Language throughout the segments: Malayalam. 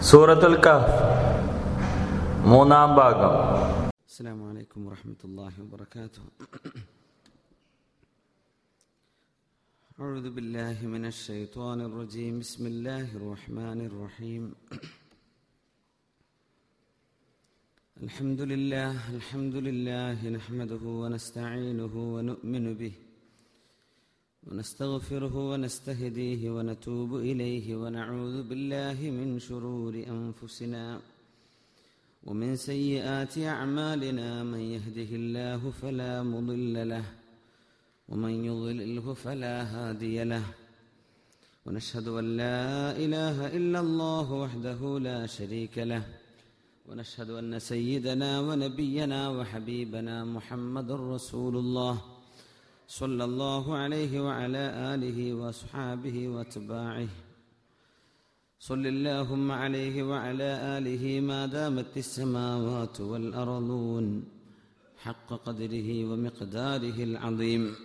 سورة الكهف مونام باغا السلام عليكم ورحمة الله وبركاته أعوذ بالله من الشيطان الرجيم بسم الله الرحمن الرحيم الحمد لله الحمد لله نحمده ونستعينه ونؤمن به ونستغفره ونستهديه ونتوب إليه ونعوذ بالله من شرور أنفسنا ومن سيئات أعمالنا من يهده الله فلا مضل له ومن يضلله فلا هادي له ونشهد أن لا إله إلا الله وحده لا شريك له ونشهد أن سيدنا ونبينا وحبيبنا محمد رسول الله صلى الله عليه وعلى آله وأصحابه وأتباعه. صل اللهم عليه وعلى آله ما دامت السماوات والأرضون حق قدره ومقداره العظيم.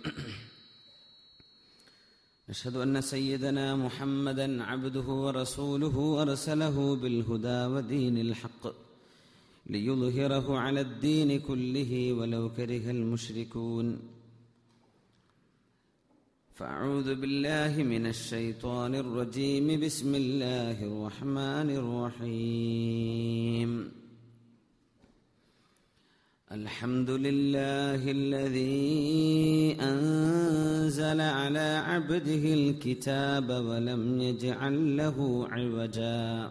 نشهد أن سيدنا محمدا عبده ورسوله أرسله بالهدى ودين الحق ليظهره على الدين كله ولو كره المشركون. فأعوذ بالله من الشيطان الرجيم. بسم الله الرحمن الرحيم. الحمد لله الذي أنزل على عبده الكتاب ولم يجعل له عوجا.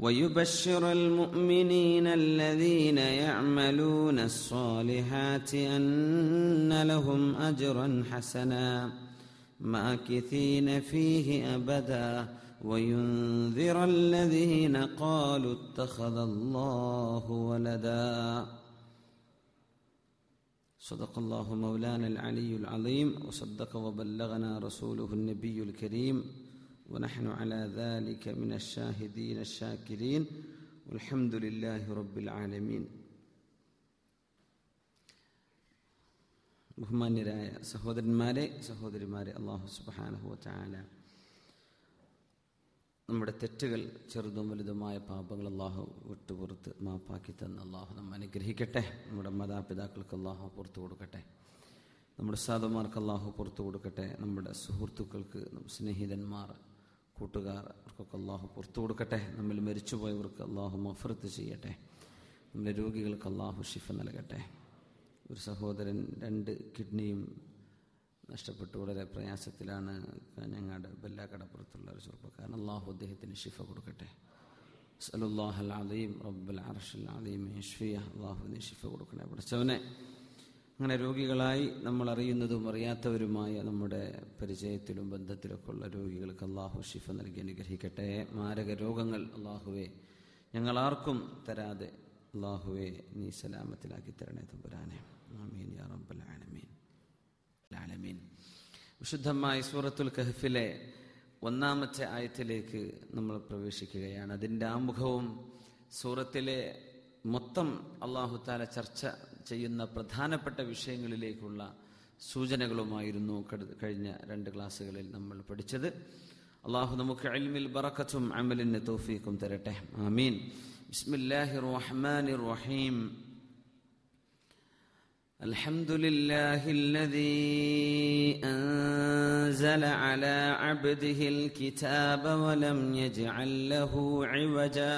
ويبشر المؤمنين الذين يعملون الصالحات أن لهم أجرا حسنا ماكثين فيه أبدا وينذر الذين قالوا اتخذ الله ولدا. صدق الله مولانا العلي العظيم وصدق وبلغنا رسوله النبي الكريم. ونحن على ذلك من الشاهدين الشاكرين والحمد لله رب العالمين ബഹുമാന്യരായ സഹോദരന്മാരെ സഹോദരിമാരെ അള്ളാഹു സുബാനഹു ചാല നമ്മുടെ തെറ്റുകൾ ചെറുതും വലുതുമായ പാപങ്ങൾ അള്ളാഹു വിട്ടുപുറത്ത് മാപ്പാക്കി തന്ന് അള്ളാഹു നമ്മെ അനുഗ്രഹിക്കട്ടെ നമ്മുടെ മാതാപിതാക്കൾക്ക് അള്ളാഹു പുറത്തു കൊടുക്കട്ടെ നമ്മുടെ സാധുമാർക്ക് അള്ളാഹു പുറത്തു കൊടുക്കട്ടെ നമ്മുടെ സുഹൃത്തുക്കൾക്ക് സ്നേഹിതന്മാർ കൂട്ടുകാർ അവർക്കൊക്കെ അള്ളാഹു പുറത്തു കൊടുക്കട്ടെ. നമ്മൾ മരിച്ചുപോയവർക്ക് അള്ളാഹു മഫറത്ത് ചെയ്യട്ടെ. നമ്മുടെ രോഗികൾക്ക് അള്ളാഹു ഷിഫ നൽകട്ടെ. ഒരു സഹോദരൻ രണ്ട് കിഡ്നിയും നഷ്ടപ്പെട്ടു. വളരെ പ്രയാസത്തിലാണ് കാഞ്ഞങ്ങാട് ബെല്ലാക്കടപ്പുറത്തുള്ള ഒരു ചെറുപ്പക്കാരൻ. അള്ളാഹു അദ്ദേഹത്തിന് ഷിഫ കൊടുക്കട്ടെ. സലുല്ലാഹൽ അലീം റബ്ബൽ അറഷൽ അലീം യഷ്ഫിയ അള്ളാഹുവിന് ഷിഫ കൊടുക്കണേ. പഠിച്ചവനെ അങ്ങനെ രോഗികളായി നമ്മൾ അറിയുന്നതും അറിയാത്തവരുമായ നമ്മുടെ പരിചയത്തിലും ബന്ധത്തിലൊക്കെ ഉള്ള രോഗികൾക്ക് അള്ളാഹു ഷിഫ നൽകി അനുഗ്രഹിക്കട്ടെ. മാരക രോഗങ്ങൾ അള്ളാഹുവെ ഞങ്ങളാർക്കും തരാതെ അള്ളാഹുവെ നീ സലാമത്തിലാക്കി തരണേ തമ്പുരാനെ. ആമീൻ യാ റബ്ബൽ ആലമീൻ. ആലമീൻ. വിശുദ്ധമായ സൂറത്തുൽ കഹഫിലെ ഒന്നാമത്തെ ആയത്തിലേക്ക് നമ്മൾ പ്രവേശിക്കുകയാണ്. അതിന്റെ ആമുഖവും സൂറത്തിലെ മൊത്തം അള്ളാഹു താല ചർച്ച ചെയ്യുന്ന പ്രധാനപ്പെട്ട വിഷയങ്ങളിലേക്കുള്ള സൂചനകളുമായിരുന്നു കഴിഞ്ഞ രണ്ട് ക്ലാസ്സുകളിൽ നമ്മൾ പഠിച്ചത് അള്ളാഹു നമുക്ക് അൽമിൽ ബറക്കത്തും അമലിന് തൗഫീഖും തരട്ടെ ആമീൻ ബിസ്മില്ലാഹി റഹ്മാൻ റഹീം الحمد لله الذي أنزل على عبده الكتاب ولم يجعل له عوجا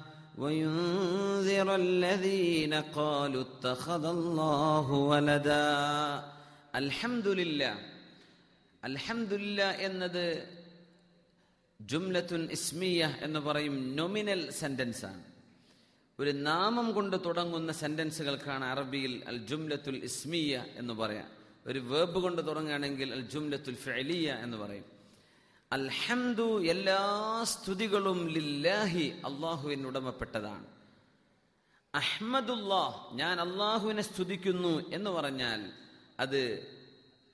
وينذر الذين قالوا اتخذ الله ولدا الحمد لله അൽഹംദുലില്ല എന്നത് ജുംലത്തുൻ ഇസ്മിയ എന്ന് പറയും നൊമിനൽ സെന്റൻസ് ആണ് ഒരു നാമം കൊണ്ട് തുടങ്ങുന്ന സെന്റൻസുകൾക്കാണ് അറബിയിൽ അൽ ജുംലത്തുൽ ഇസ്മിയ എന്ന് പറയാം ഒരു വേബ് കൊണ്ട് തുടങ്ങുകയാണെങ്കിൽ അൽ ജുംലത്തുൽ ഫഅലിയ എന്ന് പറയും അൽഹംദു എല്ലാ സ്തുതികളും ലില്ലാഹി അള്ളാഹുവിന് ഉടമപ്പെട്ടതാണ്. അഹ്മദുല്ലാ ഞാൻ അള്ളാഹുവിനെ സ്തുതിക്കുന്നു എന്ന് പറഞ്ഞാൽ അത്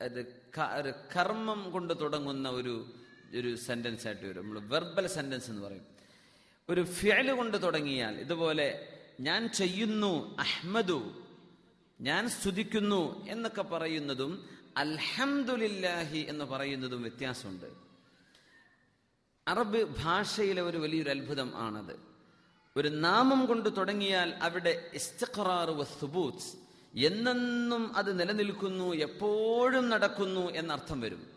അത് കർമ്മം കൊണ്ട് തുടങ്ങുന്ന ഒരു ഒരു സെന്റൻസ് ആയിട്ട് വരും. നമ്മൾ വെർബൽ സെന്റൻസ് എന്ന് പറയും. ഒരു ഫിയൽ കൊണ്ട് തുടങ്ങിയാൽ ഇതുപോലെ ഞാൻ ചെയ്യുന്നു അഹ്മദു ഞാൻ സ്തുതിക്കുന്നു എന്നൊക്കെ പറയുന്നതും അൽഹംദുലില്ലാഹി എന്ന് പറയുന്നതും വ്യത്യാസമുണ്ട്. അറബ് ഭാഷയിലെ ഒരു വലിയൊരു അത്ഭുതം ആണത്. ഒരു നാമം കൊണ്ട് തുടങ്ങിയാൽ അവിടെ എന്നെന്നും അത് നിലനിൽക്കുന്നു എപ്പോഴും നടക്കുന്നു എന്നർത്ഥം വരും.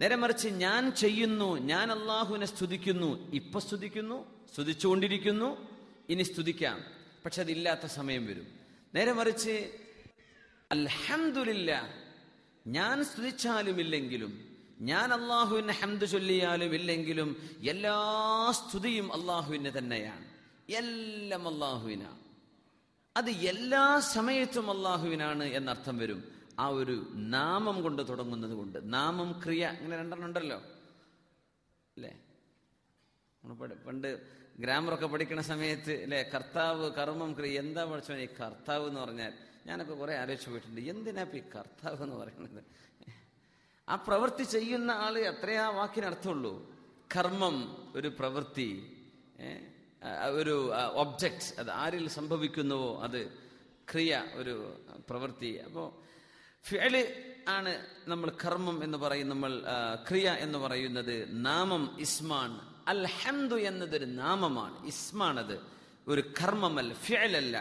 നേരെ മറിച്ച് ഞാൻ ചെയ്യുന്നു ഞാൻ അള്ളാഹുവിനെ സ്തുതിക്കുന്നു ഇപ്പൊ സ്തുതിക്കുന്നു സ്തുതിച്ചുകൊണ്ടിരിക്കുന്നു ഇനി സ്തുതിക്കാം. പക്ഷെ അതില്ലാത്ത സമയം വരും. നേരെ മറിച്ച് അൽഹന്ദില്ല ഞാൻ സ്തുതിച്ചാലും ഇല്ലെങ്കിലും ഞാൻ അള്ളാഹുവിനെ ഹംദ് ചൊല്ലിയാലും ഇല്ലെങ്കിലും എല്ലാ സ്തുതിയും അള്ളാഹുവിന് തന്നെയാണ്. എല്ലാം അള്ളാഹുവിനാണ് അത് എല്ലാ സമയത്തും അള്ളാഹുവിനാണ് എന്നർത്ഥം വരും. ആ ഒരു നാമം കൊണ്ട് തുടങ്ങുന്നത് കൊണ്ട്. നാമം ക്രിയ ഇങ്ങനെ രണ്ടെണ്ണം ഉണ്ടല്ലോ. അല്ലേ? പണ്ട് ഗ്രാമറൊക്കെ പഠിക്കുന്ന സമയത്ത് അല്ലെ കർത്താവ് കർമ്മം ക്രിയ എന്താ പഠിച്ചോ ഈ കർത്താവ് എന്ന് പറഞ്ഞാൽ ഞാനൊക്കെ കുറെ ആലോചിച്ച് പോയിട്ടുണ്ട്. എന്തിനാ ഈ കർത്താവ് എന്ന് പറയുന്നത്? ആ പ്രവൃത്തി ചെയ്യുന്ന ആൾ അത്രയാ വാക്കിന് അർത്ഥമുള്ളൂ. കർമ്മം ഒരു പ്രവൃത്തി ഒരു ഒബ്ജക്റ്റ് അത് ആരിൽ സംഭവിക്കുന്നുവോ അത് ക്രിയ ഒരു പ്രവൃത്തി. അപ്പോ ഫേൽ ആണ് നമ്മൾ കർമ്മം എന്ന് പറയും നമ്മൾ ക്രിയ എന്ന് പറയുന്നത് നാമം ഇസ്മാൻ. അൽഹംദു എന്നതൊരു നാമമാണ്. ഇസ്മാണത് ഒരു കർമ്മമല്ല ഫിഅലല്ല.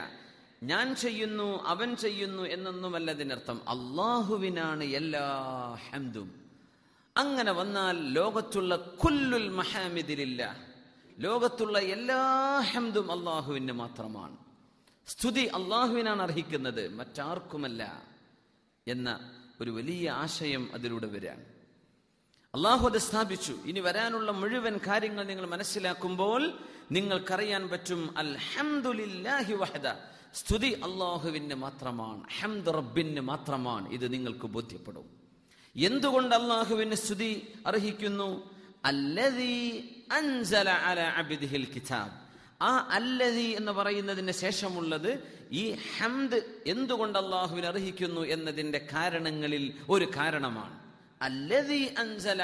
ഞാൻ ചെയ്യുന്നു അവൻ ചെയ്യുന്നു എന്നൊന്നുമല്ല അതിനർത്ഥം അള്ളാഹുവിനാണ് എല്ലാ ഹംദും. അങ്ങനെ വന്നാൽ ലോകത്തുള്ള കുല്ലുൽ മഹാമിദിലില്ല. ലോകത്തുള്ള എല്ലാ ഹംദും അള്ളാഹുവിന് മാത്രമാണ്. സ്തുതി അള്ളാഹുവിനാണ് അർഹിക്കുന്നത്. മറ്റാർക്കുമല്ല എന്ന ഒരു വലിയ ആശയം അതിലൂടെ വരാൻ. അള്ളാഹു അത് സ്ഥാപിച്ചു. ഇനി വരാനുള്ള മുഴുവൻ കാര്യങ്ങൾ നിങ്ങൾ മനസ്സിലാക്കുമ്പോൾ നിങ്ങൾക്കറിയാൻ പറ്റും അൽഹംദുലില്ലാഹി വഹദ. സ്തുതി അള്ളാഹുവിന് മാത്രമാണ് ഹംദ് റബ്ബിന് മാത്രമാണ്. ഇത് നിങ്ങൾക്ക് ബോധ്യപ്പെടും. എന്തുകൊണ്ട് അള്ളാഹുവിന് സ്തുതി അർഹിക്കുന്നു? അൻസല കിതാബ്. ആ എന്ന് പറയുന്നതിന് ശേഷമുള്ളത് ഈ ഹംദ് എന്തുകൊണ്ട് അള്ളാഹുവിന് അർഹിക്കുന്നു എന്നതിന്റെ കാരണങ്ങളിൽ ഒരു കാരണമാണ്. അൻസല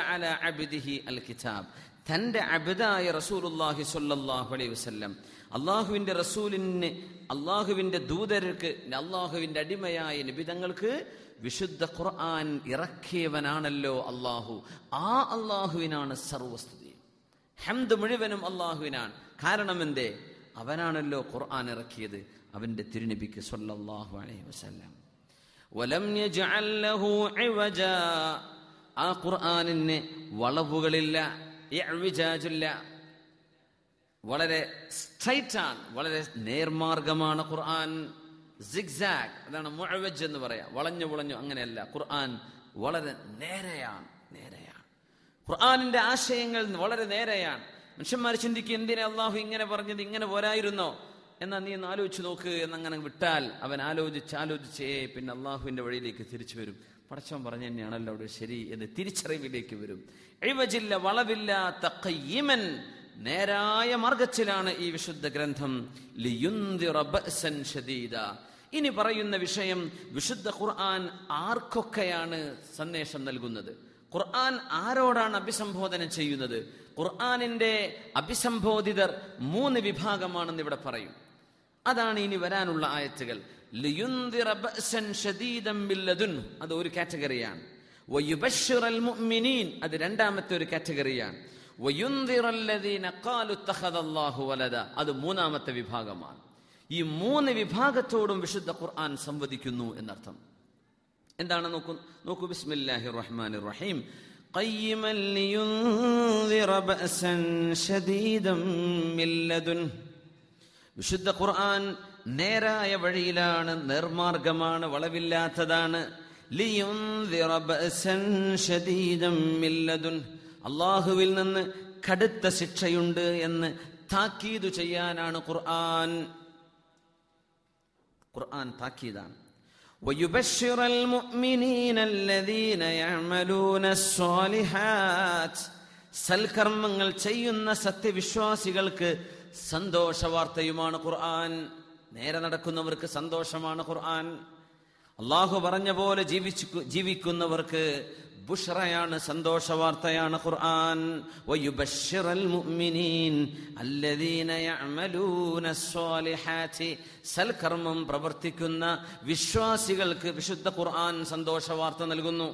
അൽ കിതാബ്. തന്റെ അബിതായ റസൂലുല്ലാഹി സ്വല്ലല്ലാഹു അലൈഹി വസല്ലം അള്ളാഹുവിന്റെ റസൂലിന് അള്ളാഹുവിന്റെ ദൂതർക്ക് അള്ളാഹുവിന്റെ അടിമയായ നിബിതങ്ങൾക്ക് വിശുദ്ധ ഖുർആൻ ഇറക്കിയവനാണല്ലോ അള്ളാഹു. ആ അള്ളാഹുവിനാണ് സർവസ്തുതി. ഹംദ് മുഴുവനും അള്ളാഹുവിനാണ്. കാരണം എന്തേ? അവനാണല്ലോ ഖുർആൻ ഇറക്കിയത് അവന്റെ തിരുനബിക്ക് സ്വല്ലല്ലാഹു അലൈഹി വസല്ലം. വലം ആ ഖുർആാനിന് വളവുകളില്ല. വളരെ സ്ട്രൈറ്റ് ആണ് വളരെ നേർമാർഗമാണ് ഖുർആൻ. സിഗ്സാഗ് അതാണ് മുഴവജ് എന്ന് പറയാം. വളഞ്ഞു വളഞ്ഞു അങ്ങനെയല്ല. ഖുർആൻ വളരെ നേരെയാണ് നേരെയാണ്. ഖുർആനിന്റെ ആശയങ്ങൾ വളരെ നേരെയാണ്. മനുഷ്യന്മാർ ചിന്തിക്കും എന്തിനെ അള്ളാഹു ഇങ്ങനെ പറഞ്ഞത് ഇങ്ങനെ പോരായിരുന്നോ? എന്നാ നീ ഒന്ന് ആലോചിച്ച് നോക്ക് എന്നങ്ങനെ വിട്ടാൽ അവൻ ആലോചിച്ച് ആലോചിച്ചേ പിന്നെ അള്ളാഹുവിന്റെ വഴിയിലേക്ക് തിരിച്ചു വരും. പടച്ചവൻ പറഞ്ഞു തന്നെയാണല്ലോ അവിടെ ശരി എന്ന് തിരിച്ചറിവിലേക്ക് വരും. എഴുവജില്ല വളവില്ലാത്ത തക്കയ്യമൻ നേരായ മാർഗത്തിലാണ് ഈ വിശുദ്ധ ഗ്രന്ഥം. ഇനി പറയുന്ന വിഷയം വിശുദ്ധ ഖുർആൻ ആർക്കൊക്കെയാണ് സന്ദേശം നൽകുന്നത്? ഖുർആൻ ആരോടാണ് അഭിസംബോധന ചെയ്യുന്നത്? ഖുർആാനിന്റെ അഭിസംബോധിതർ മൂന്ന് വിഭാഗമാണെന്ന് ഇവിടെ പറയും. അതാണ് ഇനി വരാനുള്ള ആയത്തുകൾ. ലിയുന്ദിറ ബഅസൻ ശദീദൻ മില്ലദുൻ അത് ഒരു കാറ്റഗറിയാണ് വയുബശ്ശിറൽ മുഅ്മിനീൻ അത് രണ്ടാമത്തെ ഒരു കാറ്റഗറിയാണ് വയുന്ദിറ അല്ലദീന ഖാലു ഇത്തഖദല്ലാഹു വലദ അത് മൂന്നാമത്തെ വിഭാഗമാണ് ഈ മൂന്ന് വിഭാഗത്തോടും വിശുദ്ധ ഖുർആൻ സംവദിക്കുന്നു എന്നർത്ഥം എന്താണ് നോക്കൂ നോക്കൂ ബിസ്മില്ലാഹി റഹ്മാൻ റഹീം قيما لينذر بأسا شديدا من لدنه വിശുദ്ധ ഖുർആൻ നേരായ വഴിയിലാണ് നിർമാർഗമാണ് വളവില്ലാത്തതാണ് ലിയുൻദിറ ബഅസൻ ശദീദൻ മിൻ ലദുൻ അള്ളാഹുവിൽ നിന്ന് കടുത്ത ശിക്ഷയുണ്ട് എന്ന് താക്കീതു ചെയ്യാനാണ് ഖുർആൻ ഖുർആൻ താക്കീതാണ് ويبشر المؤمنين الذين يعملون الصالحات സൽക്കർമ്മങ്ങൾ ചെയ്യുന്ന സത്യവിശ്വാസികൾക്ക് സന്തോഷ വാർത്തയുമാണ് ഖുർആൻ നേരെ നടക്കുന്നവർക്ക് സന്തോഷമാണ് ഖുർആൻ. അള്ളാഹു പറഞ്ഞ പോലെ ജീവിച്ചു ജീവിക്കുന്നവർക്ക് ബുഷറയാണ് സന്തോഷ വാർത്തയാണ് ഖുർആൻ പ്രവർത്തിക്കുന്ന വിശ്വാസികൾക്ക് വിശുദ്ധ ഖുർആൻ സന്തോഷ വാർത്ത നൽകുന്നു.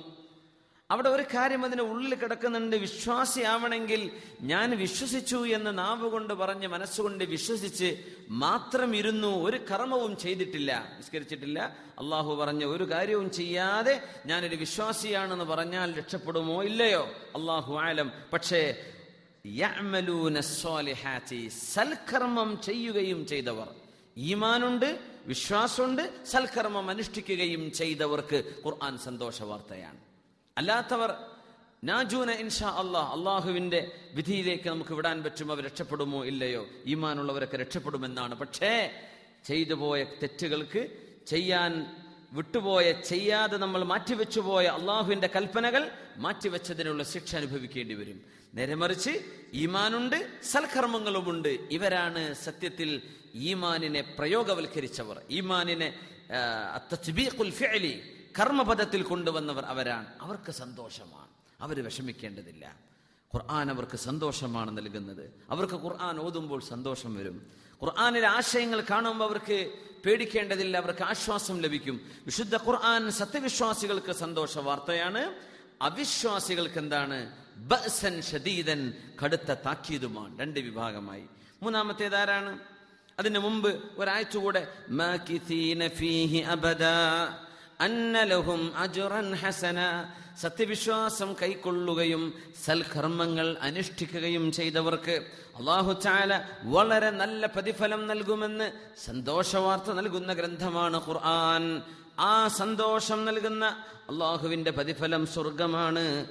അവിടെ ഒരു കാര്യം അതിന്റെ ഉള്ളിൽ കിടക്കുന്നുണ്ട്. വിശ്വാസിയാവണമെങ്കിൽ ഞാൻ വിശ്വസിച്ചു എന്ന് നാവ് കൊണ്ട് പറഞ്ഞ് മനസ്സുകൊണ്ട് വിശ്വസിച്ച് മാത്രം ഇരുന്നു ഒരു കർമ്മവും ചെയ്തിട്ടില്ല. നിസ്കരിച്ചിട്ടില്ല. അള്ളാഹു പറഞ്ഞ ഒരു കാര്യവും ചെയ്യാതെ ഞാനൊരു വിശ്വാസിയാണെന്ന് പറഞ്ഞാൽ രക്ഷപ്പെടുമോ ഇല്ലയോ? അള്ളാഹു ആലം. പക്ഷേ സൽക്കർമ്മം ചെയ്യുകയും ചെയ്തവർ. ഈമാനുണ്ട് വിശ്വാസമുണ്ട് സൽക്കർമ്മം അനുഷ്ഠിക്കുകയും ചെയ്തവർക്ക് ഖുർആൻ സന്തോഷ വാർത്തയാണ്. അല്ലാത്തവർ നാജൂന ഇൻഷാ അള്ളാഹ് അള്ളാഹുവിന്റെ വിധിയിലേക്ക് നമുക്ക് വിടാൻ പറ്റും അവർ രക്ഷപ്പെടുമോ ഇല്ലയോ? ഈമാനുള്ളവരൊക്കെ രക്ഷപ്പെടുമെന്നാണ്. പക്ഷേ ചെയ്തു പോയ തെറ്റുകൾക്ക് ചെയ്യാൻ വിട്ടുപോയ ചെയ്യാതെ നമ്മൾ മാറ്റിവെച്ചു പോയ അള്ളാഹുവിന്റെ കൽപ്പനകൾ മാറ്റിവെച്ചതിനുള്ള ശിക്ഷ അനുഭവിക്കേണ്ടി വരും. നേരെ മറിച്ച് ഈമാനുണ്ട് സൽക്കർമ്മങ്ങളുമുണ്ട്. ഇവരാണ് സത്യത്തിൽ ഈമാനിനെ പ്രയോഗവൽക്കരിച്ചവർ. ഈമാനിനെ കർമ്മപദത്തിൽ കൊണ്ടുവന്നവർ അവരാണ്. അവർക്ക് സന്തോഷമാണ്. അവർ വിഷമിക്കേണ്ടതില്ല. ഖുർആൻ അവർക്ക് സന്തോഷമാണ് നൽകുന്നത്. അവർക്ക് ഖുർആൻ ഓതുമ്പോൾ സന്തോഷം വരും. ഖുർആാനിലെ ആശയങ്ങൾ കാണുമ്പോൾ അവർക്ക് പേടിക്കേണ്ടതില്ല. അവർക്ക് ആശ്വാസം ലഭിക്കും. വിശുദ്ധ ഖുർആൻ സത്യവിശ്വാസികൾക്ക് സന്തോഷ വാർത്തയാണ്. അവിശ്വാസികൾക്ക് എന്താണ്? ബസൻ ഷദീദൻ കടുത്ത താക്കീതുമാണ്. രണ്ട് വിഭാഗമായി. മൂന്നാമത്തേതാരാണ് അതിനു മുമ്പ് ഒരാഴ്ച മാകിഥീന ഫീഹി അജുറൻ ഹസന. സത്യവിശ്വാസം കൈക്കൊള്ളുകയും സൽകർമ്മങ്ങൾ അനുഷ്ഠിക്കുകയും ചെയ്തവർക്ക് അള്ളാഹു ചാല വളരെ നല്ല പ്രതിഫലം നൽകുമെന്ന് സന്തോഷവാർത്ത നൽകുന്ന ഗ്രന്ഥമാണ് ഖുർആൻ. ആ സന്തോഷം നൽകുന്ന അള്ളാഹുവിന്റെ പ്രതിഫലം സ്വർഗമാണ്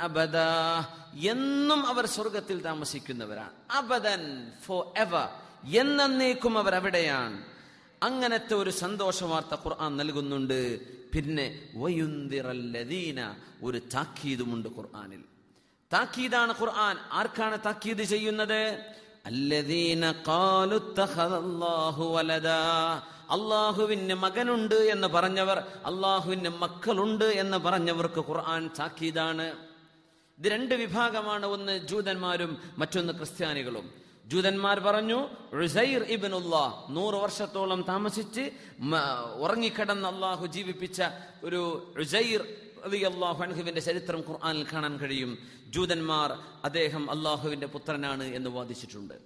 അബദാ. എന്നും അവർ സ്വർഗത്തിൽ താമസിക്കുന്നവരാണ്. അബദൻ ഫോർ എവർ എന്നേക്കും അവർ അവിടെയാണ്. അങ്ങനത്തെ ഒരു സന്തോഷ വാർത്ത ഖുർആൻ നൽകുന്നുണ്ട്. പിന്നെ വയുന്തിറല്ലദീന ഒരു താക്കീതുമുണ്ട് ഖുർആനിൽ. താക്കീതാണ് ഖുർആൻ. ആർക്കാണ് താക്കീത് ചെയ്യുന്നത്? അള്ളാഹുവിന് മകനുണ്ട് എന്ന് പറഞ്ഞവർ അള്ളാഹുവിന് മക്കളുണ്ട് എന്ന് പറഞ്ഞവർക്ക് ഖുർആൻ താക്കീതാണ്. ഇത് രണ്ട് വിഭാഗമാണ്. ഒന്ന് ജൂതന്മാരും മറ്റൊന്ന് ക്രിസ്ത്യാനികളും. ജൂതന്മാർ പറഞ്ഞു നൂറ് വർഷത്തോളം താമസിച്ച് ഉറങ്ങിക്കിടന്ന് അള്ളാഹു ജീവിപ്പിച്ച ഒരു ഉസൈർ അള്ളാഹു അൻഹുവിന്റെ ചരിത്രം ഖുർആാനിൽ കാണാൻ കഴിയും. ജൂതന്മാർ അദ്ദേഹം അള്ളാഹുവിന്റെ പുത്രനാണ് എന്ന് വാദിച്ചിട്ടുണ്ട്.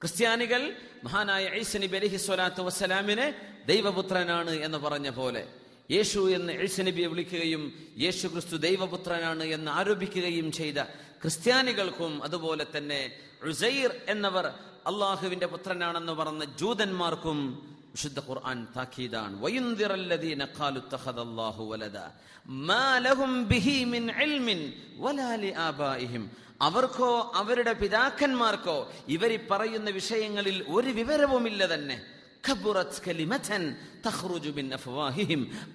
ക്രിസ്ത്യാനികൾ മഹാനായ ഐസനബി അലഹി സ്വലാത്തു വസ്സലാമിനെ ദൈവപുത്രനാണ് എന്ന് പറഞ്ഞ പോലെ യേശു എന്ന് ഐസ നബിയെ വിളിക്കുകയും യേശു ക്രിസ്തു ദൈവപുത്രനാണ് എന്ന് ആരോപിക്കുകയും ചെയ്ത ക്രിസ്ത്യാനികൾക്കും അതുപോലെ തന്നെ റുസൈർ എന്നവർ അള്ളാഹുവിന്റെ പുത്രനാണെന്ന് പറഞ്ഞ ജൂതന്മാർക്കും വിശുദ്ധ ഖുർആൻ താക്കീതാണ്. വയുന്ദിറല്ലദീന ഖാലു തഖദല്ലാഹു വലദ. മാ ലഹും ബിഹി മിൻ ഇൽമിൻ വലാ ലിആബാഇഹിം അവർക്കോ അവരുടെ പിതാക്കന്മാർക്കോ ഇവരി പറയുന്ന വിഷയങ്ങളിൽ ഒരു വിവരവുമില്ല തന്നെ.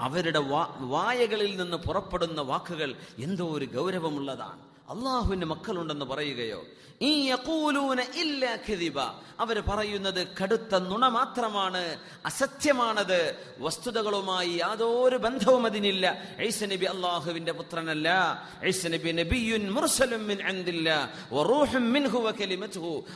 അവരുടെ വായകളിൽ നിന്ന് പുറപ്പെടുന്ന വാക്കുകൾ എന്തോ ഒരു ഗൗരവമുള്ളതാണ്. അള്ളാഹുവിന് മക്കളുണ്ടെന്ന് പറയുകയോ ഈ യഖൂലൂന ഇല്ല കദിബ അവർ പറയുന്നത് കടുത്ത നുണ മാത്രമാണ് അസത്യമാണത്. വസ്തുതകളുമായി യാതൊരു ബന്ധവും അതിനില്ല. ഐസ നബി അള്ളാഹുവിന്റെ പുത്രനല്ല. ഐസ നബി നബിയുൻ മുർസലും മിൻ മിൻഹു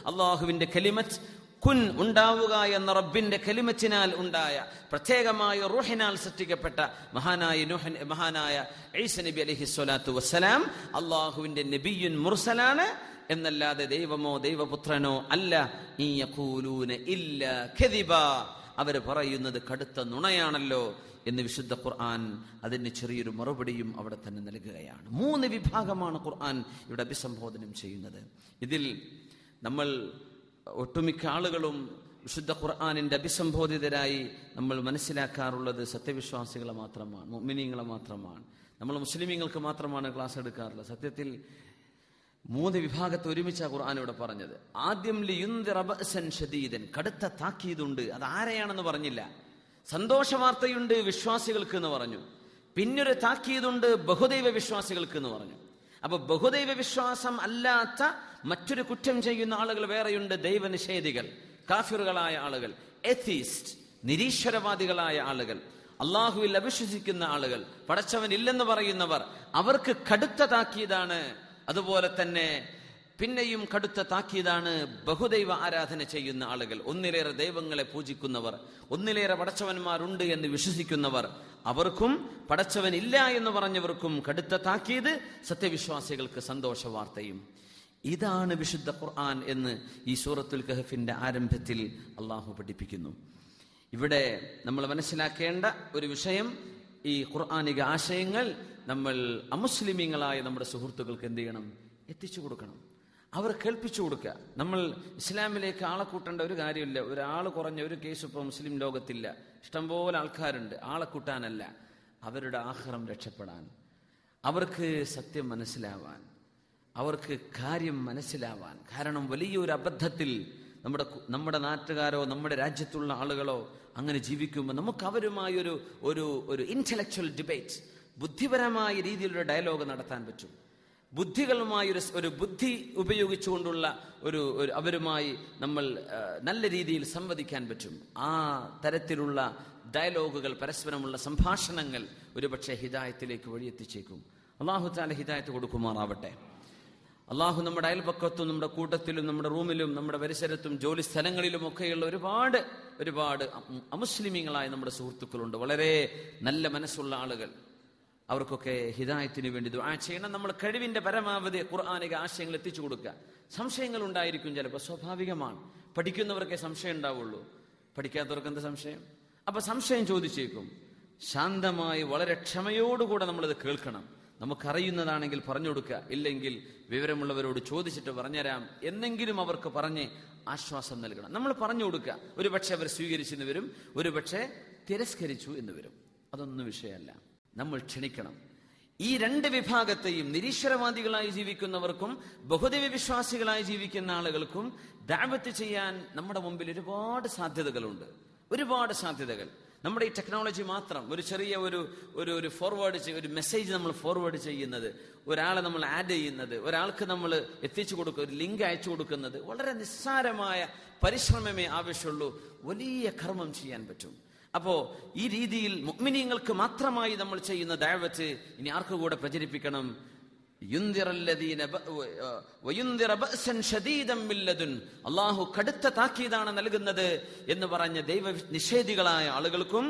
അള്ളാഹുവിന്റെ കലിമത്ത് കുൻ ഉണ്ടാവുക എന്ന റബ്ബിന്റെ കലിമച്ചിനാൽ ഉണ്ടായ പ്രത്യേകമായ റൂഹിനാൽ സൃഷ്ടിക്കപ്പെട്ട മഹാനായ നുഹൻ മഹാനായ ഐസ നബി അലഹി സ്വലാത്തു വസ്സലാം അള്ളാഹുവിന്റെ നബിയുൻ മുർസലാണ്. എന്നല്ലാതെ ദൈവമോ ദൈവപുത്രനോ അല്ല. ഈ യഖൂലൂന ഇല്ല കദിബ. അവർ പറയുന്നത് കടുത്ത നുണയാണല്ലോ എന്ന് വിശുദ്ധ ഖുർആൻ അതിന് ചെറിയൊരു മറുപടിയും അവിടെ തന്നെ നൽകുകയാണ്. മൂന്ന് വിഭാഗമാണ് ഖുർആൻ ഇവിടെ അഭിസംബോധനം ചെയ്യുന്നത്. ഇതിൽ നമ്മൾ ഒട്ടുമിക്ക ആളുകളും വിശുദ്ധ ഖുർആാനിന്റെ അഭിസംബോധിതരായി നമ്മൾ മനസ്സിലാക്കാറുള്ളത് സത്യവിശ്വാസികളെ മാത്രമാണ് മുഅ്മിനീങ്ങളെ മാത്രമാണ്. നമ്മൾ മുസ്ലിമീങ്ങൾക്ക് മാത്രമാണ് ക്ലാസ് എടുക്കാറുള്ളത്. സത്യത്തിൽ മൂന്ന് വിഭാഗത്തെ ഒരുമിച്ച ഖുർആൻ ഇവിടെ പറഞ്ഞത്. ആദ്യം ലിയുന്ദിറ ബഅസൻ ഷദീദൻ. കടുത്ത താക്കീതുണ്ട്. അത് ആരെയാണെന്ന് പറഞ്ഞില്ല. സന്തോഷ വാർത്തയുണ്ട് വിശ്വാസികൾക്ക് എന്ന് പറഞ്ഞു. പിന്നൊരു താക്കീതുണ്ട് ബഹുദൈവ വിശ്വാസികൾക്ക് എന്ന് പറഞ്ഞു. അപ്പൊ ബഹുദൈവ വിശ്വാസം അല്ലാത്ത മറ്റൊരു കുറ്റം ചെയ്യുന്ന ആളുകൾ വേറെയുണ്ട് ദൈവനിഷേധികൾ കാഫിറുകളായ ആളുകൾ എത്തീസ്റ്റ് നിരീശ്വരവാദികളായ ആളുകൾ അള്ളാഹുവിൽ അവിശ്വസിക്കുന്ന ആളുകൾ പടച്ചവൻ ഇല്ലെന്ന് പറയുന്നവർ അവർക്ക് കടുത്ത താക്കീതാണ് അതുപോലെ തന്നെ പിന്നെയും കടുത്ത താക്കീതാണ് ബഹുദൈവ ആരാധന ചെയ്യുന്ന ആളുകൾ. ഒന്നിലേറെ ദൈവങ്ങളെ പൂജിക്കുന്നവർ ഒന്നിലേറെ പടച്ചവന്മാരുണ്ട് എന്ന് വിശ്വസിക്കുന്നവർ. അവർക്കും പടച്ചവൻ ഇല്ല എന്ന് പറഞ്ഞവർക്കും കടുത്ത താക്കീത് സത്യവിശ്വാസികൾക്ക് സന്തോഷ വാർത്തയും ഇതാണ് വിശുദ്ധ ഖുർആൻ എന്ന് ഈ സൂറത്തുൽ കഹഫിന്റെ ആരംഭത്തിൽ അള്ളാഹു പഠിപ്പിക്കുന്നു. ഇവിടെ നമ്മൾ മനസ്സിലാക്കേണ്ട ഒരു വിഷയം ഈ ഖുർആാനിക ആശയങ്ങൾ നമ്മൾ അമുസ്ലിമീങ്ങളായ നമ്മുടെ സുഹൃത്തുക്കൾക്ക് എന്ത് ചെയ്യണം? എത്തിച്ചു കൊടുക്കണം. അവർ കേൾപ്പിച്ചു കൊടുക്കുക. നമ്മൾ ഇസ്ലാമിലേക്ക് ആളെ കൂട്ടേണ്ട ഒരു കാര്യമില്ല. ഒരാൾ കുറഞ്ഞ ഒരു കേസ് ഇപ്പോൾ മുസ്ലിം ലോകത്തില്ല. ഇഷ്ടംപോലെ ആൾക്കാരുണ്ട്. ആളെ കൂട്ടാനല്ല. അവരുടെ ആഹാരം രക്ഷപ്പെടാൻ. അവർക്ക് സത്യം മനസ്സിലാവാൻ. അവർക്ക് കാര്യം മനസ്സിലാവാൻ. കാരണം വലിയൊരു അബദ്ധത്തിൽ നമ്മുടെ നമ്മുടെ നാട്ടുകാരോ നമ്മുടെ രാജ്യത്തുള്ള ആളുകളോ അങ്ങനെ ജീവിക്കുമ്പോൾ നമുക്ക് അവരുമായി ഒരു ഒരു ഇന്റലക്ച്വൽ ഡിബേറ്റ് ബുദ്ധിപരമായ രീതിയിലുള്ള ഡയലോഗ് നടത്താൻ പറ്റും. ബുദ്ധികളുമായി ഒരു ബുദ്ധി ഉപയോഗിച്ചുകൊണ്ടുള്ള ഒരു അവരുമായി നമ്മൾ നല്ല രീതിയിൽ സംവദിക്കാൻ പറ്റും. ആ തരത്തിലുള്ള ഡയലോഗുകൾ പരസ്പരമുള്ള സംഭാഷണങ്ങൾ ഒരുപക്ഷെ ഹിദായത്തിലേക്ക് വഴിയെത്തിച്ചേക്കും. അള്ളാഹു താല ഹിദായത്ത് കൊടുക്കുമാറാവട്ടെ. അള്ളാഹു നമ്മുടെ അയൽപക്കത്തും നമ്മുടെ കൂട്ടത്തിലും നമ്മുടെ റൂമിലും നമ്മുടെ പരിസരത്തും ജോലി സ്ഥലങ്ങളിലും ഒക്കെയുള്ള ഒരുപാട് ഒരുപാട് അമുസ്ലിമീങ്ങളായ നമ്മുടെ സുഹൃത്തുക്കളുണ്ട്. വളരെ നല്ല മനസ്സുള്ള ആളുകൾ. അവർക്കൊക്കെ ഹിതായത്തിന് വേണ്ടി ദുആ ചെയ്യണം. നമ്മൾ കഴിവിന്റെ പരമാവധി ഖുർആാനിക ആശയങ്ങൾ എത്തിച്ചു കൊടുക്കുക. സംശയങ്ങൾ ഉണ്ടായിരിക്കും ചിലപ്പോൾ. സ്വാഭാവികമാണ്. പഠിക്കുന്നവർക്കേ സംശയം ഉണ്ടാവുള്ളൂ. പഠിക്കാത്തവർക്ക് എന്ത് സംശയം? അപ്പൊ സംശയം ചോദിച്ചേക്കും. ശാന്തമായി വളരെ ക്ഷമയോടുകൂടെ നമ്മളത് കേൾക്കണം. നമുക്കറിയുന്നതാണെങ്കിൽ പറഞ്ഞു കൊടുക്കുക. ഇല്ലെങ്കിൽ വിവരമുള്ളവരോട് ചോദിച്ചിട്ട് പറഞ്ഞുതരാം എന്നെങ്കിലും അവർക്ക് പറഞ്ഞ് ആശ്വാസം നൽകണം. നമ്മൾ പറഞ്ഞു കൊടുക്കുക. ഒരുപക്ഷെ അവർ സ്വീകരിച്ചെന്ന് വരും. ഒരുപക്ഷെ തിരസ്കരിച്ചു എന്ന് വരും. അതൊന്നും വിഷയമല്ല. നമ്മൾ ക്ഷണിക്കണം. ഈ രണ്ട് വിഭാഗത്തെയും നിരീശ്വരവാദികളായി ജീവിക്കുന്നവർക്കും ബഹുദൈവ വിശ്വാസികളായി ജീവിക്കുന്ന ആളുകൾക്കും ദാവത്ത് ചെയ്യാൻ നമ്മുടെ മുമ്പിൽ ഒരുപാട് സാധ്യതകളുണ്ട്. ഒരുപാട് സാധ്യതകൾ. നമ്മുടെ ഈ ടെക്നോളജി മാത്രം ഒരു ചെറിയ ഒരു ഒരു ഒരു ഫോർവേഡ് ഒരു മെസ്സേജ് നമ്മൾ ഫോർവേഡ് ചെയ്യുന്നത് ഒരാളെ നമ്മൾ ആഡ് ചെയ്യുന്നത് ഒരാൾക്ക് നമ്മൾ എത്തിച്ചു കൊടുക്കുക ഒരു ലിങ്ക് അയച്ചു കൊടുക്കുന്നത് വളരെ നിസ്സാരമായ പരിശ്രമമേ ആവശ്യമുള്ളൂ. വലിയ കർമ്മം ചെയ്യാൻ പറ്റും. അപ്പോ ഈ രീതിയിൽ മുഅ്മിനീങ്ങൾക്ക് മാത്രമായി നമ്മൾ ചെയ്യുന്ന ദഅവത്ത് ഇനി ആർക്ക് കൂടെ പ്രചരിപ്പിക്കണം? അള്ളാഹു കടുത്ത താക്കീതാണ് നൽകുന്നത് എന്ന് പറഞ്ഞ ദൈവ നിഷേധികളായ ആളുകൾക്കും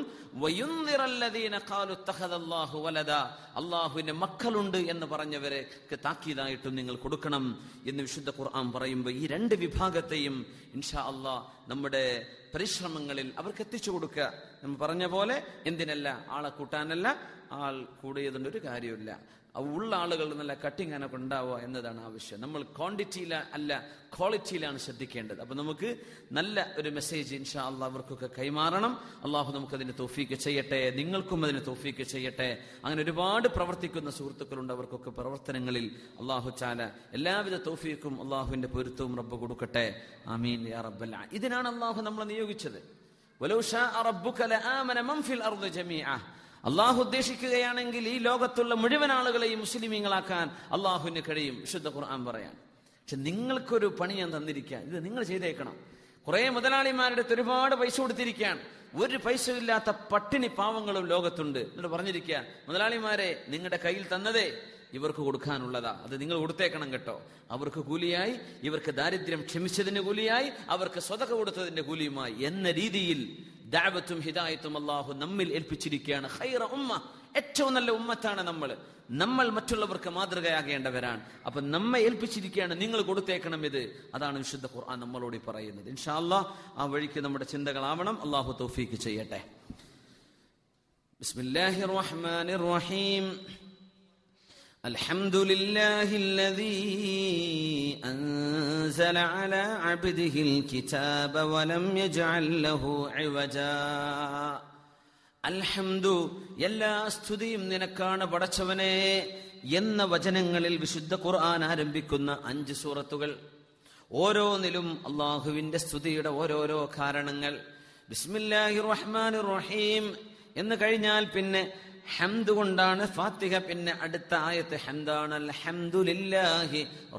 അള്ളാഹുവിന്റെ മക്കളുണ്ട് എന്ന് പറഞ്ഞവരെ താക്കീതായിട്ടും നിങ്ങൾ കൊടുക്കണം എന്ന് വിശുദ്ധ ഖുർആൻ പറയുമ്പോൾ ഈ രണ്ട് വിഭാഗത്തെയും ഇൻഷാ അള്ളാഹ് നമ്മുടെ പരിശ്രമങ്ങളിൽ അവർക്ക് എത്തിച്ചു കൊടുക്കുക. നമ്മൾ പറഞ്ഞ പോലെ എന്തിനല്ല? ആളെ കൂട്ടാനല്ല. ആൾ കൂടിയതിന്റെ ഒരു കാര്യമില്ല ഉള്ള ആളുകൾ നല്ല കട്ടിങ് അതിനൊക്കെ ഉണ്ടാവുക എന്നതാണ് ആവശ്യം നമ്മൾ ക്വാണ്ടിറ്റിയിൽ അല്ല ക്വാളിറ്റിയിലാണ് ശ്രദ്ധിക്കേണ്ടത്. അപ്പൊ നമുക്ക് നല്ല ഒരു മെസ്സേജ് ഇൻഷാ അള്ളാഹ് അവർക്കൊക്കെ കൈമാറണം. അള്ളാഹു നമുക്ക് അതിന് തോഫീക്ക് ചെയ്യട്ടെ. നിങ്ങൾക്കും അതിന് തോഫീക്ക് ചെയ്യട്ടെ. അങ്ങനെ ഒരുപാട് പ്രവർത്തിക്കുന്ന സുഹൃത്തുക്കളുണ്ട് അവർക്കൊക്കെ പ്രവർത്തനങ്ങളിൽ. അള്ളാഹു ചാല എല്ലാവിധ തോഫീക്കും അള്ളാഹുവിന്റെ പൊരുത്തവും റബ്ബ് കൊടുക്കട്ടെ. ആമീൻ യാ ഇതിനാണ് അള്ളാഹു നമ്മളെ നിയോഗിച്ചത്. വലൗ ശാഅ റബ്ബുക ലആമന മൻ ഫിൽ അർദി ജമീഅ. അള്ളാഹു ഉദ്ദേശിക്കുകയാണെങ്കിൽ ഈ ലോകത്തുള്ള മുഴുവൻ ആളുകളെയും മുസ്ലിമീങ്ങളാക്കാൻ അള്ളാഹുവിന് കഴിയും വിശുദ്ധ ഖുർആൻ പറയാൻ. പക്ഷെ നിങ്ങൾക്കൊരു പണി ഞാൻ തന്നിരിക്കുക ഇത് നിങ്ങൾ ചെയ്തേക്കണം. കുറെ മുതലാളിമാരുടെ ഒരുപാട് പൈസ കൊടുത്തിരിക്കുകയാണ്. ഒരു പൈസ ഇല്ലാത്ത പട്ടിണി പാവങ്ങളും ലോകത്തുണ്ട്. എന്നിട്ട് പറഞ്ഞിരിക്കുക മുതലാളിമാരെ നിങ്ങളുടെ കയ്യിൽ തന്നതേ ഇവർക്ക് കൊടുക്കാനുള്ളതാ. അത് നിങ്ങൾ കൊടുത്തേക്കണം കേട്ടോ. അവർക്ക് കൂലിയായി ഇവർക്ക് ദാരിദ്ര്യം ക്ഷമിച്ചതിന് കൂലിയായി അവർക്ക് സ്വതക കൊടുത്തതിന്റെ കൂലിയുമായി എന്ന രീതിയിൽ ദാവത്തും ഹിദായത്തും അള്ളാഹു നമ്മിൽ ഏൽപ്പിച്ചിരിക്കുകയാണ്. ഹൈറ ഉമ്മ ഏറ്റവും നല്ല ഉമ്മത്താണ് നമ്മൾ. നമ്മൾ മറ്റുള്ളവർക്ക് മാതൃകയാകേണ്ടവരാണ്. അപ്പൊ നമ്മെ ഏൽപ്പിച്ചിരിക്കുകയാണ് നിങ്ങൾ കൊടുത്തേക്കണം ഇത്. അതാണ് വിശുദ്ധ ഖുർആൻ നമ്മളോട് പറയുന്നത്. ഇൻഷാ അല്ലാഹ് ആ വഴിക്ക് നമ്മുടെ ചിന്തകളാവണം. അള്ളാഹു തൗഫീക്ക് ചെയ്യട്ടെ. ബിസ്മില്ലാഹിർ റഹ്മാനിർ റഹീം. الحمد لله الذي أنزل على عبده الكتاب ولم يجعل له عوجا അൽഹംദു എല്ലാ സ്തുതിയും നിനക്കാണ് പടച്ചവനെ എന്ന വചനങ്ങളിൽ വിശുദ്ധ ഖുർആൻ ആരംഭിക്കുന്ന അഞ്ച് സൂറത്തുകൾ ഓരോന്നിലും അള്ളാഹുവിന്റെ സ്തുതിയുടെ ഓരോരോ കാരണങ്ങൾ ബിസ്മില്ലാഹിർ റഹ്മാനിർ റഹീം എന്ന് കഴിഞ്ഞാൽ പിന്നെ ഹംദ് കൊണ്ടാണ് ഫാത്തിഹ പിന്നെ അടുത്ത ആയത്ത് ഹംദാണ്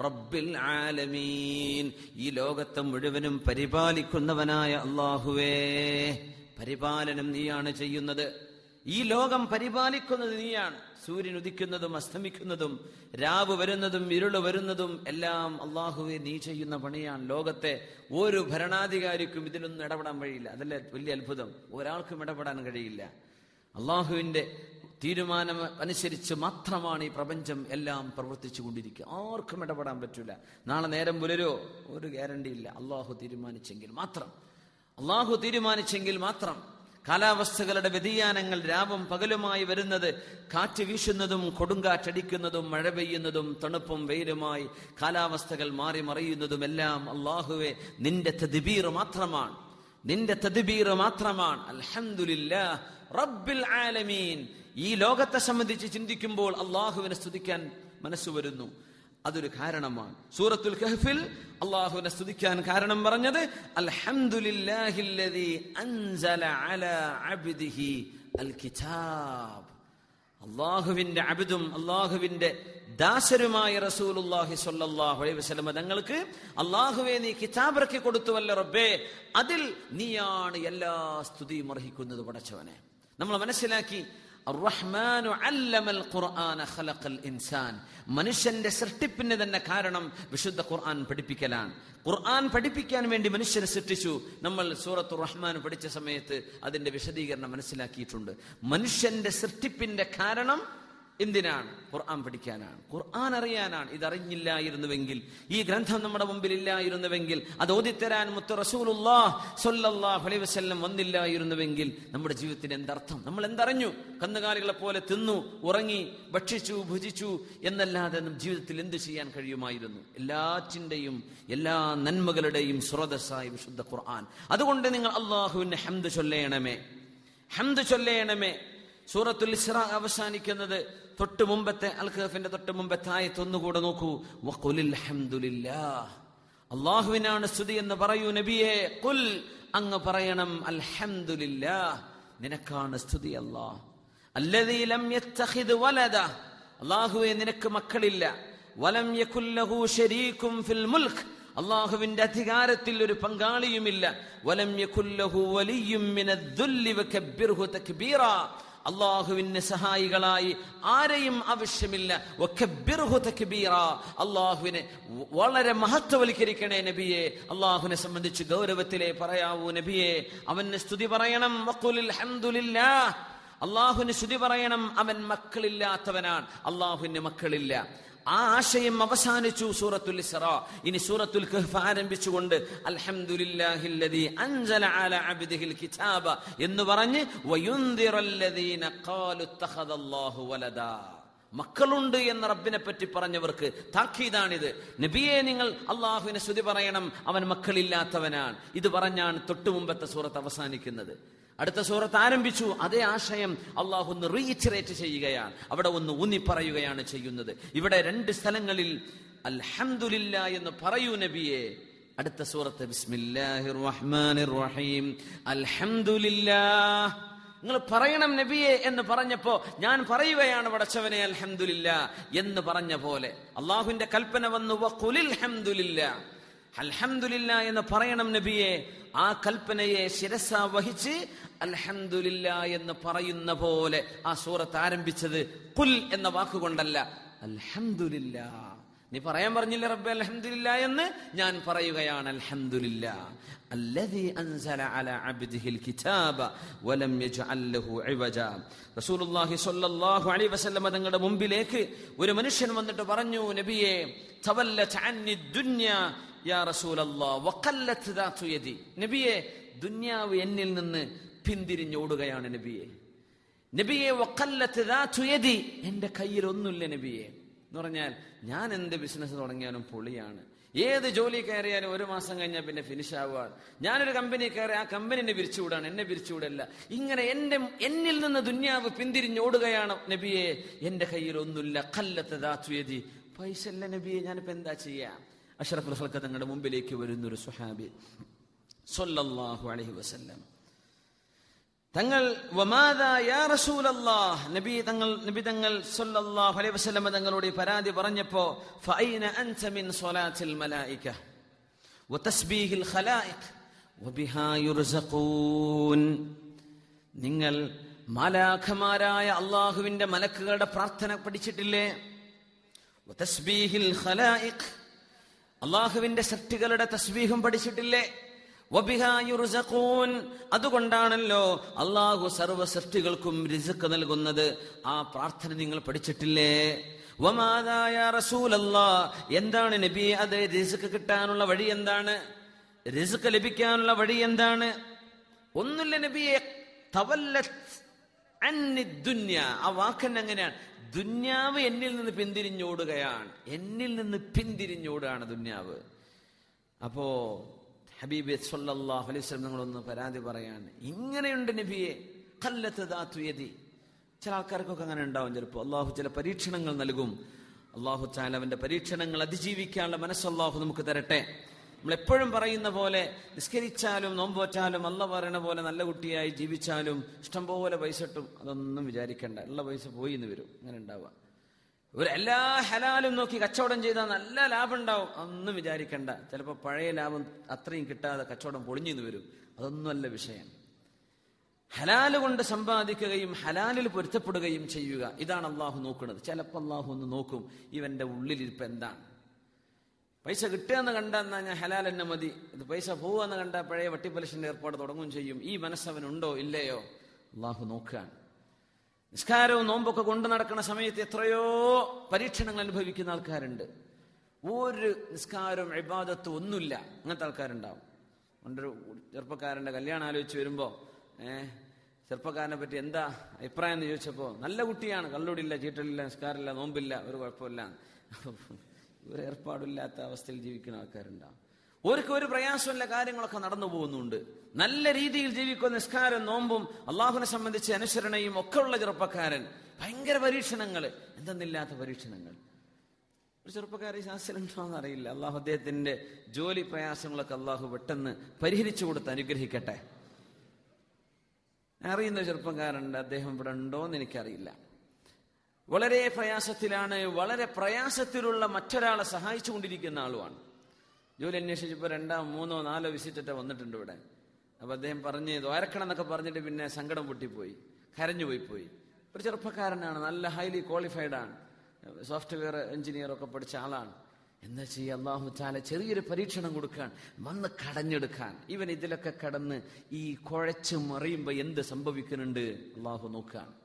റബ്ബിൽ ആലമീൻ. ഈ ലോകത്തെ മുഴുവനും പരിപാലിക്കുന്നവനായ അള്ളാഹുവേ പരിപാലനം നീയാണ് ചെയ്യുന്നത്. ഈ ലോകം പരിപാലിക്കുന്നത് നീയാണ്. സൂര്യൻ ഉദിക്കുന്നതും അസ്തമിക്കുന്നതും രാവ് വരുന്നതും ഇരുൾ വരുന്നതും എല്ലാം അള്ളാഹുവെ നീ ചെയ്യുന്ന പണിയാണ്. ലോകത്തെ ഒരു ഭരണാധികാരിക്കും ഇതിലൊന്നും ഇടപെടാൻ കഴിയില്ല അതല്ലേ വലിയ അത്ഭുതം? ഒരാൾക്കും ഇടപെടാൻ കഴിയില്ല. അള്ളാഹുവിന്റെ തീരുമാനം അനുസരിച്ച് മാത്രമാണ് ഈ പ്രപഞ്ചം എല്ലാം പ്രവർത്തിച്ചു കൊണ്ടിരിക്കുക. ആർക്കും ഇടപെടാൻ പറ്റൂല. നാളെ നേരം പുലരോ? ഒരു ഗ്യാരണ്ടി ഇല്ല. അള്ളാഹു തീരുമാനിച്ചെങ്കിൽ മാത്രം. അള്ളാഹു തീരുമാനിച്ചെങ്കിൽ മാത്രം. കാലാവസ്ഥകളുടെ വ്യതിയാനങ്ങൾ രാവും പകലുമായി വരുന്നത് കാറ്റ് വീശുന്നതും കൊടുങ്കാറ്റടിക്കുന്നതും മഴ പെയ്യുന്നതും തണുപ്പും വെയിലുമായി കാലാവസ്ഥകൾ മാറി മറിയുന്നതും എല്ലാം അള്ളാഹുവെ നിന്റെ തദ്ബീർ മാത്രമാണ്. നിന്റെ തദ്ബീർ മാത്രമാണ്. അൽഹംദുലില്ലാ റബ്ബിൽ ആലമീൻ. ഈ ലോകത്തെ സംബന്ധിച്ച് ചിന്തിക്കുമ്പോൾ അള്ളാഹുവിനെ സ്തുതിക്കാൻ മനസ്സ് വരുന്നു. അതൊരു കാരണമാണ്. സൂറത്തുൽ കഹ്ഫിൽ അള്ളാഹുവിനെ സ്തുതിക്കാൻ കാരണം പറഞ്ഞത് അള്ളാഹുവിന്റെ അബിദും അള്ളാഹുവിന്റെ ദാസരുമായ റസൂലുല്ലാഹി സ്വല്ലല്ലാഹു അലൈഹി വസല്ലം തങ്ങൾക്ക് അള്ളാഹുവെ നീ കിതാബ് ഇറക്കി കൊടുത്തുവല്ല റബ്ബേ അതിൽ നീയാണ് എല്ലാ സ്തുതിയും അർഹിക്കുന്നത് പടച്ചവനെ. നമ്മൾ മനസ്സിലാക്കി മനുഷ്യന്റെ സൃഷ്ടിപ്പിന് തന്നെ കാരണം വിശുദ്ധ ഖുർആൻ പഠിപ്പിക്കലാണ്. ഖുർആൻ പഠിപ്പിക്കാൻ വേണ്ടി മനുഷ്യനെ സൃഷ്ടിച്ചു. നമ്മൾ സൂറത്തു റഹ്മാൻ പഠിച്ച സമയത്ത് അതിന്റെ വിശദീകരണം മനസ്സിലാക്കിയിട്ടുണ്ട്. മനുഷ്യന്റെ സൃഷ്ടിപ്പിന്റെ കാരണം എന്തിനാണ്? ഖുർആൻ പഠിക്കാനാണ്. ഖുർആൻ അറിയാനാണ്. ഇതറിഞ്ഞില്ലായിരുന്നുവെങ്കിൽ ഈ ഗ്രന്ഥം നമ്മുടെ മുമ്പിൽ ഇല്ലായിരുന്നുവെങ്കിൽ അത് ഓതിത്തരാൻ മുത്ത റസൂലുല്ലാഹ് വസല്ലം വന്നില്ലായിരുന്നുവെങ്കിൽ നമ്മുടെ ജീവിതത്തിന് എന്തർത്ഥം? നമ്മൾ എന്തറിഞ്ഞു? കന്നുകാലികളെ പോലെ തിന്നു ഉറങ്ങി ഭക്ഷിച്ചു ഭുജിച്ചു എന്നല്ലാതെ ജീവിതത്തിൽ എന്ത് ചെയ്യാൻ കഴിയുമായിരുന്നു? എല്ലാറ്റിന്റെയും എല്ലാ നന്മകളുടെയും സ്രോതസ്സായ വിശുദ്ധ ഖുർആൻ. അതുകൊണ്ട് നിങ്ങൾ അള്ളാഹുവിന്റെ ഹംദ് ചൊല്ലേണമേ. ഹംദ് ചൊല്ലേണമേ. സൂറത്തുൽ ഇസ്ര അവസാനിക്കുന്നത് തൊട്ട് മുമ്പത്തെ അൽഖഫിന്റെ തൊട്ട് മുമ്പത്തെ ആയത്ത് ഒന്നുകൂടെ നോക്കൂ. അള്ളാഹുവിനാണ് സ്തുതി എന്ന് പറയൂ നബിയെ. കുൽ അങ്ങ് പറയണം അൽഹംദുലില്ലാ നിനക്കാണ് സ്തുതി അല്ലാഹ്. യത്തഖിദ് വലദ. അള്ളാഹുവെ നിനക്ക് മക്കളില്ല. വലം യകുല്ലഹു ശരീകും ഫിൽ മുൽക് അള്ളാഹുവിന്റെ അധികാരത്തിൽ ഒരു പങ്കാളിയുമില്ല. വലം യകുല്ലഹു വലിയും അള്ളാഹുവിന് സഹായികളായി ആരെയും ആവശ്യമില്ല. അള്ളാഹുവിനെ വളരെ മഹത്വവൽക്കരിക്കണേ നബിയെ. അള്ളാഹുവിനെ സംബന്ധിച്ച് ഗൗരവത്തിലെ പറയാവൂ നബിയെ. അവന് സ്തുതി പറയണം. അള്ളാഹുവിന് സ്തുതി പറയണം. അവൻ മക്കളില്ലാത്തവനാണ്. അള്ളാഹുവിന് മക്കളില്ല. ആ ആശയം അവസാനിച്ചു സൂറത്തുൽ ഇസ്റ. ഇനി സൂറത്തുൽ കഹ്ഫ് ആരംഭിച്ചുകൊണ്ട് അൽഹംദുലില്ലാഹില്ലദീ അൻസല അലാ അബ്ദിഹിൽ കിതാബ എന്ന് പറഞ്ഞ് വയുൻദിറല്ലദീന ഖാലു തഖദല്ലാഹു വലദാ. മക്കളുണ്ട് എന്ന റബ്ബിനെ പറ്റി പറഞ്ഞവർക്ക് താക്കീതാണിത്. നബിയെ നിങ്ങൾ അള്ളാഹുവിനെ സ്തുതി പറയണം. അവൻ മക്കളില്ലാത്തവനാണ്. ഇത് പറഞ്ഞാണ് തൊട്ടു മുമ്പത്തെ സൂറത്ത് അവസാനിക്കുന്നത്. അടുത്ത സൂറത്ത് ആരംഭിച്ചു. അതേ ആശയം അള്ളാഹു ഒന്ന് റീച്ചറേറ്റ് ചെയ്യുകയാണ്. അവിടെ ഒന്ന് ഊന്നി പറയുകയാണ് ചെയ്യുന്നത്. ഇവിടെ രണ്ട് സ്ഥലങ്ങളിൽ അൽഹന്ദില്ല എന്ന് പറയൂ നബിയെ. അടുത്ത സൂറത്ത് ബിസ്മില്ലാഹിർ റഹ്മാനിർ റഹീം നിങ്ങൾ പറയണം നബിയെ എന്ന് പറഞ്ഞപ്പോ ഞാൻ പറയുകയാണ് വടച്ചവനെ അൽഹന്ദില്ല എന്ന് പറഞ്ഞ പോലെ. അള്ളാഹുവിന്റെ കൽപ്പന വന്നു ഹംദുലില്ല അൽഹംദുലില്ല എന്ന് പറയണം നബിയെ. ആ കൽപ്പനയെ ശിരസ വഹിച്ച് അൽഹംദുലില്ല എന്ന് പറയുന്ന പോലെ ആ സൂറത്ത് ആരംഭിച്ചത് കുൽ എന്ന വാക്കുകൊണ്ടല്ല. അൽഹംദുലില്ല. നീ പറയാൻ പറഞ്ഞില്ല റബ്ബെ അൽഹംദുലില്ല എന്ന്? ഞാൻ പറയുകയാണ് അൽഹംദുലില്ല. അല്ലദീ അൻസല അല അബ്ദിഹിൽ കിതാബ വലം യജ്അൽ ലഹു ഇവജ. റസൂലുള്ളാഹി സ്വല്ലല്ലാഹു അലൈഹി വസല്ലമ തങ്ങളുടെ മുമ്പിലേക്ക് ഒരു മനുഷ്യൻ വന്നിട്ട് പറഞ്ഞു നബിയേ തവല്ലത അന്നി ദുനിയ യാ റസൂലല്ലാ വഖല്ലത് ദാതു യദി. നബിയെ ദുനിയാവ് എന്നിൽ നിന്ന് പിന്തിരിഞ്ഞോടുകയാണ് നബിയെ. നബിയെ യദി എന്റെ കയ്യിൽ ഒന്നുമില്ല നബിയെ. എന്ന് പറഞ്ഞാൽ ഞാൻ എന്ത് ബിസിനസ് തുടങ്ങിയാലും പൊളിയാണ്. ഏത് ജോലി കയറിയാലും ഒരു മാസം കഴിഞ്ഞാൽ പിന്നെ ഫിനിഷ് ആവുകയാണ് ഞാനൊരു കമ്പനി കയറി ആ കമ്പനി എന്നെ പിരിച്ചുവിടാണ് എന്നെ പിരിച്ചുവിടല്ല ഇങ്ങനെ എന്റെ എന്നിൽ നിന്ന് ദുന്യാവ് പിന്തിരിഞ്ഞോടുകയാണ് നബിയെ. എന്റെ കയ്യിൽ ഒന്നുമില്ല കല്ലത്ത് ദാത്തുയതി പൈസ അല്ല നബിയെ ഞാനിപ്പോ എന്താ ചെയ്യാ? അഷറഫ് ഹൽക്ക തങ്ങളുടെ മുമ്പിലേക്ക് വരുന്ന ഒരു സുഹാബി സൊല്ലാഹു അലഹി വസല്ലം. തങ്ങൾ നബി തങ്ങൾ നബി തങ്ങൾ സല്ലല്ലാഹു അലൈഹി തങ്ങളോട് പരാതി പറഞ്ഞപ്പോ നിങ്ങൾ മാലാഖമാരായ അള്ളാഹുവിന്റെ മലക്കുകളുടെ പ്രാർത്ഥന പഠിച്ചിട്ടില്ലേ? അള്ളാഹുവിന്റെ ശക്തികളുടെ തസ്ബീഹും പഠിച്ചിട്ടില്ലേ? അതുകൊണ്ടാണല്ലോ അള്ളാഹു സർവ സൃഷ്ടികൾക്കും റിസ്ക് നൽകുന്നത്. ആ പ്രാർത്ഥന നിങ്ങൾ പഠിച്ചിട്ടില്ലേ? എന്താണ് നബി അത് റിസുക്ക് കിട്ടാനുള്ള വഴി എന്താണ്? റിസുക്ക് ലഭിക്കാനുള്ള വഴി എന്താണ്? ഒന്നുമില്ല നബിയെ. തവല്ല ആ വാക്കൻ എങ്ങനെയാണ് ദുന്യാവ് എന്നിൽ നിന്ന് പിന്തിരിഞ്ഞോടുകയാണ്. എന്നിൽ നിന്ന് പിന്തിരിഞ്ഞോടുകയാണ് ദുന്യാവ്. അപ്പോ ഹബീബ് അലൈഹി നിങ്ങളൊന്ന് പരാതി പറയാണ്. ഇങ്ങനെയുണ്ട് നബിയെ കല്ലത്ത് ദാത്തുയതി ചില ആൾക്കാർക്കൊക്കെ അങ്ങനെ ഉണ്ടാവും ചിലപ്പോൾ. അള്ളാഹു ചില പരീക്ഷണങ്ങൾ നൽകും. അള്ളാഹു ചാലവന്റെ പരീക്ഷണങ്ങൾ അതിജീവിക്കാനുള്ള മനസ്സല്ലാഹു നമുക്ക് തരട്ടെ. നമ്മൾ എപ്പോഴും പറയുന്ന പോലെ നിസ്കരിച്ചാലും നോമ്പോറ്റാലും അല്ല പറയണ പോലെ നല്ല കുട്ടിയായി ജീവിച്ചാലും ഇഷ്ടംപോലെ പൈസ ഇട്ടും അതൊന്നും വിചാരിക്കേണ്ട. ഉള്ള പൈസ പോയി എന്ന് വരും. അങ്ങനെ ഉണ്ടാവുക. ഒരു എല്ലാ ഹലാലും നോക്കി കച്ചവടം ചെയ്താൽ നല്ല ലാഭം ഉണ്ടാവും. അതൊന്നും വിചാരിക്കണ്ട. ചിലപ്പോൾ പഴയ ലാഭം അത്രയും കിട്ടാതെ കച്ചവടം പൊളിഞ്ഞു വരും. അതൊന്നുമല്ല വിഷയം. ഹലാൽ കൊണ്ട് സമ്പാദിക്കുകയും ഹലാലിൽ പൊരുത്തപ്പെടുകയും ചെയ്യുക. ഇതാണ് അള്ളാഹു നോക്കുന്നത്. ചിലപ്പോൾ അള്ളാഹു ഒന്ന് നോക്കും ഇവന്റെ ഉള്ളിലിരിപ്പ് എന്താണ്? പൈസ കിട്ടുകയെന്ന് കണ്ടെന്നാ ഞാൻ ഹലാൽ എന്നെ മതി. ഇത് പൈസ പോവുകയെന്ന് കണ്ട പഴയ വട്ടിപ്പലിശന്റെ ഏർപ്പാട് തുടങ്ങുകയും ചെയ്യും. ഈ മനസ്സവനുണ്ടോ ഇല്ലയോ? അള്ളാഹു നോക്കുകയാണ്. നിസ്കാരവും നോമ്പൊക്കെ കൊണ്ടു നടക്കുന്ന സമയത്ത് എത്രയോ പരീക്ഷണങ്ങൾ അനുഭവിക്കുന്ന ആൾക്കാരുണ്ട്. ഒരു നിസ്കാരവും ഇബാദത്തും ഒന്നുമില്ല. അങ്ങനത്തെ ആൾക്കാരുണ്ടാവും. പണ്ടൊരു ചെറുപ്പക്കാരന്റെ കല്യാണം ആലോചിച്ച് വരുമ്പോൾ ഏഹ് ചെറുപ്പക്കാരനെ പറ്റി എന്താ അഭിപ്രായം എന്ന് ചോദിച്ചപ്പോൾ നല്ല കുട്ടിയാണ്. കള്ളുടില്ല ചീട്ടലില്ല നിസ്കാരമില്ല നോമ്പില്ല ഒരു കുഴപ്പമില്ല. ഒരു ഏർപ്പാടില്ലാത്ത അവസ്ഥയിൽ ജീവിക്കുന്ന ആൾക്കാരുണ്ടാവും. ഓർക്ക് ഒരു പ്രയാസമില്ല കാര്യങ്ങളൊക്കെ നടന്നു പോകുന്നുണ്ട്. നല്ല രീതിയിൽ ജീവിക്കുന്ന നിസ്കാരം നോമ്പും അള്ളാഹുവിനെ സംബന്ധിച്ച് അനുസരണയും ഒക്കെ ഉള്ള ചെറുപ്പക്കാരൻ. ഭയങ്കര പരീക്ഷണങ്ങൾ എന്തെന്നില്ലാത്ത പരീക്ഷണങ്ങൾ. ഒരു ചെറുപ്പക്കാരി ശാസ്ത്രമുണ്ടോ എന്നറിയില്ല അള്ളാഹു അദ്ദേഹത്തിന്റെ ജോലി പ്രയാസങ്ങളൊക്കെ അള്ളാഹു പെട്ടെന്ന് പരിഹരിച്ചു കൊടുത്ത് അനുഗ്രഹിക്കട്ടെ. അറിയുന്ന ചെറുപ്പക്കാരുണ്ട് അദ്ദേഹം ഇവിടെ ഉണ്ടോ എന്ന് എനിക്കറിയില്ല. വളരെ പ്രയാസത്തിലാണ് വളരെ പ്രയാസത്തിലുള്ള മറ്റൊരാളെ സഹായിച്ചുകൊണ്ടിരിക്കുന്ന ആളുമാണ്. ജോലി അന്വേഷിച്ചപ്പോൾ രണ്ടോ മൂന്നോ നാലോ വിസിറ്റൊക്കെ വന്നിട്ടുണ്ട് ഇവിടെ. അപ്പൊ അദ്ദേഹം പറഞ്ഞ് ദ്വാരക്കണം എന്നൊക്കെ പറഞ്ഞിട്ട് പിന്നെ സങ്കടം പൊട്ടിപ്പോയി കരഞ്ഞു പോയി. പോയി ഒരു ചെറുപ്പക്കാരനാണ് നല്ല ഹൈലി ക്വാളിഫൈഡ് ആണ്. സോഫ്റ്റ്വെയർ എഞ്ചിനീയർ ഒക്കെ പഠിച്ച ആളാണ്. എന്താ ചെയ്യുക അള്ളാഹു ചാല ചെറിയൊരു പരീക്ഷണം കൊടുക്കാൻ വന്ന് കടഞ്ഞെടുക്കാൻ. ഇവൻ ഇതിലൊക്കെ കടന്ന് ഈ കുഴച്ച് മറിയുമ്പോൾ എന്ത് സംഭവിക്കുന്നുണ്ട്? അള്ളാഹു നോക്കാൻ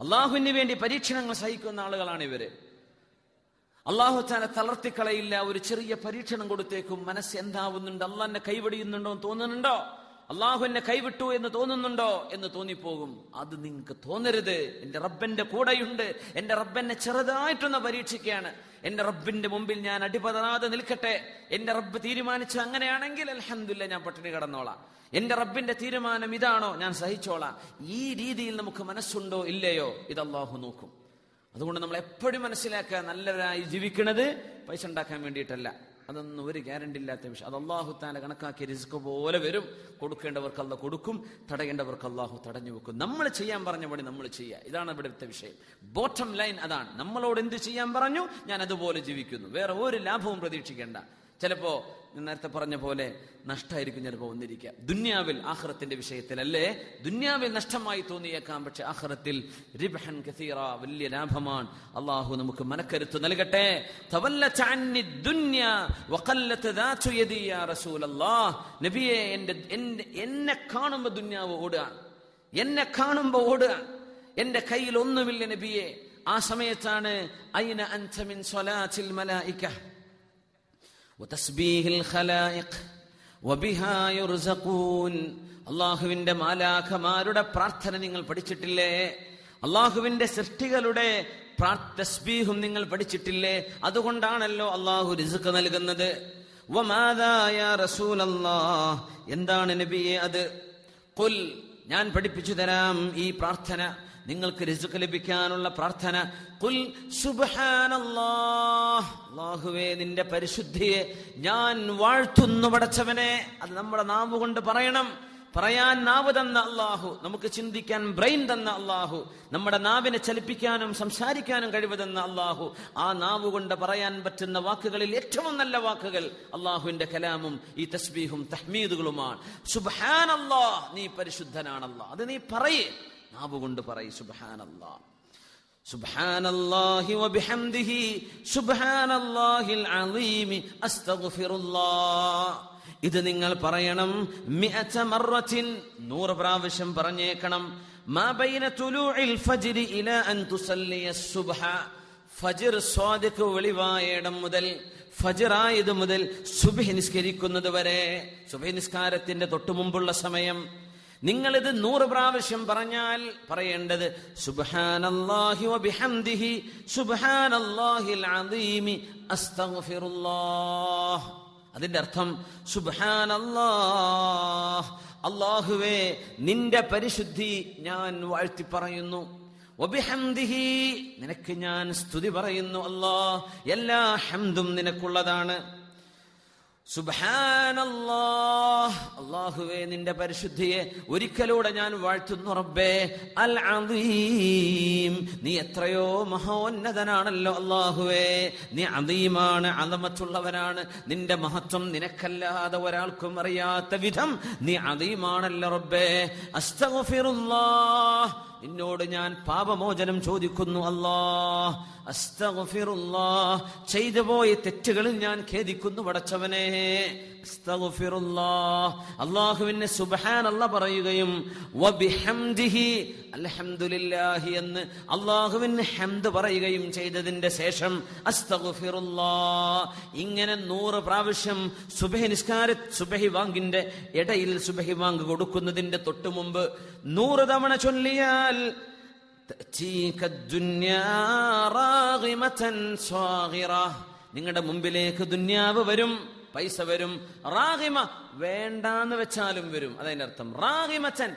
അള്ളാഹുവിന് വേണ്ടി പരീക്ഷണങ്ങൾ സഹിക്കുന്ന ആളുകളാണ് ഇവർ. അള്ളാഹു തന്നെ തളർത്തിക്കളയില്ല ഒരു ചെറിയ പരീക്ഷണം കൊടുത്തേക്കും. മനസ്സ് എന്താവുന്നുണ്ട്? അള്ളാഹ് എന്നെ കൈവടിയുന്നുണ്ടോ എന്ന് തോന്നുന്നുണ്ടോ? അള്ളാഹു എന്നെ കൈവിട്ടു എന്ന് തോന്നുന്നുണ്ടോ എന്ന് തോന്നിപ്പോകും. അത് നിങ്ങൾക്ക് തോന്നരുത്. എന്റെ റബ്ബന്റെ കൂടെയുണ്ട്. എന്റെ റബ്ബെന്നെ ചെറുതായിട്ടൊന്ന് പരീക്ഷിക്കുകയാണ്. എന്റെ റബ്ബിന്റെ മുമ്പിൽ ഞാൻ അടിപതറാതെ നിൽക്കട്ടെ. എന്റെ റബ്ബ് തീരുമാനിച്ചു അങ്ങനെയാണെങ്കിൽ അലഹമില്ല ഞാൻ പട്ടിണി കടന്നോളാം. എന്റെ റബ്ബിന്റെ തീരുമാനം ഇതാണോ? ഞാൻ സഹിച്ചോളാം. ഈ രീതിയിൽ നമുക്ക് മനസ്സുണ്ടോ? ഇല്ലയോ? ഇത് അള്ളാഹു നോക്കും. അതുകൊണ്ട് നമ്മൾ എപ്പോഴും മനസ്സിലാക്കുക നല്ലവരായി ജീവിക്കുന്നത് പൈസ ഉണ്ടാക്കാൻ വേണ്ടിയിട്ടല്ല. അതൊന്നും ഒരു ഗ്യാരണ്ടി ഇല്ലാത്ത വിഷയം. അത് അള്ളാഹു താല കണക്കാക്കിയ റിസ്ക് പോലെ വരും. കൊടുക്കേണ്ടവർക്ക് അല്ല കൊടുക്കും തടയേണ്ടവർക്ക് അള്ളാഹു തടഞ്ഞു വെക്കും. നമ്മൾ ചെയ്യാൻ പറഞ്ഞ പണി നമ്മൾ ചെയ്യുക. ഇതാണ് ഇവിടുത്തെ വിഷയം. ബോട്ടം ലൈൻ അതാണ്. നമ്മളോട് എന്ത് ചെയ്യാൻ പറഞ്ഞു? ഞാൻ അതുപോലെ ജീവിക്കുന്നു. വേറെ ഒരു ലാഭവും പ്രതീക്ഷിക്കേണ്ട. ചിലപ്പോ ഞാൻ നേരത്തെ പറഞ്ഞ പോലെ നഷ്ടമായിരിക്കും ചിലപ്പോൾ വന്നിരിക്കുക. ദുന്യാവിൽ ആഹ്റത്തിന്റെ വിഷയത്തിൽ അല്ലേ ദുന്യാവിൽ നഷ്ടമായി തോന്നിയേക്കാം പക്ഷെ ആഹ്റത്തിൽ റിബ്ഹൻ കസീറ വലിയ ലാഭമാണ്. അള്ളാഹു നമുക്ക് മനക്കരുത്ത് നൽകട്ടെ. നബിയെ എന്റെ എന്നെ കാണുമ്പോ ദുന്യാവ് ഓടുകയാണ് എന്നെ കാണുമ്പോ ഓടുകയാണ് എന്റെ കയ്യിൽ ഒന്നുമില്ല നബിയെ. ആ സമയത്താണ് അയിന അൻത മിൻ സ്വലാത്തിൽ മലായിക وتسبيح الخلائق وبها يرزقون അള്ളാഹുവിന്റെ മാലാഖമാരുടെ പ്രാർത്ഥന നിങ്ങൾ പഠിച്ചിട്ടില്ലേ അള്ളാഹുവിന്റെ സൃഷ്ടികളുടെ പ്രാ- തസ്ബീഹും നിങ്ങൾ പഠിച്ചിട്ടില്ലേ അതുകൊണ്ടാണല്ലോ അള്ളാഹു റിസുക്ക് നൽകുന്നത് വമാദാ യാ റസൂലല്ലാഹ്. എന്താണ് നബിയെ അത് കുൽ ഞാൻ പഠിപ്പിച്ചു തരാം ഈ പ്രാർത്ഥന നിങ്ങൾക്ക് റിസുക്ക് ലഭിക്കാനുള്ള പ്രാർത്ഥന. കുൽ സുബ്ഹാനല്ലാഹ്. അല്ലാഹുവേ നിന്റെ പരിശുദ്ധിയെ ഞാൻ വാഴ്ത്തുന്നു പടച്ചവനെ. അത് നമ്മുടെ നാവ് കൊണ്ട് പറയണം. പറയാൻ നാവ് തന്ന അള്ളാഹു നമുക്ക് ചിന്തിക്കാൻ ബ്രെയിൻ തന്ന അള്ളാഹു നമ്മുടെ നാവിനെ ചലിപ്പിക്കാനും സംസാരിക്കാനും കഴിവ് തന്ന അള്ളാഹു ആ നാവ് കൊണ്ട് പറയാൻ പറ്റുന്ന വാക്കുകളിൽ ഏറ്റവും നല്ല വാക്കുകൾ അള്ളാഹുവിന്റെ കലാമും ഈ തസ്ബീഹും തഹ്മീദുകളുമാണ്. സുബാൻ നീ പരിശുദ്ധനാണല്ലോ അത് നീ പറയേ. നാവ് കൊണ്ട് പറയ് സുബാൻ അള്ളാഹ് سبحان الله وبحمده سبحان الله العظيم استغفر الله ഇത് നിങ്ങൾ പറയണം മിഅത മറത്തിൻ നൂറ് പ്രാവശ്യം പറഞ്ഞേക്കണം മാ ബൈന തുലൂഇൽ ഫജ്രി ഇലാ അൻ തുസല്ലിയ സുബ്ഹ ഫജ്ർ സ്വാദിഖ് വെളിവായയിടം മുതൽ ഫജ്റായത് മുതൽ സുബ്ഹി നിസ്കരിക്കുന്നത് വരെ സുബ്ഹി നിസ്കാരത്തിന്റെ തൊട്ടു മുമ്പുള്ള സമയം നിങ്ങൾ ഇത് നൂറ് പ്രാവശ്യം പറഞ്ഞാൽ പറയേണ്ടത് സുബ്ഹാനല്ലാഹി സുബ്ഹാനല്ലാഹിൽ അസ്തഗ്ഫിറുല്ലാഹ്. അതിന്റെ അർത്ഥം സുബ്ഹാനല്ലാഹ്. അല്ലാഹുവേ നിന്റെ പരിശുദ്ധി ഞാൻ വാഴ്ത്തി പറയുന്നു. നിനക്ക് ഞാൻ സ്തുതി പറയുന്നു അല്ലാ എല്ലാ ഹംദും നിനക്കുള്ളതാണ്. അല്ലാഹുവേ നിന്റെ പരിശുദ്ധിയെ ഒരിക്കലൂടെ ഞാൻ വാഴ്ത്തുന്നു റബ്ബേ. അൽ അദീം നീ എത്രയോ മഹോന്നതനാണല്ലോ അള്ളാഹുവേ നീ അദീമാണ് അലമത്തുള്ളവനാണ് നിന്റെ മഹത്വം നിനക്കല്ലാതെ ഒരാൾക്കും അറിയാത്ത വിധം നീ അദീമാണല്ലോ റബ്ബേ. അസ്തഗ്ഫിറുല്ലാഹ്. നിന്നോട് ഞാൻ പാപമോചനം ചോദിക്കുന്നു അല്ലാ. ചെയ്തു പോയ തെറ്റുകളിൽ ഞാൻ ഖേദിക്കുന്നു പടച്ചവനെ പറയുകയും അൽഹംദുലില്ലാഹി എന്ന് ഹംദ് പറയുകയും ചെയ്തതിന്റെ ശേഷം ഇങ്ങനെ നൂറ് പ്രാവശ്യം സുബഹി നിസ്കാര സുബഹി വാങ്കിന്റെ ഇടയിൽ സുബഹി വാങ്ക് കൊടുക്കുന്നതിന്റെ തൊട്ടു മുമ്പ് നൂറ് തവണ ചൊല്ലിയാൽ നിങ്ങളുടെ മുമ്പിലേക്ക് ദുന്യാവ് വരും. പൈസ വരും. റാഹിമ വേണ്ടാന്ന് വെച്ചാലും വരും. അതതിന്റെ അർത്ഥം റാഹിമച്ചൻ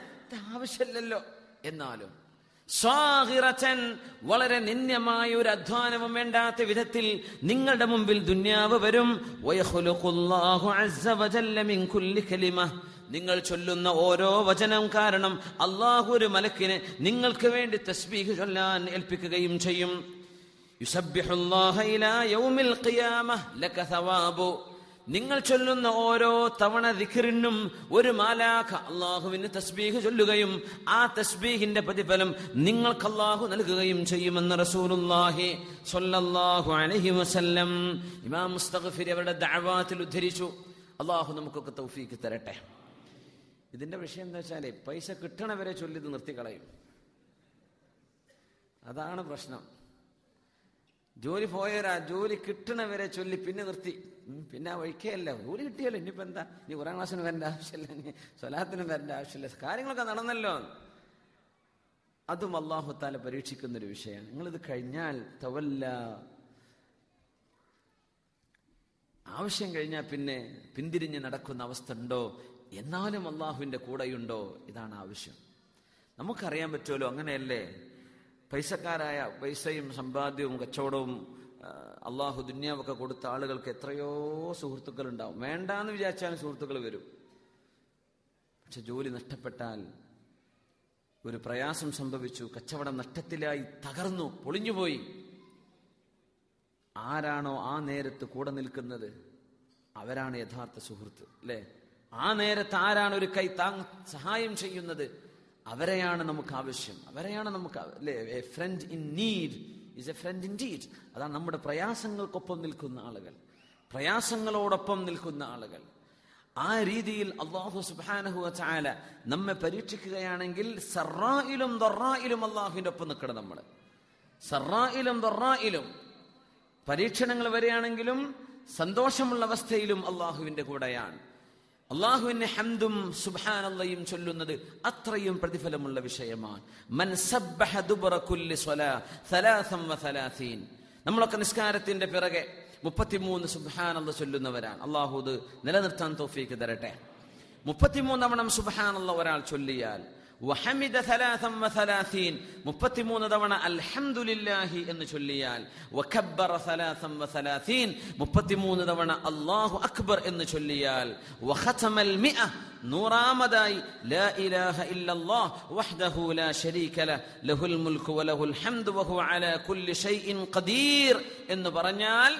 ആവശ്യമില്ലല്ലോ എന്നാലും സ്വാഹിറച്ചൻ വളരെ നിന്ദ്യമായ ഒരു അധ്വാനവും വേണ്ടാത്ത വിധത്തിൽ നിങ്ങളുടെ മുമ്പിൽ ദുന്യാവ് വരും. നിങ്ങൾ ചൊല്ലുന്ന ഓരോ വചനം കാരണം അള്ളാഹു ഒരു മലക്കിനെ നിങ്ങൾക്ക് വേണ്ടി തസ്ബീഹ് ചൊല്ലാൻ ഏൽപ്പിക്കുകയും ചെയ്യും. യുസബ്ബിഹുല്ലാഹ ഇലാ യൗമിൽ ഖിയാമ ലക നിങ്ങൾ ചൊല്ലുന്ന ഓരോ തവണ ദിഖറിനും ഒരു മാലാഖ അള്ളാഹുവിന് തസ്ബീഹ് ചൊല്ലുകയും ആ തസ്ബീഹിന്റെ പ്രതിഫലം നിങ്ങൾക്ക് അള്ളാഹു നൽകുകയും ചെയ്യുമെന്ന് റസൂലുള്ളാഹി സ്വല്ലല്ലാഹു അലൈഹി വസല്ലം ഇമാം മുസ്തഗ്ഫിർ അവരുടെ ദഅവാത്തിൽ ഉദ്ധരിച്ചു. അള്ളാഹു നമുക്കൊക്കെ തൗഫീക്ക് തരട്ടെ. ഇതിന്റെ വിഷയം എന്താ വെച്ചാൽ പൈസ കിട്ടണവരെ ചൊല്ലി ഇത് നിർത്തിക്കളയും. അതാണ് പ്രശ്നം. ജോലി പോയവരാ ജോലി കിട്ടണവരെ ചൊല്ലി പിന്നെ നിർത്തി. പിന്നെ ആ വഴിക്കല്ല ജോലി കിട്ടിയല്ലോ. ഇനിയിപ്പോ എന്താ? നീ കുറാം ക്ലാസ്സിന് വരേണ്ട ആവശ്യമില്ല. നീ സ്വലാത്തിനും വരേണ്ട ആവശ്യമില്ല. കാര്യങ്ങളൊക്കെ നടന്നല്ലോ. അതും അള്ളാഹുത്താല പരീക്ഷിക്കുന്ന ഒരു വിഷയമാണ്. നിങ്ങളിത് കഴിഞ്ഞാൽ തവല്ല. ആവശ്യം കഴിഞ്ഞാൽ പിന്നെ പിന്തിരിഞ്ഞ് നടക്കുന്ന അവസ്ഥ ഉണ്ടോ? എന്നാലും അള്ളാഹുവിന്റെ കൂടെയുണ്ടോ? ഇതാണ് ആവശ്യം. നമുക്കറിയാൻ പറ്റുമല്ലോ അങ്ങനെയല്ലേ? പൈസക്കാരായ പൈസയും സമ്പാദ്യവും കച്ചവടവും അള്ളാഹു ദുന്യാവൊക്കെ കൊടുത്ത ആളുകൾക്ക് എത്രയോ സുഹൃത്തുക്കൾ ഉണ്ടാവും വേണ്ടാന്ന് വിചാരിച്ചാലും സുഹൃത്തുക്കൾ വരും. പക്ഷെ ജോലി നഷ്ടപ്പെട്ടാൽ ഒരു പ്രയാസം സംഭവിച്ചു. കച്ചവടം നഷ്ടത്തിലായി തകർന്നു പൊളിഞ്ഞുപോയി. ആരാണോ ആ നേരത്ത് കൂടെ നിൽക്കുന്നത്? അവരാണ് യഥാർത്ഥ സുഹൃത്ത് അല്ലെ? ആ നേരത്ത് ആരാണ് ഒരു കൈ താങ് സഹായം ചെയ്യുന്നത്? അവരെയാണ് നമുക്ക് ആവശ്യം. അവരെയാണ് നമുക്ക് അല്ലേ? A friend in need is a friend indeed അതാണ് നമ്മുടെ പ്രയാസങ്ങൾക്കൊപ്പം നിൽക്കുന്ന ആളുകൾ. പ്രയാസങ്ങളോടൊപ്പം നിൽക്കുന്ന ആളുകൾ. ആ രീതിയിൽ അള്ളാഹു സുബാനഹു ചാല നമ്മെ പരീക്ഷിക്കുകയാണെങ്കിൽ സറായിലും ദൊറായിലും അള്ളാഹുവിന്റെ ഒപ്പം നിൽക്കണം നമ്മൾ. സറായിലും ദൊറായിലും പരീക്ഷണങ്ങൾ വരികയാണെങ്കിലും സന്തോഷമുള്ള അവസ്ഥയിലും അള്ളാഹുവിന്റെ കൂടെയാണ്. അള്ളാഹുവിന്റെ ഹംദും സുബ്ഹാനല്ലയും ചൊല്ലുന്നത് അത്രയും പ്രതിഫലമുള്ള വിഷയമാണ്. നമ്മളൊക്കെ നിസ്കാരത്തിന്റെ പിറകെ മുപ്പത്തിമൂന്ന് സുബ്ഹാനല്ല ചൊല്ലുന്നവരാണ്. അള്ളാഹു നിലനിർത്താൻ തോഫീക്ക് തരട്ടെ. മുപ്പത്തിമൂന്നവണം തവണ സുബ്ഹാനല്ല ഒരാൾ ചൊല്ലിയാൽ വഹമിദ സലാസം വസലാസീൻ മുപ്പത്തിമൂന്ന് തവണ അൽഹംദുലില്ലാഹി എന്ന് ചൊല്ലിയാൽ വഖബ്ബറ സലാസം വസലാസീൻ മുപ്പത്തിമൂന്ന് തവണ അല്ലാഹു അക്ബർ എന്ന് ചൊല്ലിയാൽ വഖതമൽ മിഅ നൂറാമതായി ലാ ഇലാഹ ഇല്ലല്ലാഹ് വഹ്ദഹു ലാ ശരീക ലഹ് ലഹുൽ മുൽക്കു വലഹുൽ ഹംദു വഹുവ അലാ കുല്ലി ഷൈഇൻ ഖദീർ എന്ന് പറഞ്ഞാൽ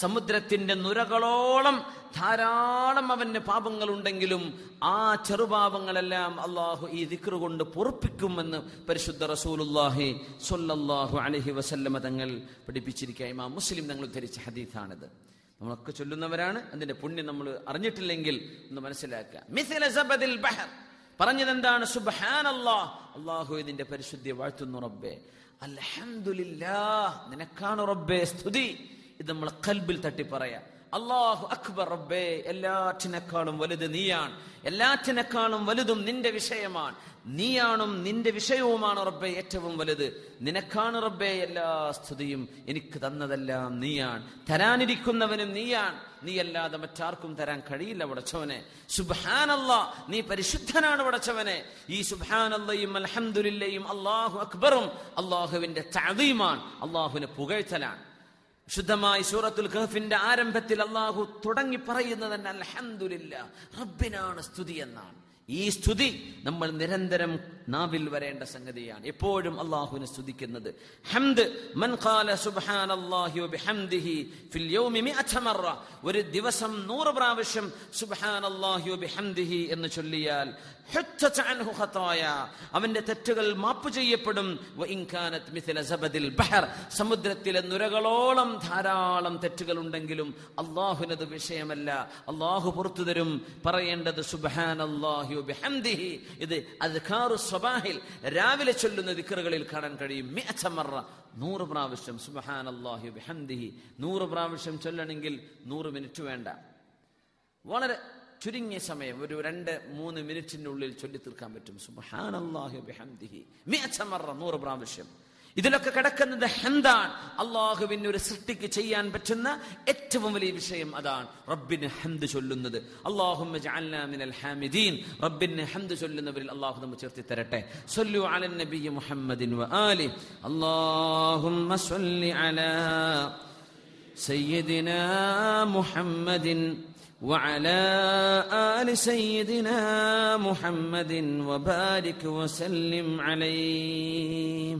സമുദ്രത്തിന്റെ നുരകളോളം ധാരാളം അവന്റെ പാപങ്ങളുണ്ടെങ്കിലും ആ ചെറുപാപങ്ങളെല്ലാം അള്ളാഹു ഈ ദിക്റ് കൊണ്ട് പൊറുപ്പിക്കുമെന്ന് പരിശുദ്ധ റസൂലുല്ലാഹി സൊല്ലാഹു അലഹി വസല്ലമ തങ്ങൾ പഠിപ്പിച്ചിരിക്കുക. ഇമാം മുസ്ലിം തങ്ങൾ ഉദ്ധരിച്ച ഹദീഥാണിത് നമ്മളൊക്കെ ചൊല്ലുന്നവരാണ്. അതിന്റെ പുണ്യം നമ്മൾ അറിഞ്ഞിട്ടില്ലെങ്കിൽ ഒന്ന് മനസ്സിലാക്കുക. മിഥില സബദിൽ ബഹർ പറഞ്ഞത് എന്താണ് സുബ്ഹാനല്ലാ അള്ളാഹു ഇതിന്റെ പരിശുദ്ധി വാഴ്ത്തുന്നു റബ്ബേ. അൽഹംദുലില്ലാ നിനക്കാണ് റബ്ബേ സ്തുതി. ഇത് നമ്മൾ കൽബിൽ തട്ടി പറയാ അള്ളാഹു അക്ബർ റബ്ബേ എല്ലാറ്റിനേക്കാളും വലുത് നീയാണ്. എല്ലാറ്റിനേക്കാളും വലുതും നിന്റെ വിഷയമാണ്. നീയാണും നിന്റെ വിഷയവുമാണ് റബ്ബെ ഏറ്റവും വലുത്. നിനക്കാണ് റബ്ബെ എല്ലാ സ്തുതിയും. എനിക്ക് തന്നതെല്ലാം നീയാണ്. തരാനിരിക്കുന്നവനും നീയാണ്. നീ അല്ലാതെ മറ്റാർക്കും തരാൻ കഴിയില്ല വടച്ചവനെ സുബാനല്ല നീ പരിശുദ്ധനാണ് വടച്ചവനെ ഈ സുബാനല്ലയും അലഹമുല്ലയും അള്ളാഹു അക്ബറും അള്ളാഹുവിന്റെ തഴീമാണ് അള്ളാഹുവിനെ പുകഴ്ത്തലാണ്. ശുദ്ധമായി സൂറത്തുൽ ഖഹഫിന്റെ ആരംഭത്തിൽ അള്ളാഹു തുടങ്ങി പറയുന്നത് തന്നെ അൽഹംദുലില്ല റബ്ബിനാണ് സ്തുതി എന്നാണ്. ഈ സ്തുതി നമ്മൾ നിരന്തരം നാവിൽ വരേണ്ട സംഗതിയാണ്. എപ്പോഴും അള്ളാഹുവിനെ സ്തുതിക്കുന്നത്. ഹംദ് മൻ ഖാല സുബ്ഹാനല്ലാഹി വബിഹംദിഹി ഫിൽ യൗമി മിഅത ഒരു ദിവസം നൂറ് പ്രാവശ്യം സുബ്ഹാനല്ലാഹി വബിഹംദിഹി എന്ന് ചൊല്ലിയാൽ ഹുത്തത അൻഹു ഖതായ. അവന്റെ തെറ്റുകൾ മാപ്പ് ചെയ്യപ്പെടും. വഇൻ കാനത് മിസ്ല സബദിൽ ബഹർ. സമുദ്രത്തിലെ നുരകളോളം ധാരാളം തെറ്റുകൾ ഉണ്ടെങ്കിലും അള്ളാഹുവിനത് വിഷയമല്ല. അള്ളാഹു പുറത്തു തരും പറയേണ്ടത് സുബ്ഹാനല്ലാഹി വബിഹംദിഹി ഇത് അദ്കാറു സ്വബാഹിൽ. രാവിലെ ചൊല്ലുന്ന ദിക്റുകളിൽ കാണാൻ കഴിയും. മിഅത മറ. നൂറ് പ്രാവശ്യം. സുബ്ഹാനല്ലാഹി ബിഹംദിഹി. നൂറ് പ്രാവശ്യം ചൊല്ലണമെങ്കിൽ നൂറ് മിനിറ്റ് വേണ്ട. വളരെ ചുരുങ്ങിയ സമയം. ഒരു രണ്ട് മൂന്ന് മിനിറ്റിനുള്ളിൽ ചൊല്ലി തീർക്കാൻ പറ്റും. സുബ്ഹാനല്ലാഹി വബിഹംദിഹി ബിഹംദിഹി മറ. നൂറ് പ്രാവശ്യം. ഇതിലൊക്കെ കിടക്കുന്നത് ഹന്താണ് അള്ളാഹുവിന് ഒരു സൃഷ്ടിക്ക് ചെയ്യാൻ പറ്റുന്ന ഏറ്റവും വലിയ വിഷയം അതാണ് റബ്ബിന് ഹന്ത് ചൊല്ലുന്നത് അള്ളാഹുമ്മ ജഅൽനാ മിനൽ ഹാമിദീൻ റബ്ബിന് ഹന്ത് ചൊല്ലുന്നവരിൽ അള്ളാഹു നമ്മ ചേർത്തി തരട്ടെ സല്ലു അലൻ നബിയ്യ മുഹമ്മദിൻ വആലി അല്ലാഹുമ്മ സ്വല്ലി അലാ സയ്യിദിനാ മുഹമ്മദിൻ وعلى آل سيدنا محمد وبارك وسلم عليه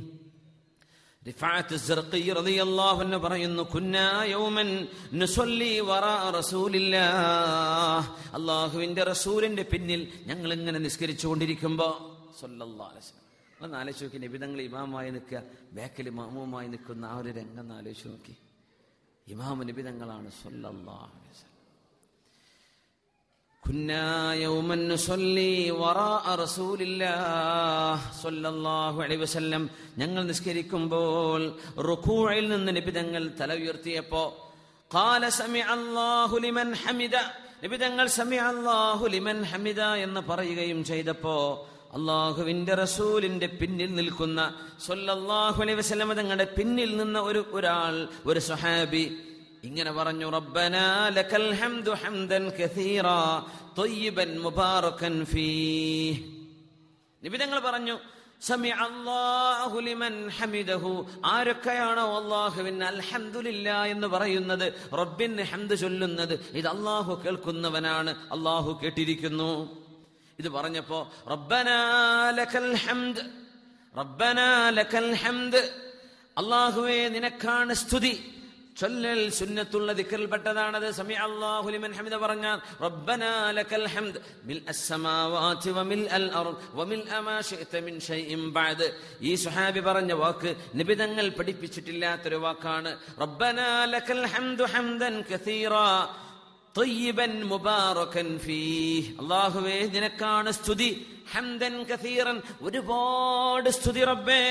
പറയുന്നു റസൂലില്ലാഹ്. അള്ളാഹുവിന്റെ റസൂലിന്റെ പിന്നിൽ ഞങ്ങൾ ഇങ്ങനെ നിസ്കരിച്ചു കൊണ്ടിരിക്കുമ്പോ അലൈഹി വസല്ലം. ആലോചിച്ച് നോക്കി നിബിതങ്ങൾ ഇമാമായി നിൽക്കുക ബാക്കിൽ ഇമാമുമായി നിൽക്കുന്ന ആ ഒരു രംഗം ആലോചിച്ച് നോക്കി. ഇമാമ നിബിതങ്ങളാണ് സല്ലല്ലാഹു അലൈഹി വസല്ലം. كنا يوما نصلي وراء رسول الله صلى الله عليه وسلم ഞങ്ങൾ നിസ്കരിക്കുമ്പോൾ റുക്കൂയിൽ നിന്ന് നിബിതങ്ങൾ തല ഉയർത്തിയപ്പോ قال سمع الله لمن حمد നിബിതങ്ങൾ سمع الله لمن حمد എന്ന് പറയുകയും ചെയ്തപ്പോ അള്ളാഹുവിന്റെ റസൂലിന്റെ പിന്നിൽ നിൽക്കുന്ന സല്ലല്ലാഹു അലൈഹി വസല്ലം തങ്ങളുടെ പിന്നിൽ നിന്ന ഒരു ഒരാൾ ഒരു സ്വഹാബി ഇങ്ങനെ പറഞ്ഞു റബ്ബന ലകൽ ഹംദു ഹംദൻ കസീറ മുബാറകൻ ഫീ പറഞ്ഞു ലിമൻ ഹമിദഹു. ആരൊക്കെയാണോ അള്ളാഹുവിന് അൽഹംദുലില്ല എന്ന് പറയുന്നത് റബ്ബിൻ ഹംദ് ചൊല്ലുന്നത് ഇത് അള്ളാഹു കേൾക്കുന്നവനാണ് അള്ളാഹു കേട്ടിരിക്കുന്നു. ഇത് പറഞ്ഞപ്പോ റബ്ബനാ ലകൽ ഹംദ് ലകൽ ഹംദ് അള്ളാഹുവേ നിനക്കാണ് സ്തുതി. ചൊല്ലൽ സുന്നത്തുള്ള ദിക്റിൽപ്പെട്ടതാണത് സമി അല്ലാഹു ലിമൻ ഹമിദ പറഞ്ഞാൽ റബ്ബനാ ലക്കൽ ഹംദ് മിൽ അസ്സമാവാതി വമിൽ അൽ അർദ് വമിൽ അമാ ശിഅത മിൻ ഷൈഇൻ ബഅദ് ഈ സുഹാബി പറഞ്ഞ വാക്ക് നിബിതങ്ങൾ പഠിപ്പിച്ചിട്ടില്ലാത്തൊരു വാക്കാണ് റബ്ബനാ ലക്കൽ ഹംദു ഹംദൻ കസീറാ طيبا മുബാറകൻ ഫീഹ് അല്ലാഹുവേ നിനക്കാണ് സ്തുതി ഹംദൻ കസീറൻ ഒരുപാട് സ്തുതി റബ്ബേ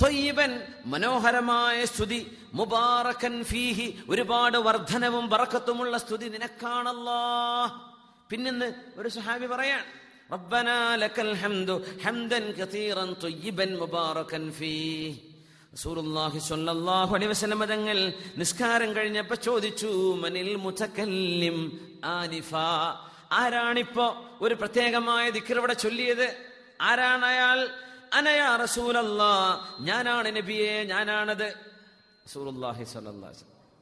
ത്വയ്യിബൻ മനോഹരമായ സ്തുതി. മുബാറക്കൻ ഫീഹി. ഒരുപാട് വർധനവും വറക്കത്തുമുള്ള സ്തുതി നിനക്കാണല്ലോ. പിന്നെന്ന് ഒരു സഹാബി പറയാൻ റബ്ബനാ ലക്കൽ ഹംദു ഹംദൻ കതീറൻ ത്വയ്യിബൻ മുബാറക്കൻ ഫീഹി. റസൂലുള്ളാഹി സ്വല്ലല്ലാഹു അലൈഹി വസല്ലം തങ്ങൾ നിസ്കാരം കഴിഞ്ഞപ്പോൾ ചോദിച്ചു മനിൽ മുതക്കല്ലിം ആനിഫ. ആരാണിപ്പോ ഒരു പ്രത്യേകമായ ദിക്കർ ഇവിടെ ചൊല്ലിയത്? ആരാണ് അയാൾ അനയാ റസൂലല്ലാ ഞാനാണ് നബിയെ ഞാനാണത്. വസല്ലം.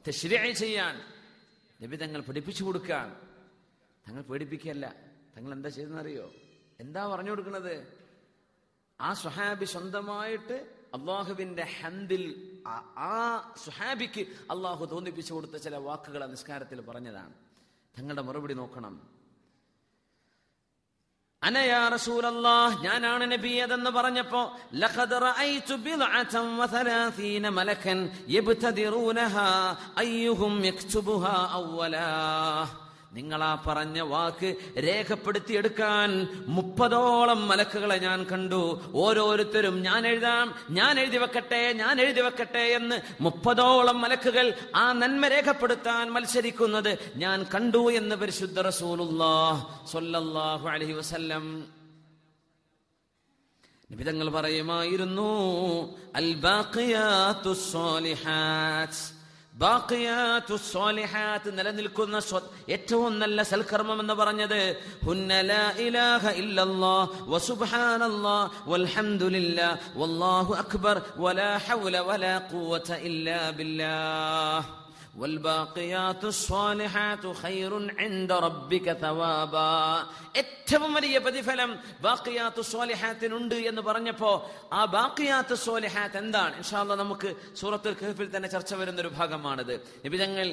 തശ്രീഅ ചെയ്യാൻ. നബി തങ്ങൾ പഠിപ്പിച്ചു കൊടുക്കാൻ. തങ്ങൾ പേടിപ്പിക്കല്ല തങ്ങൾ എന്താ ചെയ്തെന്നറിയോ എന്താ പറഞ്ഞു കൊടുക്കുന്നത്? ആ സുഹാബി സ്വന്തമായിട്ട് അള്ളാഹുവിന്റെ ഹന്തിൽ ആ- സുഹാബിക്ക് അള്ളാഹു തോന്നിപ്പിച്ചു കൊടുത്ത ചില വാക്കുകൾ നിസ്കാരത്തിൽ പറഞ്ഞതാണ്. തങ്ങളുടെ മറുപടി നോക്കണം. അനയാ റസൂലല്ലാഹ് ഞാനാണ് നബി അതെന്ന് പറഞ്ഞപ്പോ ലഖദ് റഅയ്തു ബിദ്അതൻ വസലാസീന മലക്കൻ യബ്തദിറൂനഹാ അയ്യുഹും യക്തുബുഹാ അവ്വലാ. നിങ്ങൾ ആ പറഞ്ഞ വാക്ക് രേഖപ്പെടുത്തി രേഖപ്പെടുത്തിയെടുക്കാൻ മുപ്പതോളം മലക്കുകളെ ഞാൻ കണ്ടു. ഓരോരുത്തരും ഞാൻ എഴുതാം ഞാൻ എഴുതി വെക്കട്ടെ ഞാൻ എഴുതി വെക്കട്ടെ എന്ന് മുപ്പതോളം മലക്കുകൾ ആ നന്മ രേഖപ്പെടുത്താൻ മത്സരിക്കുന്നത് ഞാൻ കണ്ടു എന്ന് പരിശുദ്ധ സ്വല്ലല്ലാഹു അലൈഹി വസല്ലം. നിബിതങ്ങൾ പറയുമായിരുന്നു അൽ സ്വാലിഹാത്ത് സ്വാലിഹാത്ത് നിലനിൽക്കുന്ന ഏറ്റവും നല്ല സൽക്കർമ്മം എന്ന് പറഞ്ഞത് അക്ബർ വലാ ഹൗല വലാ ഖുവത ഇല്ലാ ബില്ലാഹ്. والباقيات الصالحات خير عند ربك ثوابا ഏറ്റവും വലിയ പ്രതിഫലം ബാക്കിയാത്ത് സ്വാലിഹാത്തിനുണ്ട് എന്ന് പറഞ്ഞപ്പോ ആ ബാക്കിയാത്ത് സ്വാലിഹാത്ത് എന്താണ് ഇൻഷാല്ല നമുക്ക് സൂറത്തുൽ കഹഫിൽ തന്നെ ചർച്ച വരുന്ന ഒരു ഭാഗമാണിത് നിബിതങ്ങൾ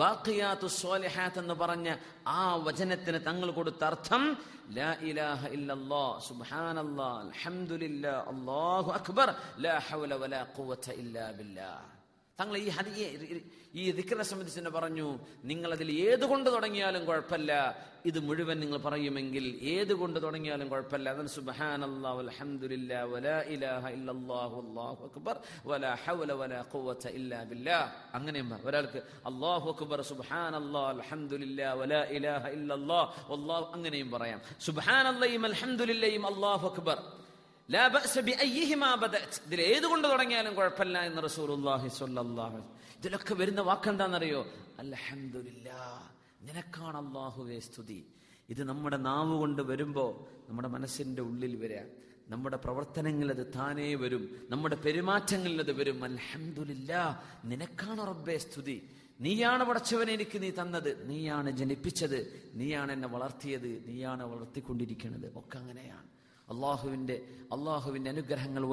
ബാക്കിയാത്ത് സ്വാലിഹാത്ത് എന്ന് പറഞ്ഞ ആ വചനത്തിന് തങ്ങൾ കൊടുത്ത അർത്ഥം ലാ ഇലാഹ ഇല്ലല്ലാഹ് സുബ്ഹാനല്ലാഹ് അൽഹംദുലില്ലാ അല്ലാഹു അക്ബർ ലാ ഹൗല വലാ ഖുവത ഇല്ലാ ബില്ലാഹ് തങ്ങൾ ഈ ഹരി ഈ- ദിക്കറിനെ സംബന്ധിച്ച് തന്നെ പറഞ്ഞു നിങ്ങൾ അതിൽ ഏതുകൊണ്ട് തുടങ്ങിയാലും കുഴപ്പമില്ല. ഇത് മുഴുവൻ നിങ്ങൾ പറയുമെങ്കിൽ ഏതുകൊണ്ട് തുടങ്ങിയാലും കുഴപ്പമില്ല. അതാണ് അള്ളാഹു അൽഹംദുലില്ലാ വലാ ഇലാഹ ഇല്ലല്ലാഹു അല്ലാഹു അക്ബർ വലാ ഹൗല വലാ ഖുവത ഇല്ലാ ബില്ലാ. അങ്ങനെ. ഒരാൾക്ക് അല്ലാഹു അക്ബർ സുബ്ഹാനല്ലാഹ് അൽഹംദുലില്ലാ വലാ ഇലാഹ ഇല്ലല്ലാഹ് വല്ലാഹു അങ്ങനെയും പറയാം. സുബ്ഹാനല്ലാഹിയും അൽഹംദുലില്ലയും അള്ളാഹു അക്ബർ. ഇതിൽ ഏതുകൊണ്ട് തുടങ്ങിയാലും കുഴപ്പമില്ല എന്ന് അലൈഹി ഇതിലൊക്കെ വരുന്ന വാക്കെന്താണെന്നറിയോ അൽഹംദുലില്ലാ നിനക്കാണ് അല്ലാഹുവേ സ്തുതി. ഇത് നമ്മുടെ നാവ് കൊണ്ട് വരുമ്പോ നമ്മുടെ മനസ്സിന്റെ ഉള്ളിൽ വരാം. നമ്മുടെ പ്രവർത്തനങ്ങളിൽ അത് താനേ വരും. നമ്മുടെ പെരുമാറ്റങ്ങളിൽ അത് വരും. അൽഹംദുലില്ലാ നിനക്കാണ് റബ്ബേ സ്തുതി. നീയാണ് പടച്ചവനെ എനിക്ക് നീ തന്നത്. നീയാണ് ജനിപ്പിച്ചത്. നീയാണ് എന്നെ വളർത്തിയത്. നീയാണ് വളർത്തിക്കൊണ്ടിരിക്കുന്നത്. ഒക്കെ അങ്ങനെയാണ്. അള്ളാഹുവിന്റെ അള്ളാഹുവിന്റെ അനുഗ്രഹങ്ങൾ.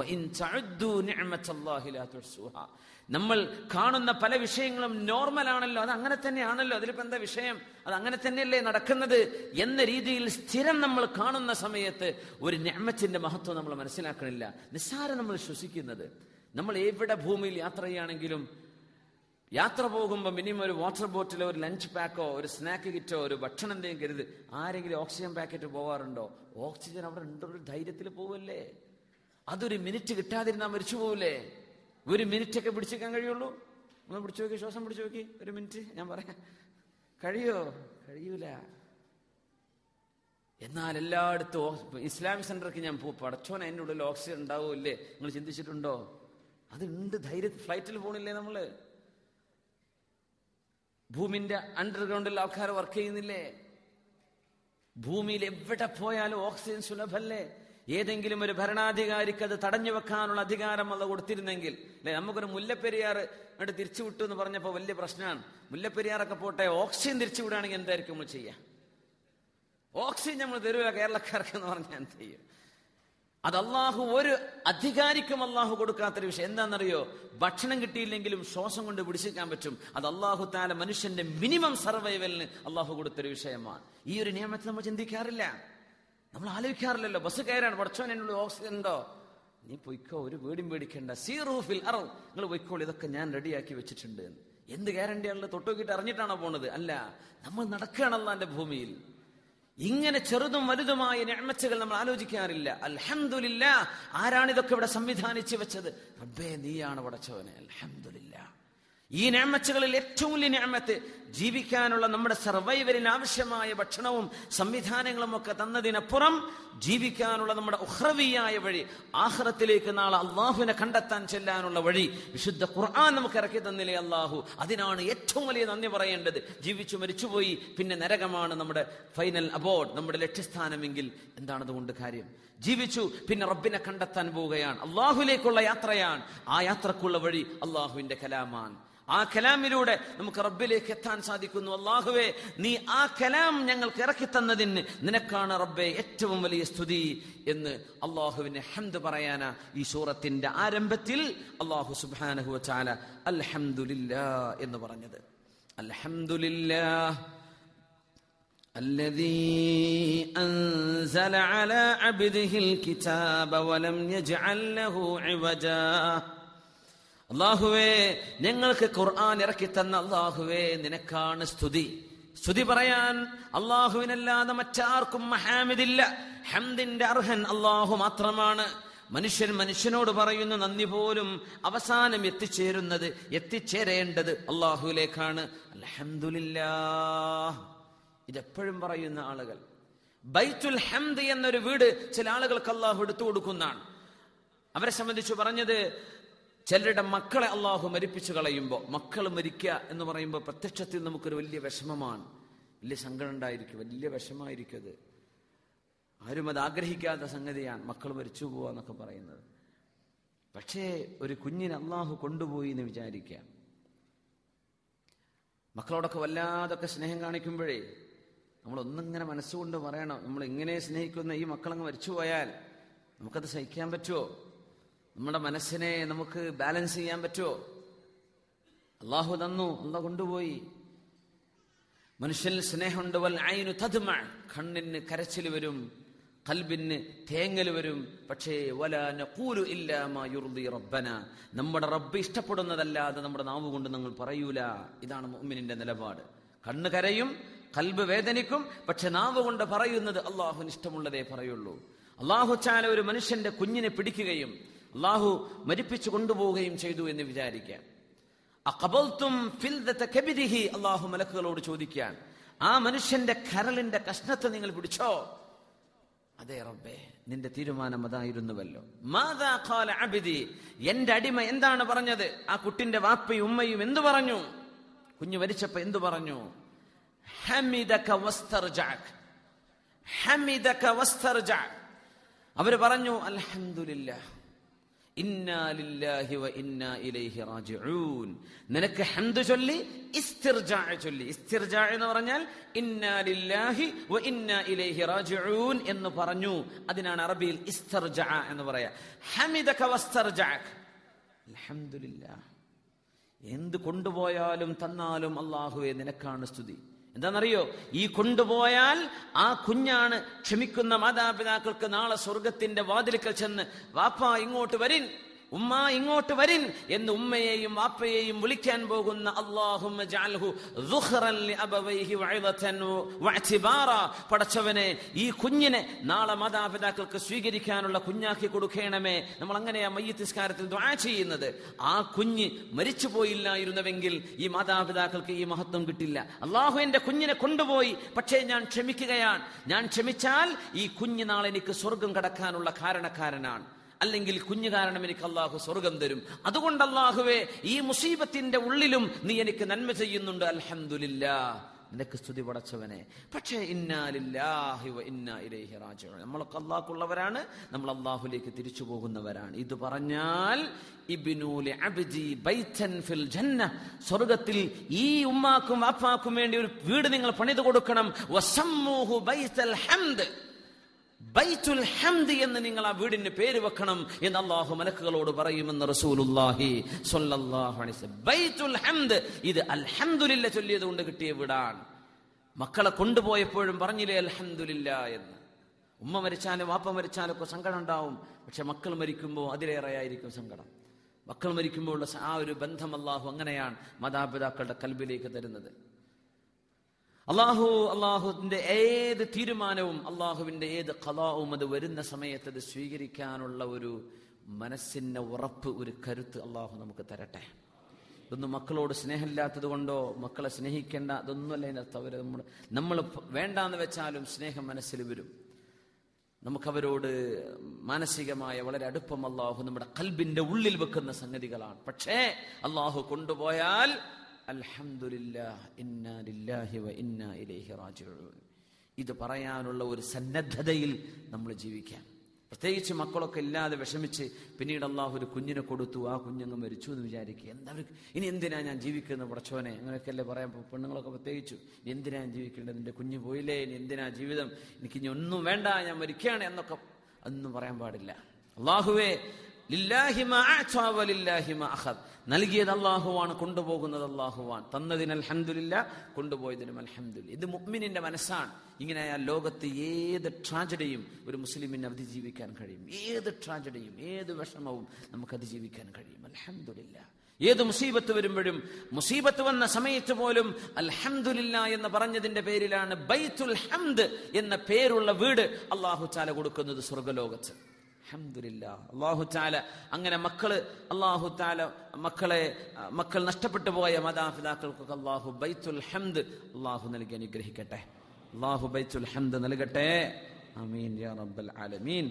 നമ്മൾ കാണുന്ന പല വിഷയങ്ങളും നോർമൽ ആണല്ലോ അത് അങ്ങനെ തന്നെയാണല്ലോ. അതിലിപ്പോ എന്താ വിഷയം? അത് അങ്ങനെ തന്നെയല്ലേ നടക്കുന്നത് എന്ന രീതിയിൽ സ്ഥിരം നമ്മൾ കാണുന്ന സമയത്ത് ഒരു ഞാമത്തിന്റെ മഹത്വം നമ്മൾ മനസ്സിലാക്കണില്ല. നിസ്സാരം നമ്മൾ ശ്വസിക്കുന്നത്. നമ്മൾ എവിടെ ഭൂമിയിൽ യാത്ര ചെയ്യുകയാണെങ്കിലും യാത്ര പോകുമ്പോൾ മിനിമം ഒരു വാട്ടർ ബോട്ടിലോ ഒരു ലഞ്ച് പാക്കോ ഒരു സ്നാക്ക് കിറ്റോ ഒരു ഭക്ഷണം എന്തെങ്കിലും കരുത് ആരെങ്കിലും ഓക്സിജൻ പാക്കറ്റ് പോവാറുണ്ടോ? ഓക്സിജൻ അവിടെ ഉണ്ടോ ഒരു ധൈര്യത്തിൽ പോവല്ലേ? അതൊരു മിനിറ്റ് കിട്ടാതിരുന്നാൽ മരിച്ചു പോവില്ലേ ഒരു മിനിറ്റ് ഒക്കെ പിടിച്ചേക്കാൻ കഴിയുള്ളൂ? ഒന്ന് പിടിച്ചു നോക്കി ശ്വാസം പിടിച്ചു നോക്കി ഒരു മിനിറ്റ് ഞാൻ പറയാം. കഴിയോ? കഴിയൂല. എന്നാൽ എല്ലായിടത്തും ഇസ്ലാമിക് സെന്ററിലേക്ക് ഞാൻ പോകും പടച്ചോൻ അതിന്റെ ഉള്ളിൽ ഓക്സിജൻ ഉണ്ടാവുമല്ലേ? നിങ്ങൾ ചിന്തിച്ചിട്ടുണ്ടോ? അതുണ്ട് ധൈര്യ ഫ്ലൈറ്റിൽ പോണില്ലേ നമ്മൾ? ഭൂമിന്റെ അണ്ടർഗ്രൗണ്ടിൽ ആൾക്കാർ വർക്ക് ചെയ്യുന്നില്ലേ? ഭൂമിയിൽ എവിടെ പോയാലും ഓക്സിജൻ സുലഭല്ലേ? ഏതെങ്കിലും ഒരു ഭരണാധികാരിക്ക് അത് തടഞ്ഞു വെക്കാനുള്ള അധികാരം അത് കൊടുത്തിരുന്നെങ്കിൽ അല്ലെ നമുക്കൊരു മുല്ലപ്പെരിയാർ അങ്ങോട്ട് തിരിച്ചു വിട്ടു എന്ന് പറഞ്ഞപ്പോൾ വലിയ പ്രശ്നമാണ് മുല്ലപ്പെരിയാറൊക്കെ പോട്ടെ ഓക്സിജൻ തിരിച്ചു വിടുകയാണെങ്കിൽ എന്തായിരിക്കും നമ്മൾ ചെയ്യുക ഓക്സിജൻ നമ്മൾ തരുക കേരളക്കാർക്ക് എന്ന് പറഞ്ഞാൽ എന്ത് ചെയ്യും? അത് അള്ളാഹു ഒരു അധികാരിക്കും അള്ളാഹു കൊടുക്കാത്തൊരു വിഷയം. എന്താണെന്നറിയോ? ഭക്ഷണം കിട്ടിയില്ലെങ്കിലും ശ്വാസം കൊണ്ട് പിടിച്ചിരിക്കാൻ പറ്റും. അത് അള്ളാഹു താല മനുഷ്യന്റെ മിനിമം സർവൈവലിന് അള്ളാഹു കൊടുത്തൊരു വിഷയമാണ്. ഈ ഒരു നിയമത്തെ നമ്മൾ ചിന്തിക്കാറില്ല. നമ്മൾ ആലോചിക്കാറില്ലല്ലോ. ബസ് കയറാണ് പഠിച്ചോൻ എന്നുള്ള ഓക്സിജൻ ഉണ്ടോ? നീ പൊയ്ക്കോ ഒരു വീടും പേടിക്കണ്ട. സീ റൂഫിൽ അറോ. നിങ്ങൾ പൊയ്ക്കോൾ ഇതൊക്കെ ഞാൻ റെഡിയാക്കി വെച്ചിട്ടുണ്ട്. എന്ത് ഗ്യാരണ്ടിയാണല്ലോ തൊട്ടുനോക്കിയിട്ട് അറിഞ്ഞിട്ടാണോ പോണത്? അല്ല നമ്മൾ നടക്കുകയാണല്ലോ എന്റെ ഭൂമിയിൽ. ഇങ്ങനെ ചെറുതും വലുതുമായ ഞാമച്ചുകൾ നമ്മൾ ആലോചിക്കാറില്ല. അൽഹന്ദില്ല ആരാണിതൊക്കെ ഇവിടെ സംവിധാനിച്ചു വെച്ചത്? റബ്ബേ നീയാണ് പടച്ചവനെ. അൽഹംദുലില്ല. ഈ ഞാമച്ചുകളിൽ ഏറ്റവും വലിയ ഞാമത്ത് ജീവിക്കാനുള്ള നമ്മുടെ സർവൈവലിന് ആവശ്യമായ ഭക്ഷണവും സംവിധാനങ്ങളും ഒക്കെ തന്നതിനപ്പുറം ജീവിക്കാനുള്ള നമ്മുടെ ഉഹ്രവിയായ വഴി ആഹ്റത്തിലേക്ക് നാളെ അള്ളാഹുവിനെ കണ്ടെത്താൻ ചെല്ലാനുള്ള വഴി വിശുദ്ധ ഖുർആൻ നമുക്ക് ഇറക്കി തന്നില്ലേ അള്ളാഹു അതിനാണ് ഏറ്റവും വലിയ നന്ദി പറയേണ്ടത്. ജീവിച്ചു മരിച്ചുപോയി പിന്നെ നരകമാണ് നമ്മുടെ ഫൈനൽ അബോർഡ് നമ്മുടെ ലക്ഷ്യസ്ഥാനമെങ്കിൽ. എന്താണ് അതുകൊണ്ട് കാര്യം? ജീവിച്ചു. പിന്നെ റബ്ബിനെ കണ്ടെത്താൻ പോവുകയാണ്. അള്ളാഹുലേക്കുള്ള യാത്രയാണ്. ആ യാത്രക്കുള്ള വഴി അള്ളാഹുവിന്റെ കലാമാണ്. ആ കലാമിലൂടെ നമുക്ക് റബ്ബിലേക്ക് എത്താൻ സാധിക്കുന്നു. അള്ളാഹുവേ നീ ആ കലാം ഞങ്ങൾക്ക് ഇറക്കി തന്നതിന് നിനക്കാണ് റബ്ബെ ഏറ്റവും വലിയ സ്തുതി എന്ന് അള്ളാഹുവിനെ ഹംദ് പറയാന ഈ സൂറത്തിന്റെ ആരംഭത്തിൽ അള്ളാഹു സുബാനഹു ചാല അൽഹംദുലില്ലാ എന്ന് പറഞ്ഞത്. അൽഹംദുലില്ലാ الذي أنزل على عبده الكتاب ولم يجعل له عوجا അള്ളാഹുവേ ഞങ്ങൾക്ക് ഖുർആൻ ഇറക്കി തന്ന അള്ളാഹുവേ നിനക്കാണ് സ്തുതി സ്തുതി പറയാൻ അള്ളാഹുവിനല്ലാതെ മറ്റാർക്കും മഹാമിദില്ല ഹംദിന്റെ അർഹൻ അള്ളാഹു മാത്രമാണ് മനുഷ്യൻ മനുഷ്യനോട് പറയുന്ന നന്ദി പോലും അവസാനം എത്തിച്ചേരുന്നത് എത്തിച്ചേരേണ്ടത് അള്ളാഹുവിലേക്കാണ് അൽഹംദുലില്ലാ ഇതെപ്പോഴും പറയുന്ന ആളുകൾ. ബൈത്തുൽ ഹംദ് എന്നൊരു വീട് ചില ആളുകൾക്ക് അള്ളാഹു എടുത്തു കൊടുക്കുന്നതാണ്. അവരെ സംബന്ധിച്ച് പറഞ്ഞത് ചിലരുടെ മക്കളെ അള്ളാഹു മരിപ്പിച്ചു കളയുമ്പോൾ മക്കൾ മരിക്കുക എന്ന് പറയുമ്പോൾ പ്രത്യക്ഷത്തിൽ നമുക്കൊരു വലിയ വിഷമമാണ്. വലിയ സങ്കടം ഉണ്ടായിരിക്കും വലിയ വിഷമമായിരിക്കും അത്. ആരും അത് ആഗ്രഹിക്കാത്ത സംഗതിയാണ് മക്കൾ മരിച്ചു പോവുക എന്നൊക്കെ പറയുന്നത്. പക്ഷേ ഒരു കുഞ്ഞിനെ അള്ളാഹു കൊണ്ടുപോയി എന്ന് വിചാരിക്കാം മക്കളോടൊക്കെ വല്ലാതൊക്കെ സ്നേഹം കാണിക്കുമ്പോഴേ നമ്മൾ ഇങ്ങനെ മനസ്സുകൊണ്ട് പറയണം. നമ്മൾ ഇങ്ങനെ സ്നേഹിക്കുന്ന ഈ മക്കളങ്ങ് മരിച്ചു പോയാൽ നമുക്കത് സഹിക്കാൻ പറ്റുമോ? നമ്മുടെ മനസ്സിനെ നമുക്ക് ബാലൻസ് ചെയ്യാൻ പറ്റുമോ? അള്ളാഹു തന്നു അന്ന കൊണ്ടുപോയി. മനുഷ്യനിൽ സ്നേഹമുണ്ട്. വൽ ഐനു തദ്മ. കണ്ണിന് കരച്ചിൽ വരും കൽബിന് തേങ്ങൽ വരും. പക്ഷേ വല നഖൂലു ഇല്ലാ മാ യുർദി റബ്ബന. നമ്മുടെ റബ്ബ് ഇഷ്ടപ്പെടുന്നതല്ലാതെ നമ്മുടെ നാവ് കൊണ്ട് നമ്മൾ പറയൂല. ഇതാണ് മുഅ്മിനിന്റെ നിലപാട്. കണ്ണ് കരയും കൽബ് വേദനിക്കും പക്ഷെ നാവ് കൊണ്ട് പറയുന്നത് അള്ളാഹുവിന് ഇഷ്ടമുള്ളതേ പറയുള്ളൂ. അള്ളാഹു ചാല ഒരു മനുഷ്യന്റെ കുഞ്ഞിനെ പിടിക്കുകയും അള്ളാഹു മരിപ്പിച്ചു കൊണ്ടുപോവുകയും ചെയ്തു എന്ന് വിചാരിക്കാം അള്ളാഹു മലക്കുകളോട് ചോദിക്കാൻ ആ മനുഷ്യന്റെ കരളിന്റെ കഷ്ണത്തെ നിങ്ങൾ പിടിച്ചോ? അതെ റബ്ബേ നിന്റെ തീരുമാനം അതായിരുന്നുവല്ലോ. അബിദി എന്റെ അടിമ എന്താണ് പറഞ്ഞത്? ആ കുട്ടിന്റെ വാപ്പയും ഉമ്മയും എന്തു പറഞ്ഞു? കുഞ്ഞു മരിച്ചപ്പോ എന്തു പറഞ്ഞു? ഹമിദക വസ്തർജഅക്. ഹമിദക വസ്തർജഅക്. അവർ പറഞ്ഞു അൽഹംദുലില്ലാ ഇന്നാ ലില്ലാഹി വ ഇന്നാ ഇലൈഹി റാജിഊൻ. നിനക്ക് ഹംദ് ചൊല്ലി ഇസ്തിർജാ ചൊല്ലി. ഇസ്തിർജാ എന്ന് പറഞ്ഞാൽ ഇന്നാ ലില്ലാഹി വ ഇന്നാ ഇലൈഹി റാജിഊൻ എന്ന് പറഞ്ഞു. അതിനാണ് അറബിയിൽ ഇസ്തിർജാ എന്ന് പറയാ. ഹമിദക വസ്തർജഅക്. അൽഹംദുലില്ലാ എന്ത് കൊണ്ടുപോയാലും തന്നാലും അള്ളാഹുവെ നിനക്കാണ് സ്തുതി. എന്താണെന്നറിയോ? ഈ കൊണ്ടുപോയാൽ ആ കുഞ്ഞാണ് ക്ഷമിക്കുന്ന മാതാപിതാക്കൾക്ക് നാളെ സ്വർഗത്തിന്റെ വാതിലുക്കൽ ചെന്ന് വാപ്പ ഇങ്ങോട്ട് വരിൻ. ഉമ്മ ഇങ്ങോട്ട് വരിൻ എന്ന് ഉമ്മയെയും വാപ്പയെയും വിളിക്കാൻ പോകുന്ന പടച്ചവനെ ഈ കുഞ്ഞിനെ നാളെ മാതാപിതാക്കൾക്ക് സ്വീകരിക്കാനുള്ള കുഞ്ഞാക്കി കൊടുക്കണമേ. നമ്മൾ അങ്ങനെയാ മയ്യത്ത് നിസ്കാരത്തിൽ ദുആ ചെയ്യുന്നത്. ആ കുഞ്ഞ് മരിച്ചു പോയില്ലായിരുന്നുവെങ്കിൽ ഈ മാതാപിതാക്കൾക്ക് ഈ മഹത്വം കിട്ടില്ല. അള്ളാഹു എന്റെ കുഞ്ഞിനെ കൊണ്ടുപോയി. പക്ഷേ ഞാൻ ക്ഷമിക്കുകയാണ്. ഞാൻ ക്ഷമിച്ചാൽ ഈ കുഞ്ഞ് നാളെ എനിക്ക് സ്വർഗം കടക്കാനുള്ള കാരണക്കാരനാണ്. അല്ലെങ്കിൽ കുഞ്ഞു കാരണം എനിക്ക് അള്ളാഹു സ്വർഗം തരും. അതുകൊണ്ട് അള്ളാഹുവേ ഈ മുസീബത്തിന്റെ ഉള്ളിലും നീ എനിക്ക് നന്മ ചെയ്യുന്നുണ്ട്. അൽഹംദുലില്ലാ. നിനക്ക് സ്തുതി പടച്ചവനെ. പക്ഷേ ഇന്നാലില്ലാഹി ഇലൈഹി നമ്മളൊക്കെ അള്ളാഹുള്ളവരാണ് നമ്മൾ അള്ളാഹുലേക്ക് തിരിച്ചു പോകുന്നവരാണ്. ഇത് പറഞ്ഞാൽ ഇബ്നൂലി ബൈതൻ ഫിൽ ജന്ന സ്വർഗത്തിൽ ഈ ഉമ്മാക്കും വാപ്പാക്കും വേണ്ടി ഒരു വീട് നിങ്ങൾ പണിത് കൊടുക്കണം. ബൈതൽ ഹംദ്. ബൈത്തുൽ ഹംദ് എന്ന് നിങ്ങൾ ആ വീടിന് പേര് വെക്കണം എന്ന് അള്ളാഹു മലക്കുകളോട് പറയുമെന്ന് റസൂലുല്ലാഹി ബൈത്തുൽ ഹംദ് ഇത് അൽഹംദുലില്ല ചൊല്ലിയത് കൊണ്ട് കിട്ടിയ വീടാണ്. മക്കളെ കൊണ്ടുപോയപ്പോഴും പറഞ്ഞില്ലേ അൽഹംദുലില്ല എന്ന്. ഉമ്മ മരിച്ചാലും വാപ്പ മരിച്ചാലും ഒക്കെ സങ്കടം ഉണ്ടാവും. പക്ഷെ മക്കൾ മരിക്കുമ്പോൾ അതിലേറെയായിരിക്കും സങ്കടം. മക്കൾ മരിക്കുമ്പോഴുള്ള ആ ഒരു ബന്ധം അള്ളാഹു അങ്ങനെയാണ് മാതാപിതാക്കളുടെ കൽബിലേക്ക് തരുന്നത്. അള്ളാഹു അള്ളാഹുവിന്റെ ഏത് തീരുമാനവും അള്ളാഹുവിന്റെ ഏത് കലാവും അത് വരുന്ന സമയത്ത് അത് സ്വീകരിക്കാനുള്ള ഒരു മനസ്സിന്റെ ഉറപ്പ് ഒരു കരുത്ത് അള്ളാഹു നമുക്ക് തരട്ടെ. ഇതൊന്നും മക്കളോട് സ്നേഹമില്ലാത്തത് കൊണ്ടോ മക്കളെ സ്നേഹിക്കേണ്ട അതൊന്നുമല്ല അതിനർത്ഥം അവർ നമ്മൾ നമ്മൾ വേണ്ടാന്ന് വെച്ചാലും സ്നേഹം മനസ്സിൽ വരും. നമുക്കവരോട് മാനസികമായ വളരെ അടുപ്പം അള്ളാഹു നമ്മുടെ കൽബിന്റെ ഉള്ളിൽ വെക്കുന്ന സംഗതികളാണ്. പക്ഷേ അള്ളാഹു കൊണ്ടുപോയാൽ ഇത് പറയാനുള്ള ഒരു സന്നദ്ധതയിൽ നമ്മൾ ജീവിക്കാം. പ്രത്യേകിച്ച് മക്കളൊക്കെ ഇല്ലാതെ വിഷമിച്ച് പിന്നീട് അള്ളാഹു ഒരു കുഞ്ഞിനെ കൊടുത്തു ആ കുഞ്ഞങ്ങ് മരിച്ചു എന്ന് വിചാരിക്കുക. എന്താ ഇനി എന്തിനാ ഞാൻ ജീവിക്കുന്നത് പടച്ചോനെ? അങ്ങനെയൊക്കെയല്ലേ പറയാൻ പോ- പെണ്ണുങ്ങളൊക്കെ പ്രത്യേകിച്ചു. ഇനി എന്തിനാ ഞാൻ ജീവിക്കേണ്ടത്? എന്റെ കുഞ്ഞ് പോയില്ലേ? ഇനി എന്തിനാ ജീവിതം? എനിക്ക് ഇനി ഒന്നും വേണ്ട ഞാൻ മരിക്കുകയാണ് എന്നൊക്കെ അതൊന്നും പറയാൻ പാടില്ല. അള്ളാഹുവേ നൽകിയത് അള്ളാഹുവാണ് കൊണ്ടുപോകുന്നത് അള്ളാഹുവാൻ തന്നതിന് അൽഹന്ദില്ല കൊണ്ടുപോയതിനും അൽഹംദുലില്ല. ഇത് മുഅ്മിനിന്റെ മനസ്സാണ്. ഇങ്ങനെ ആ ലോകത്ത് ഏത് ട്രാജഡിയും ഒരു മുസ്ലിമിന് അതിജീവിക്കാൻ കഴിയും. ഏത് ട്രാജഡിയും ഏത് വിഷമവും നമുക്ക് അതിജീവിക്കാൻ കഴിയും. അൽഹംദുലില്ല. ഏത് മുസീബത്ത് വരുമ്പോഴും മുസീബത്ത് വന്ന സമയത്ത് പോലും അൽഹംദുലില്ല എന്ന് പറഞ്ഞതിന്റെ പേരിലാണ് ബൈത്തുൽ ഹംദ് എന്ന പേരുള്ള വീട് അള്ളാഹു ചാല കൊടുക്കുന്നത് സ്വർഗലോകത്ത് അൽഹംദുലില്ല അള്ളാഹു ചാല അങ്ങനെ മക്കള് അള്ളാഹു താല മക്കളെ ആ, മക്കൾ നഷ്ടപ്പെട്ടു പോയ മാതാപിതാക്കൾക്കൊക്കെ അള്ളാഹു ബൈത്തുൽ ഹംദ് അള്ളാഹു നൽകി അനുഗ്രഹിക്കട്ടെ അള്ളാഹു ബൈത്തുൽ ഹംദ് നൽകട്ടെ ആമീൻ യാ റബ്ബൽ ആലമീൻ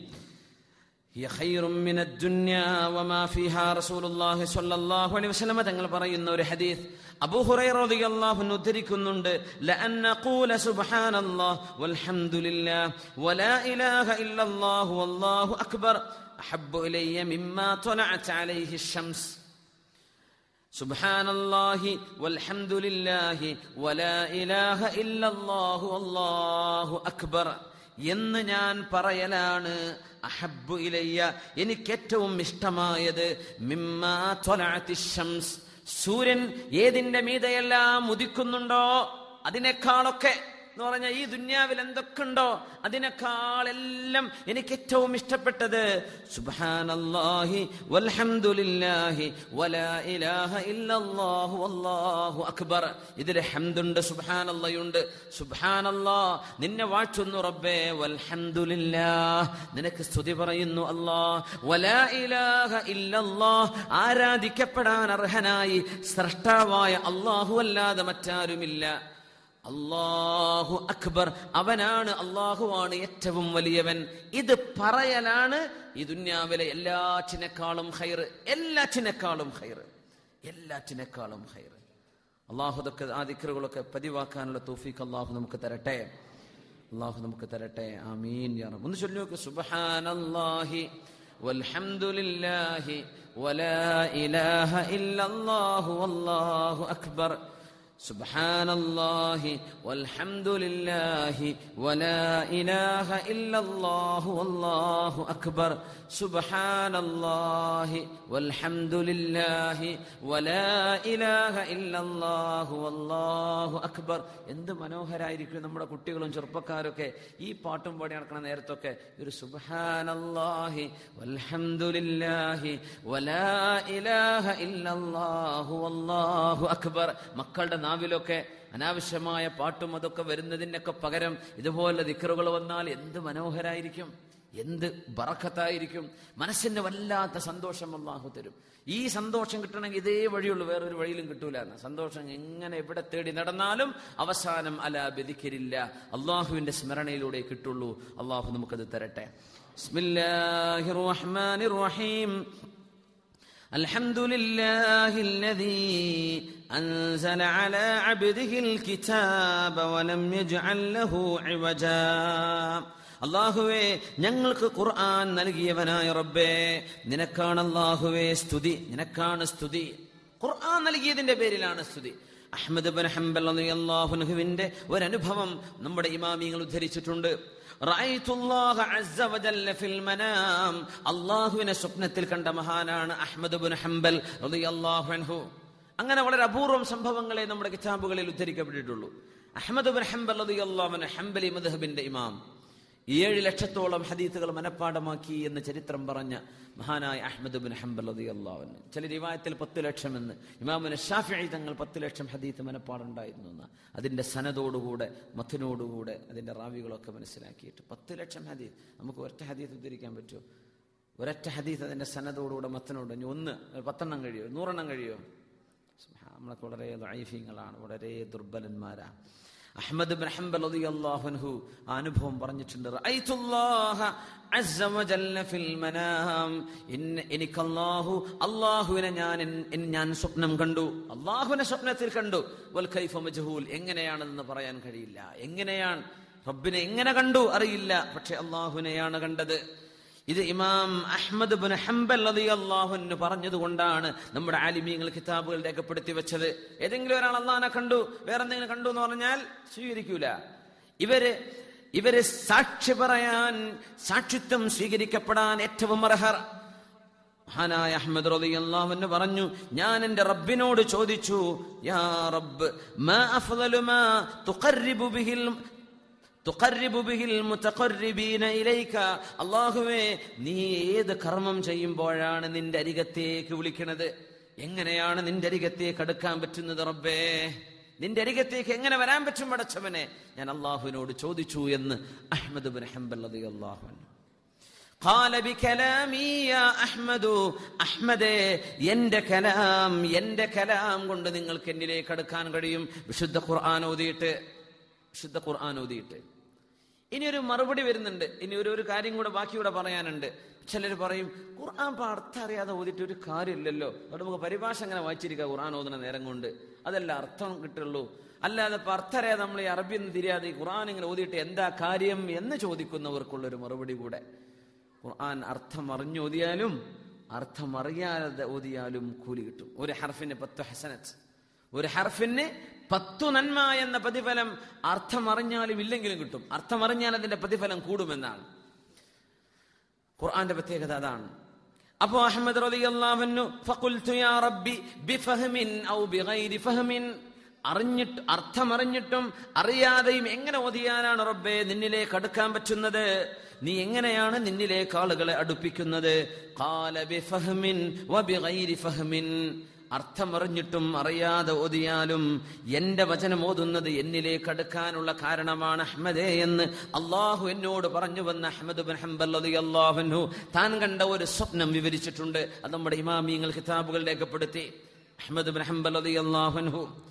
هي خير من الدنيا وما فيها رسول الله صلى الله عليه وسلم തങ്ങൾ പറയുന്ന ഒരു ഹദീസ് അബൂ ഹുറൈറ റളിയല്ലാഹു അൻഹു ഉദ്ധരിക്കുന്നുണ്ട് ലഅൻ നഖൂല സുബ്ഹാനല്ലാഹ് വൽഹംദുലില്ലാഹ് വലാ ഇലാഹ ഇല്ലല്ലാഹു വല്ലാഹു അക്ബർ അഹബ്ബു ഇലയ്യ മിമ്മാ ത്വലഅത് അലൈഹി الشمس سبحان الله والحمد لله ولا إله إلا الله والله أكبر എന്ന് ഞാൻ പറയലാണ് അഹബ്ബു ഇലയ്യ എനിക്ക് ഏറ്റവും ഇഷ്ടമായത് മിമ്മാ ത്വലഅത്തി ശംസ് സൂര്യൻ ഏതിന്റെ മീതയെല്ലാം ഉദിക്കുന്നുണ്ടോ? അതിനേക്കാളൊക്കെ എന്ന് പറഞ്ഞാൽ ഈ ദുന്യാവിൽ എന്തൊക്കെ ഉണ്ടോ അതിനേക്കാളെല്ലാം എനിക്ക് ഏറ്റവും ഇഷ്ടപ്പെട്ടത്? സുബ്ഹാനല്ലാഹി വൽഹംദുലില്ലാഹി വലാ ഇലാഹ ഇല്ലല്ലാഹു വല്ലാഹു അക്ബർ. ഇതിൽ ഹംദുണ്ട് സുബ്ഹാനല്ലാഹുണ്ട് സുബ്ഹാനല്ലാ നിന്നെ വാഴ്ത്തുന്നു റബ്ബേ. വൽഹംദുലില്ലാ നിനക്ക് സ്തുതി പറയുന്നു അല്ലാ. വലാ ഇലാഹ ഇല്ലല്ലാ ആരാധിക്കപ്പെടാൻ അർഹനായി സൃഷ്ടാവായ അല്ലാഹു അല്ലാതെ മറ്റാരുമില്ല. അള്ളാഹു അക്ബർ. അവനാണ് അള്ളാഹുവാണ് ഏറ്റവും വലിയവൻ. ഇത് പറയലാണ് ഈ ദുന്യാവിലെ എല്ലാറ്റിനേക്കാളും ഹൈർ എല്ലാറ്റിനേക്കാളും ഹൈർ എല്ലാറ്റിനേക്കാളും ഹൈർ അള്ളാഹു ആ ദിക്കറുകളൊക്കെ പതിവാക്കാനുള്ള തൗഫീഖ് അള്ളാഹു നമുക്ക് തരട്ടെ. അള്ളാഹു നമുക്ക് തരട്ടെ. ആമീൻ ഒന്ന് ചൊല്ലി നോക്ക്. സുബ്ഹാനല്ലാഹി വൽഹംദുലില്ലാഹി വലാ ഇലാഹ ഇല്ലല്ലാഹു വല്ലാഹു അക്ബർ. سبحان الله والحمد لله ولا إله إلا الله والله أكبر سبحان الله والحمد لله ولا إله إلا الله والله أكبر എന്ത് മനോഹരായിരിക്കും നമ്മുടെ കുട്ടികളും ചെറുപ്പക്കാരൊക്കെ ഈ പാട്ടും പാടി നടക്കുന്ന നേരത്തൊക്കെ ഒരു സുബ്ഹാനല്ലാഹി വൽഹംദുലില്ലാഹി വലാ ഇലാഹ ഇല്ലല്ലാഹു വല്ലാഹു അക്ബർ മക്കളുടെ നാവിലൊക്കെ അനാവശ്യമായ പാട്ടും അതൊക്കെ വരുന്നതിനൊക്കെ പകരം ഇതുപോലെ ദിക്കറുകൾ വന്നാൽ എന്ത് മനോഹരായിരിക്കും എന്ത് ബറക്കത്തായിരിക്കും മനസ്സിന് വല്ലാത്ത സന്തോഷം അള്ളാഹു തരും. ഈ സന്തോഷം കിട്ടണമെങ്കിൽ ഇതേ വഴിയുള്ളൂ വേറൊരു വഴിയിലും കിട്ടൂല സന്തോഷം എങ്ങനെ എവിടെ തേടി നടന്നാലും അവസാനം അല ബദിക്കരില്ല അള്ളാഹുവിന്റെ സ്മരണയിലൂടെ കിട്ടുള്ളൂ. അള്ളാഹു നമുക്കത് തരട്ടെ. ബിസ്മില്ലാഹിർ റഹ്മാനിർ റഹീം. الحمد لله الذي أنزل على عبده الكتاب ولم يجعل له عوجا അള്ളാഹുവേ ഞങ്ങൾക്ക് ഖുർആൻ നൽകിയവനായ റബ്ബേ നിനക്കാണ് അള്ളാഹുവേ സ്തുതി നിനക്കാണ് സ്തുതി ഖുർആൻ നൽകിയതിന്റെ പേരിലാണ് സ്തുതി അഹമ്മദ് ബൻ ഹംബൽ അള്ളാഹുനുഹുവിന്റെ ഒരനുഭവം നമ്മുടെ ഇമാമിങ്ങൾ ഉദ്ധരിച്ചിട്ടുണ്ട് അള്ളാഹുവിനെ സ്വപ്നത്തിൽ കണ്ട മഹാനാണ് അഹമ്മദ് ഹംബൽ അൻഹു. അങ്ങനെ വളരെ അപൂർവം സംഭവങ്ങളെ നമ്മുടെ കിതാബുകളിൽ ഉദ്ധരിക്കപ്പെട്ടിട്ടുള്ളൂ. അഹമ്മദ് ഹംബൽ ഹംബലി മദ്ഹബിന്റെ ഇമാം. ഏഴ് ലക്ഷത്തോളം ഹദീത്തുകൾ മനഃപ്പാടമാക്കി എന്ന് ചരിത്രം പറഞ്ഞ മഹാനായ അഹമ്മദ് ബിൻ ഹംബൽ അതി അള്ളാഹുന് ചില റിവായത്തിൽ പത്ത് ലക്ഷം എന്ന് ഇമാമുൻ ഷാഫി തങ്ങൾ പത്ത് ലക്ഷം ഹദീത്ത് മനഃപ്പാടുണ്ടായിരുന്നു എന്ന് അതിന്റെ സനതോടുകൂടെ മഥനോടുകൂടെ അതിന്റെ റാവികളൊക്കെ മനസ്സിലാക്കിയിട്ട്. പത്ത് ലക്ഷം ഹദീത്ത് നമുക്ക് ഒറ്റ ഹദീത്ത് ഉദ്ധരിക്കാൻ പറ്റുമോ? ഒരൊറ്റ ഹദീത്ത് അതിന്റെ സനതോടുകൂടെ മത്തനോട് ഇനി ഒന്ന് പത്തെണ്ണം കഴിയോ? നൂറെണ്ണം കഴിയോ? നമ്മളൊക്കെ വളരെ ദൈഫ്യങ്ങളാണ് വളരെ ദുർബലന്മാരാണ് അഹമ്മദ് ബിൻ ഹംബൽ അൻഹു ആ അനുഭവം പറഞ്ഞിട്ടുണ്ട്. എനിക്ക് അല്ലാഹു അള്ളാഹുവിനെ ഞാൻ ഞാൻ സ്വപ്നം കണ്ടു. അള്ളാഹുവിനെ സ്വപ്നത്തിൽ കണ്ടു. കൈഫ മജ്ഹൂൽ എങ്ങനെയാണെന്ന് പറയാൻ കഴിയില്ല. എങ്ങനെയാണ്? റബ്ബിനെ എങ്ങനെ കണ്ടു? അറിയില്ല. പക്ഷെ അള്ളാഹുവിനെയാണ് കണ്ടത്. ഇത് ഇമാം അഹ്മദ് ബുൻ ഹംബൽ അള്ളാഹുന് പറഞ്ഞതുകൊണ്ടാണ് നമ്മുടെ ആലിമീങ്ങൾ കിതാബുകൾ രേഖപ്പെടുത്തി വെച്ചത്. ഏതെങ്കിലും ഒരാൾ അള്ളാഹനെ കണ്ടു വേറെ എന്തെങ്കിലും കണ്ടു എന്ന് പറഞ്ഞാൽ സ്വീകരിക്കൂല. ഇവർ ഇവർ സാക്ഷി പറയാൻ സാക്ഷിത്വം സ്വീകരിക്കപ്പെടാൻ ഏറ്റവും അർഹർ. മഹാനായ അഹമ്മദ് റബി റളിയല്ലാഹു പറഞ്ഞു ഞാൻ എന്റെ റബ്ബിനോട് ചോദിച്ചു യാ റബ്ബ് മാ അഫ്ളലു മാ തുഖർരിബു ബിഹിൽ അള്ളാഹുവേ നീ ഏത് കർമ്മം ചെയ്യുമ്പോഴാണ് നിന്റെ അരികത്തേക്ക് വിളിക്കണത്? എങ്ങനെയാണ് നിന്റെ അരികത്തേക്ക് അടുക്കാൻ പറ്റുന്നത് റബ്ബേ? നിന്റെ അരികത്തേക്ക് എങ്ങനെ വരാൻ പറ്റും അടച്ചവനെ ഞാൻ അള്ളാഹുവിനോട് ചോദിച്ചു എന്ന് അഹമ്മദ് ഹംബൽ അള്ളാഹു അഹ്മദേ എന്റെ കലാം എന്റെ കലാം കൊണ്ട് നിങ്ങൾക്ക് എന്നിലേക്ക് അടുക്കാൻ കഴിയും. വിശുദ്ധ ഖുർആൻ ഓതിയിട്ട് വിശുദ്ധ ഖുർആൻ ഓതിയിട്ട്. ഇനി ഒരു മറുപടി വരുന്നുണ്ട്. ഇനി ഒരു ഒരു കാര്യം കൂടെ ബാക്കി കൂടെ പറയാനുണ്ട്. ചിലർ പറയും ഖുർആൻ ഇപ്പൊ അർത്ഥം അറിയാതെ ഓതിട്ട് ഒരു കാര്യമില്ലല്ലോ. അവിടെ നമുക്ക് പരിഭാഷ അങ്ങനെ വായിച്ചിരിക്കുക ഖുർആൻ ഓതുന്ന നേരം കൊണ്ട്. അതല്ല അർത്ഥം കിട്ടുള്ളൂ. അല്ലാതെ ഇപ്പൊ അർത്ഥം അറിയാതെ നമ്മൾ ഈ അറബി എന്ന് തിരിയാതെ ഖുർആൻ ഇങ്ങനെ ഓതിയിട്ട് എന്താ കാര്യം എന്ന് ചോദിക്കുന്നവർക്കുള്ള ഒരു മറുപടി കൂടെ. ഖുർആൻ അർത്ഥം അറിഞ്ഞോതിയാലും അർത്ഥം അറിയാതെ ഓതിയാലും കൂലി കിട്ടും. ഒരു ഹർഫിന് പത്ത് ഹസനത്ത്. ഒരു ഹർഫിന് പത്തു നന്മ എന്ന പ്രതിഫലം അർത്ഥമറിഞ്ഞാലും ഇല്ലെങ്കിലും കിട്ടും. അർത്ഥമറിഞ്ഞാൽ അതിന്റെ പ്രതിഫലം കൂടുമെന്നാണ്. ഖുർആന്റെ പ്രത്യേകത അതാണ്. അപ്പോ അഹമ്മദ് ഫഖുൽതു യാ റബ്ബി ബിഫഹ്മിൻ ഔ ബിഗൈരി ഫഹ്മിൻ. അറിഞ്ഞിട്ട് അർത്ഥമറിഞ്ഞിട്ടും അറിയാതെയും എങ്ങനെ ഓതിയാനാണ് റബ്ബെ നിന്നിലേക്ക് അടുക്കാൻ പറ്റുന്നത്? നീ എങ്ങനെയാണ് നിന്നിലേക്ക് ആളുകളെ അടുപ്പിക്കുന്നത്? അർത്ഥമറിഞ്ഞിട്ടും അറിയാതെ ഓതിയാലും എന്റെ വചനം ഓതുന്നത് എന്നിലേക്ക് അടുക്കാനുള്ള കാരണമാണ് അഹ്മദേ എന്ന് അള്ളാഹു എന്നോട് പറഞ്ഞു വന്ന അഹമ്മദ് ബിൻ ഹംബൽ അള്ളാഹുനു താൻ കണ്ട ഒരു സ്വപ്നം വിവരിച്ചിട്ടുണ്ട്. അത് നമ്മുടെ ഇമാമിയങ്ങൾ കിതാബുകൾ രേഖപ്പെടുത്തി. അഹമ്മദ് ബിൻ ഹംബൽ അള്ളാഹുനു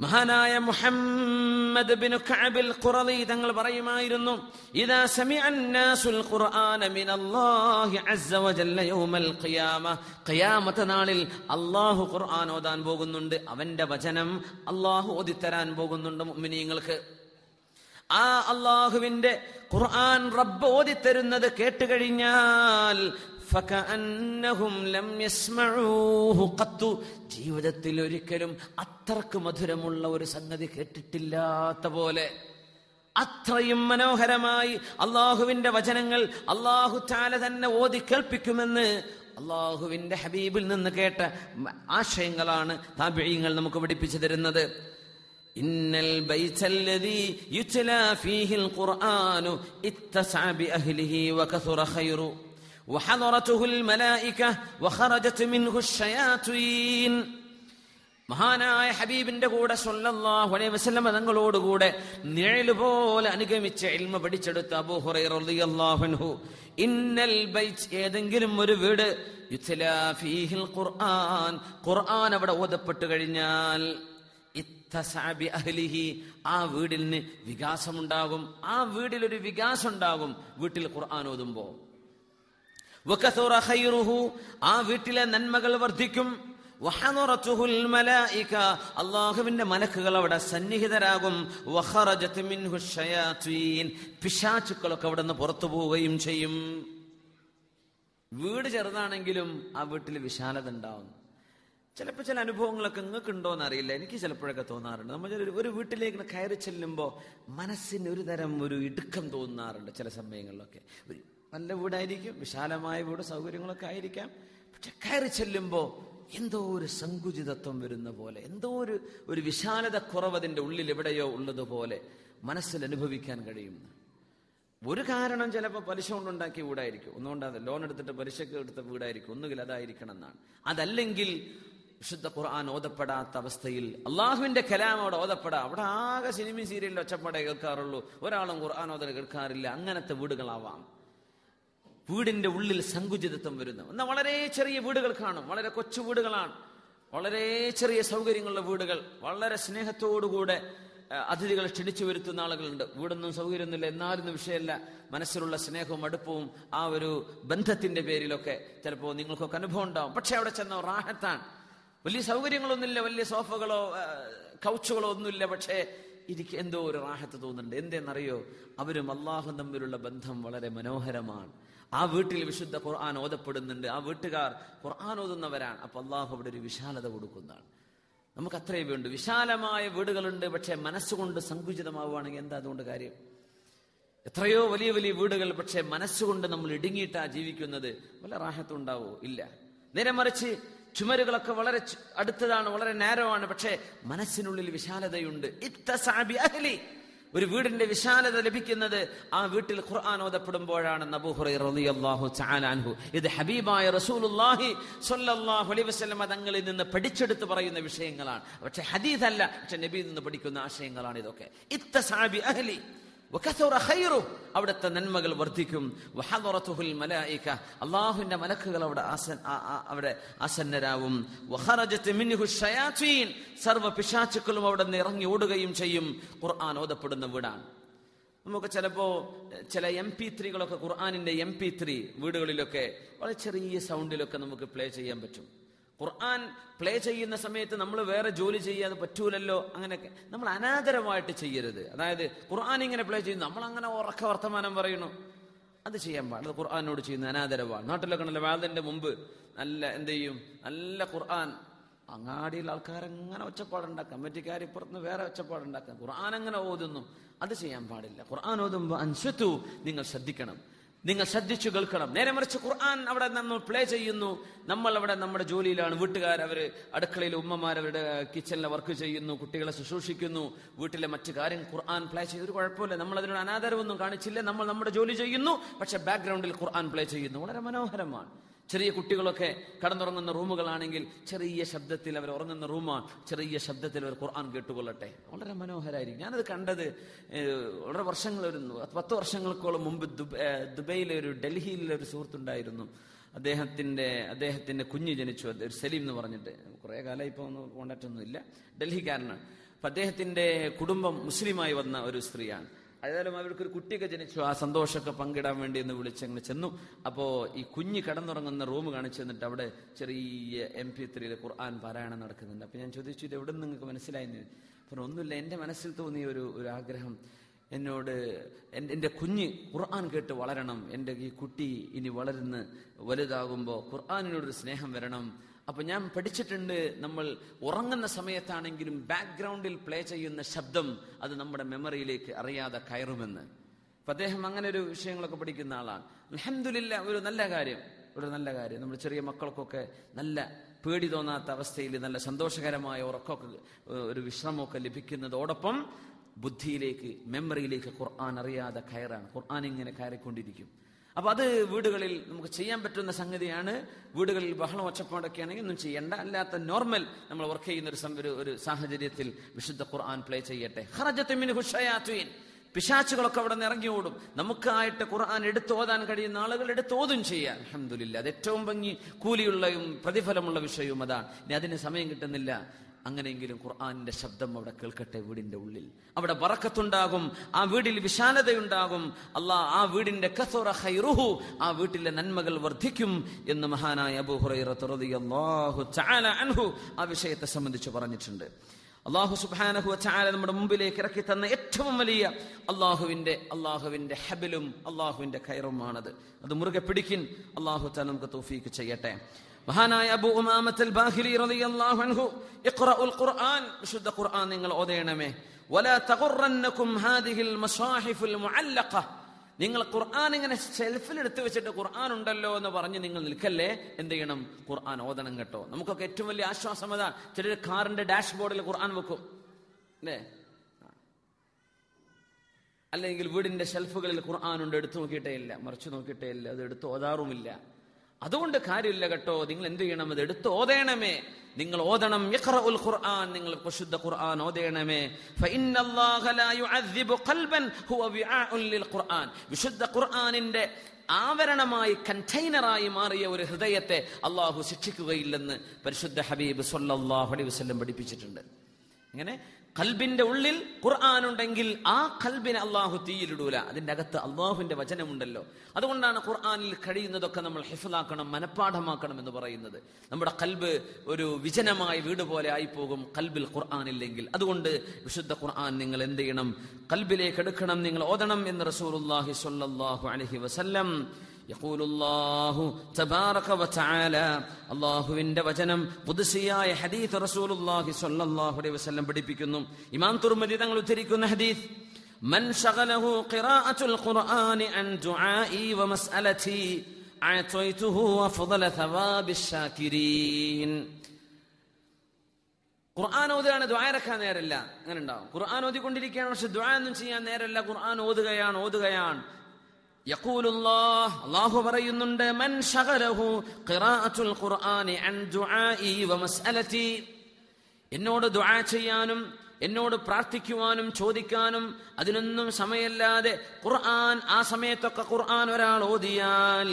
മഹാനായ മുഹമ്മദ് ബിൻ കഅബിൽ ഖുറളി തങ്ങൾ പറയുമായിരുന്നു ഇദാ സമിഅ അന്നാസുൽ ഖുർആന മിനല്ലാഹി അസ്സ വജല്ല യൗമൽ ഖിയാമ. ഖിയാമത്ത് നാളിൽ അല്ലാഹു ഖുർആൻ ഓതാൻ പോകുന്നുണ്ട്. അവന്റെ വചനം അല്ലാഹു ഓതിത്തരാൻ പോകുന്നുണ്ട് മുഅ്മിനീങ്ങൾക്ക്. ആ അള്ളാഹുവിന്റെ ഖുർആൻ റബ്ബ് ഓതിത്തരുന്നത് കേട്ടുകഴിഞ്ഞാൽ ജീവിതത്തിൽ ഒരിക്കലും അത്രയ്ക്ക് മധുരമുള്ള ഒരു സംഗതി കേട്ടിട്ടില്ലാത്ത പോലെ. അത്രയും മനോഹരമായി അള്ളാഹുവിന്റെ വചനങ്ങൾ അള്ളാഹു ചാല തന്നെ ഓതി കേൾപ്പിക്കുമെന്ന് അള്ളാഹുവിന്റെ ഹബീബിൽ നിന്ന് കേട്ട ആശയങ്ങളാണ് താബിഴിയങ്ങൾ നമുക്ക് പഠിപ്പിച്ചു തരുന്നത്. ഇന്നൽ ബൈത്തല്ലദീ ഫീഹിൽ ഖുർആനു ഇത്തസഅ അഹ്ലിഹി വകസുറ ഖൈറു. وحضرته الملائكة وخرجت منه الشياطين മഹാനായ ഹബീബിന്റെ കൂടെ സല്ലല്ലാഹു അലൈഹി വസല്ലം തങ്ങളോടുകൂടെ നിഴല് പോലെ അനുഗമിച്ച് ഇൽമ പഠിച്ചെടുത്ത അബൂ ഹുറൈറ റളിയല്ലാഹു അൻഹു ഇന്നൽ ബൈത്ത് ഏതെങ്കിലും ഒരു വീട് യുത്ലാ ഫീഹിൽ ഖുർആൻ ഖുർആൻ അവിടെ ഓതപ്പെട്ടു കഴിഞ്ഞാൽ ഇത്തസഅ ബി അഹ്ലിഹി ആ വീടിന് വികാസമുണ്ടാകും ആ വീടിൽ ഒരു വികാസം ഉണ്ടാകും വീട്ടിൽ ഖുർആൻ ഓതുമ്പോ വകഥുറ ഖൈറുഹു ആ വീട്ടിലെ നന്മകൾ വർദ്ധിക്കും. അള്ളാഹുവിന്റെ മലക്കുകൾ അവിടെ സന്നിഹിതരാകും. പിശാചുക്കളൊക്കെ അവിടെ നിന്ന് പുറത്തു പോവുകയും ചെയ്യും. വീട് ചെറുതാണെങ്കിലും ആ വീട്ടിൽ വിശാലത ഉണ്ടാവും. ചിലപ്പോൾ ചില അനുഭവങ്ങളൊക്കെ നിങ്ങൾക്ക് ഉണ്ടോ എന്ന് അറിയില്ല. എനിക്ക് ചിലപ്പോഴൊക്കെ തോന്നാറുണ്ട്. നമ്മൾ ഒരു- വീട്ടിലേക്ക് കയറി ചെല്ലുമ്പോൾ മനസ്സിന് ഒരു തരം ഒരു ഇടുക്കം തോന്നാറുണ്ട് ചില സമയങ്ങളിലൊക്കെ. നല്ല വീടായിരിക്കും വിശാലമായ വീട് സൗകര്യങ്ങളൊക്കെ ആയിരിക്കാം. പക്ഷെ കയറി ചെല്ലുമ്പോൾ എന്തോ ഒരു സങ്കുചിതത്വം വരുന്ന പോലെ എന്തോ ഒരു ഒരു വിശാലത കുറവ് അതിന്റെ ഉള്ളിൽ എവിടെയോ ഉള്ളതുപോലെ മനസ്സിൽ അനുഭവിക്കാൻ കഴിയുന്നു ഒരു കാരണം ചിലപ്പോൾ പലിശ കൊണ്ടുണ്ടാക്കിയ വീടായിരിക്കും. ഒന്നുകൊണ്ടാതെ ലോൺ എടുത്തിട്ട് പലിശക്ക് എടുത്ത വീടായിരിക്കും. ഒന്നുകിൽ അതായിരിക്കണം എന്നാണ് അതല്ലെങ്കിൽ വിശുദ്ധ ഖുർആൻ ഓതപ്പെടാത്ത അവസ്ഥയിൽ അള്ളാഹുവിന്റെ കലാം അവിടെ ഓതപ്പെടാം. അവിടെ ആകെ സിനിമ സീരിയലിൽ ഒച്ചപ്പാടെ കേൾക്കാറുള്ളൂ. ഒരാളും ഖുർആൻ ഓതൽ കേൾക്കാറില്ല. അങ്ങനത്തെ വീടുകളാവാം. വീടിന്റെ ഉള്ളിൽ സങ്കുചിതത്വം വരുന്നു. എന്നാൽ വളരെ ചെറിയ വീടുകൾ കാണും. വളരെ കൊച്ചു വീടുകളാണ്. വളരെ ചെറിയ സൗകര്യങ്ങളുള്ള വീടുകൾ. വളരെ സ്നേഹത്തോടുകൂടെ അതിഥികൾ ക്ഷണിച്ചു വരുത്തുന്ന ആളുകളുണ്ട്. വീടൊന്നും സൗകര്യമൊന്നുമില്ല. എന്നാലും വിഷയമല്ല. മനസ്സിലുള്ള സ്നേഹവും അടുപ്പവും ആ ഒരു ബന്ധത്തിന്റെ പേരിലൊക്കെ ചിലപ്പോൾ നിങ്ങൾക്കൊക്കെ അനുഭവം ഉണ്ടാവും. പക്ഷെ അവിടെ ചെന്ന റാഹത്താണ്. വലിയ സൗകര്യങ്ങളൊന്നുമില്ല. വലിയ സോഫകളോ കൗച്ചുകളോ ഒന്നുമില്ല. പക്ഷേ എനിക്ക് എന്തോ ഒരു റാഹത്ത് തോന്നുന്നുണ്ട്. എന്തെന്നറിയോ? അവരും അള്ളാഹു തമ്മിലുള്ള ബന്ധം വളരെ മനോഹരമാണ്. ആ വീട്ടിൽ വിശുദ്ധ ഖുർആൻ ഓതപ്പെടുന്നുണ്ട്. ആ വീട്ടുകാർ ഖുർആൻ ഓതുന്നവരാണ്. അപ്പൊ അള്ളാഹു അവിടെ ഒരു വിശാലത കൊടുക്കുന്നതാണ്. നമുക്ക് അത്രയും വേണ്ടു. വിശാലമായ വീടുകളുണ്ട്. പക്ഷെ മനസ്സുകൊണ്ട് സങ്കുചിതമാവുകയാണെങ്കിൽ എന്താ അതുകൊണ്ട് കാര്യം? എത്രയോ വലിയ വലിയ വീടുകൾ പക്ഷെ മനസ്സുകൊണ്ട് നമ്മൾ ഇടുങ്ങിയിട്ടാ ജീവിക്കുന്നത്. വല്ല റാഹത്തുണ്ടാവോ ഇല്ല. നേരെ മറിച്ച് ചുമരുകളൊക്കെ വളരെ അടുത്തതാണ് വളരെ നേരമാണ്. പക്ഷെ മനസ്സിനുള്ളിൽ വിശാലതയുണ്ട്. ഒരു വീടിന്റെ വിശാലത ലഭിക്കുന്നത് ആ വീട്ടിൽ ഖുർആൻ ഓതപ്പെടുമ്പോഴാണ്. ഇത് ഹബീബായ തങ്ങളിൽ നിന്ന് പഠിച്ചെടുത്ത് പറയുന്ന വിഷയങ്ങളാണ്. പക്ഷെ ഹദീദ് അല്ല പക്ഷെ നബിയിൽ നിന്ന് പഠിക്കുന്ന ആശയങ്ങളാണ് ഇതൊക്കെ. ഇത്തസാബി അഹ്ലി. വകഥറ ഖൈറു അവിടുത്തെ നന്മകൾ വർദ്ധിക്കും. അല്ലാഹുവിന്റെ മലക്കുകൾ അവിടെ അവിടെ ആസന്നരാവും. സർവ പിശാചുക്കളും അവിടെ നിന്ന് ഇറങ്ങി ഓടുകയും ചെയ്യും. ഖുർആൻ ഓതപ്പെടുന്ന വീടാണ്. നമുക്ക് ചിലപ്പോ ചില എം പി ത്രീകളൊക്കെ ഖുർആാനിന്റെ എം പി ത്രീ വീടുകളിലൊക്കെ വളരെ ചെറിയ സൗണ്ടിലൊക്കെ നമുക്ക് പ്ലേ ചെയ്യാൻ പറ്റും. ഖുർആൻ പ്ലേ ചെയ്യുന്ന സമയത്ത് നമ്മൾ വേറെ ജോലി ചെയ്യാതെ പറ്റൂലല്ലോ അങ്ങനെയൊക്കെ. നമ്മൾ അനാദരമായിട്ട് ചെയ്യരുത്. അതായത് ഖുർആൻ ഇങ്ങനെ പ്ലേ ചെയ്യുന്നു നമ്മൾ അങ്ങനെ ഉറക്ക വർത്തമാനം പറയുന്നു. അത് ചെയ്യാൻ പാടില്ല. ഖുർആാനോട് ചെയ്യുന്ന അനാദരമാണ് നാട്ടിലൊക്കെ നല്ല വാദന്റെ മുമ്പ് നല്ല എന്ത് ചെയ്യും? നല്ല ഖുർആൻ. അങ്ങാടിയിൽ ആൾക്കാരങ്ങനെ ഒച്ചപ്പാടുണ്ടാക്കാം. കമ്മിറ്റിക്കാർ ഇപ്പുറത്ത് വേറെ ഒച്ചപ്പാടുണ്ടാക്കാം. ഖുർആൻ അങ്ങനെ ഓതുന്നു. അത് ചെയ്യാൻ പാടില്ല. ഖുർആൻ ഓതുമ്പോൾ അൻഷത്തു നിങ്ങൾ ശ്രദ്ധിക്കണം. നിങ്ങൾ ശ്രദ്ധിച്ചു കേൾക്കണം. നേരെ മറിച്ച് ഖുർആൻ അവിടെ നമ്മൾ പ്ലേ ചെയ്യുന്നു. നമ്മൾ അവിടെ നമ്മുടെ ജോലിയിലാണ്. വീട്ടുകാർ അവർ അടുക്കളയിൽ ഉമ്മമാർ അവരുടെ കിച്ചണിലെ വർക്ക് ചെയ്യുന്നു. കുട്ടികളെ ശുശ്രൂഷിക്കുന്നു. വീട്ടിലെ മറ്റു കാര്യം ഖുർആൻ പ്ലേ ചെയ്ത് ഒരു കുഴപ്പമില്ല. നമ്മൾ അതിനോട് അനാദരവൊന്നും കാണിച്ചില്ല. നമ്മൾ നമ്മുടെ ജോലി ചെയ്യുന്നു. പക്ഷെ ബാക്ക്ഗ്രൗണ്ടിൽ ഖുർആൻ പ്ലേ ചെയ്യുന്നു. വളരെ മനോഹരമാണ്. ചെറിയ കുട്ടികളൊക്കെ കടന്നുറങ്ങുന്ന റൂമുകളാണെങ്കിൽ ചെറിയ ശബ്ദത്തിൽ അവർ ഉറങ്ങുന്ന റൂമാണ്. ചെറിയ ശബ്ദത്തിൽ അവർ ഖുർആൻ കേട്ടുകൊള്ളട്ടെ. വളരെ മനോഹരമായിരിക്കും ഞാനത് കണ്ടത് വളരെ വർഷങ്ങൾ ഒരു പത്ത് വർഷങ്ങൾക്കോളം മുമ്പ് ദുബ- ദുബൈയിലെ ഒരു ഡൽഹിയിലെ ഒരു സുഹൃത്തുണ്ടായിരുന്നു. അദ്ദേഹത്തിന്റെ അദ്ദേഹത്തിന്റെ കുഞ്ഞ് ജനിച്ചു. ഒരു സലീം എന്ന് പറഞ്ഞിട്ട്. കുറെ കാലം ഇപ്പോൾ ഒന്നും കോണ്ടാക്ട് ഒന്നും ഇല്ല ഡൽഹിക്കാരനാണ്. അപ്പൊ അദ്ദേഹത്തിന്റെ കുടുംബം മുസ്ലിമായി വന്ന ഒരു സ്ത്രീയാണ്. ഏതായാലും അവർക്ക് ഒരു കുട്ടിയൊക്കെ ജനിച്ചു ആ സന്തോഷമൊക്കെ പങ്കിടാൻ വേണ്ടി എന്ന് വിളിച്ചങ്ങനെ ചെന്നു. അപ്പോ ഈ കുഞ്ഞ് കടന്നുറങ്ങുന്ന റൂം കാണിച്ചു തന്നിട്ട് അവിടെ ചെറിയ എം പി ത്രീയിലെ ഖുർആൻ പാരായണം നടക്കുന്നുണ്ട്. അപ്പൊ ഞാൻ ചോദിച്ചു ഇത് എവിടെ നിന്ന് നിങ്ങൾക്ക് മനസ്സിലായെന്ന്? പറഞ്ഞു ഒന്നുമില്ല എന്റെ മനസ്സിൽ തോന്നിയ ഒരു ഒരു ആഗ്രഹം. എന്നോട് എന്റെ എന്റെ കുഞ്ഞ് ഖുർആൻ കേട്ട് വളരണം. എന്റെ ഈ കുട്ടി ഇനി വളരുന്ന് വലുതാകുമ്പോൾ ഖുർആാനിനോടൊരു സ്നേഹം വരണം. അപ്പൊ ഞാൻ പഠിച്ചിട്ടുണ്ട് നമ്മൾ ഉറങ്ങുന്ന സമയത്താണെങ്കിലും ബാക്ക്ഗ്രൗണ്ടിൽ പ്ലേ ചെയ്യുന്ന ശബ്ദം അത് നമ്മുടെ മെമ്മറിയിലേക്ക് അറിയാതെ കയറുമെന്ന്. അപ്പൊ അദ്ദേഹം അങ്ങനെ ഒരു വിഷയങ്ങളൊക്കെ പഠിക്കുന്ന ആളാണ്. അലഹമില്ല ഒരു നല്ല കാര്യം. ഒരു നല്ല കാര്യം. നമ്മുടെ ചെറിയ മക്കൾക്കൊക്കെ നല്ല പേടി തോന്നാത്ത അവസ്ഥയിൽ നല്ല സന്തോഷകരമായ ഉറക്കമൊക്കെ ഒരു വിശ്രമമൊക്കെ ലഭിക്കുന്നതോടൊപ്പം ബുദ്ധിയിലേക്ക് മെമ്മറിയിലേക്ക് ഖുർആൻ അറിയാതെ കയറാണ്. ഖുർആൻ ഇങ്ങനെ കയറിക്കൊണ്ടിരിക്കും. അപ്പൊ അത് വീടുകളിൽ നമുക്ക് ചെയ്യാൻ പറ്റുന്ന സംഗതിയാണ്. വീടുകളിൽ ബഹളം ഒച്ചപ്പാടൊക്കെ ആണെങ്കിൽ ഒന്നും ചെയ്യണ്ട. അല്ലാത്ത നോർമൽ നമ്മൾ വർക്ക് ചെയ്യുന്ന ഒരു ഒരു- ഒരു സാഹചര്യത്തിൽ വിശുദ്ധ ഖുർആൻ പ്ലേ ചെയ്യട്ടെ. ഖറജത്ത് മിൻഹു ഷയാത്വീൻ. പിശാച്ചുകളൊക്കെ അവിടെ നിന്ന് ഇറങ്ങി ഓടും. നമുക്കായിട്ട് ഖുർആൻ എടുത്തോതാൻ കഴിയുന്ന ആളുകൾ എടുത്തോതും ചെയ്യാം. അലഹമില്ല അത് ഏറ്റവും ഭംഗി. കൂലിയുള്ളയും പ്രതിഫലമുള്ള വിഷയവും അതാണ്. ഇനി അതിന് സമയം കിട്ടുന്നില്ല. അങ്ങനെയെങ്കിലും ഖുർആാനിന്റെ ശബ്ദം അവിടെ കേൾക്കട്ടെ വീടിന്റെ ഉള്ളിൽ. അവിടെ വറക്കത്തുണ്ടാകും ആ വീടിൽ വിശാലതയുണ്ടാകും. അല്ലാ ആ വീടിന്റെ കസോറ ഖൈറുഹു ആ വീട്ടിലെ നന്മകൾ വർദ്ധിക്കും എന്ന് മഹാനായ അബൂ ഹുറൈറത്ത് റളിയല്ലാഹു തആല അൻഹു ആ വിഷയത്തെ സംബന്ധിച്ച് പറഞ്ഞിട്ടുണ്ട്. അള്ളാഹു സുബ്ഹാനഹു വതആല നമ്മുടെ മുമ്പിലേക്ക് ഇറക്കി തന്ന ഏറ്റവും വലിയ അള്ളാഹുവിന്റെ അള്ളാഹുവിന്റെ ഹബിലും അള്ളാഹുവിന്റെ ഖൈറുമാണത് അത്. മുറുകെ പിടിക്കിൻ. അള്ളാഹു നമുക്ക് തോഫീക്ക് ചെയ്യട്ടെ. മഹാനായ അബു ഉമാമത്തുൽ ബാഹിലി റളിയല്ലാഹു അൻഹു ഇഖ്റഉൽ ഖുർആൻ വിശുദ്ധ ഖുർആൻ നിങ്ങൾ ഓതേണമേ. വലാ തഗുറന്നകും ഹാദിഹിൽ മസാഹിഫുൽ മുഅല്ലഖ. നിങ്ങൾ ഖുർആൻ ഇങ്ങനെ ഷെൽഫിൽ എടുത്തു വെച്ചിട്ട് ഖുർആൻ ഉണ്ടല്ലോ എന്ന് പറഞ്ഞ് നിങ്ങൾ നിൽക്കല്ലേ? എന്ത് ചെയ്യണം? ഖുർആൻ ഓതണം കേട്ടോ. നമുക്കൊക്കെ ഏറ്റവും വലിയ ആശ്വാസം അതാ ചിലർ കാറിന്റെ ഡാഷ്ബോർഡിൽ ഖുർആൻ വെക്കും. അല്ലേ? അല്ലെങ്കിൽ വീടിന്റെ ഷെൽഫുകളിൽ ഖുർആൻ ഉണ്ട് എടുത്തു നോക്കിയിട്ടേ ഇല്ല. മറിച്ചു നോക്കിയിട്ടേ ഇല്ല. അത് എടുത്ത് ഓതാറുമില്ല. അതുകൊണ്ട് കാര്യമില്ല കേട്ടോ. നിങ്ങൾ എന്ത് ചെയ്യണം? അത് എടുത്ത് ഓതേണമേ. നിങ്ങൾ ഓതണം. യഖ്റഉൽ ഖുർആൻ. നിങ്ങൾ പരിശുദ്ധ ഖുർആൻ ഓതേണമേ. ഫഇന്നല്ലാഹ ലാ യുഅദ്ദിബു ഖൽബൻ ഹുവ വിആഉൻ ലിൽ ഖുർആൻ. വിശുദ്ധ ഖുർആനിന്റെ ആവരണമായി കണ്ടെയ്നറായി മാറിയ ഒരു ഹൃദയത്തെ അള്ളാഹു ശിക്ഷിക്കുകയില്ലെന്ന് പരിശുദ്ധ ഹബീബ് സല്ലല്ലാഹു അലൈഹി വസല്ലം പഠിപ്പിച്ചിട്ടുണ്ട്. ഇങ്ങനെ കൽബിന്റെ ഉള്ളിൽ ഖുർആൻ ഉണ്ടെങ്കിൽ ആ കൽബിനെ അള്ളാഹു തീയിലിടൂല. അതിന്റെ അകത്ത് അള്ളാഹുവിന്റെ വചനമുണ്ടല്ലോ. അതുകൊണ്ടാണ് ഖുർആനിൽ കഴിയുന്നതൊക്കെ നമ്മൾ ഹിഫലാക്കണം മനഃപ്പാഠമാക്കണം എന്ന് പറയുന്നത്. നമ്മുടെ കൽബ് ഒരു വിജനമായ വീട് പോലെ ആയിപ്പോകും കൽബിൽ ഖുർആൻ ഇല്ലെങ്കിൽ. അതുകൊണ്ട് വിശുദ്ധ ഖുർആൻ നിങ്ങൾ എന്ത് ചെയ്യണം? കൽബിലേക്ക് എടുക്കണം നിങ്ങൾ ഓതണം എന്ന് അലഹി അലൈഹി വസല്ലം يقول الله تبارك وتعالى അള്ളാഹുവിന്റെ വചനം പുതുസിയായ ഹദീത്ത് റസൂലുള്ളാഹി സ്വല്ലല്ലാഹു അലൈഹി വസല്ലം പഠിപ്പിക്കുന്നു ഇമാം തുർമദി തങ്ങൾ ഉദ്ധരിക്കുന്ന ഹദീസ് من شغله قراءة القرآن عن دعائي ومسألتي أعطيته أفضل ثواب الشاكرين ഖുർആൻ ഓതുകയാണ് ദ്വായരക്കാൻ നേരല്ല അങ്ങനെ ഉണ്ടാവും ഖുർആൻ ഓതിക്കൊണ്ടിരിക്കുകയാണ് പക്ഷെ ദ്വാ ഒന്നും ചെയ്യാൻ നേരല്ല ഖുർആൻ ഓതുകയാണ് ഓതുകയാണ് അല്ലാഹു പറയുന്നുണ്ട് മൻ ഖിറാഅത്തുൽ ഖുർആനി അൻ ദുആഇ വമസ്അലതി എന്നോട് ദുആ ചെയ്യാനും എന്നോട് പ്രാർത്ഥിക്കുവാനും ചോദിക്കാനും അതിനൊന്നും സമയമില്ലാതെ ഖുർആൻ ആ സമയത്തൊക്കെ ഖുർആൻ ഒരാൾ ഓതിയാൽ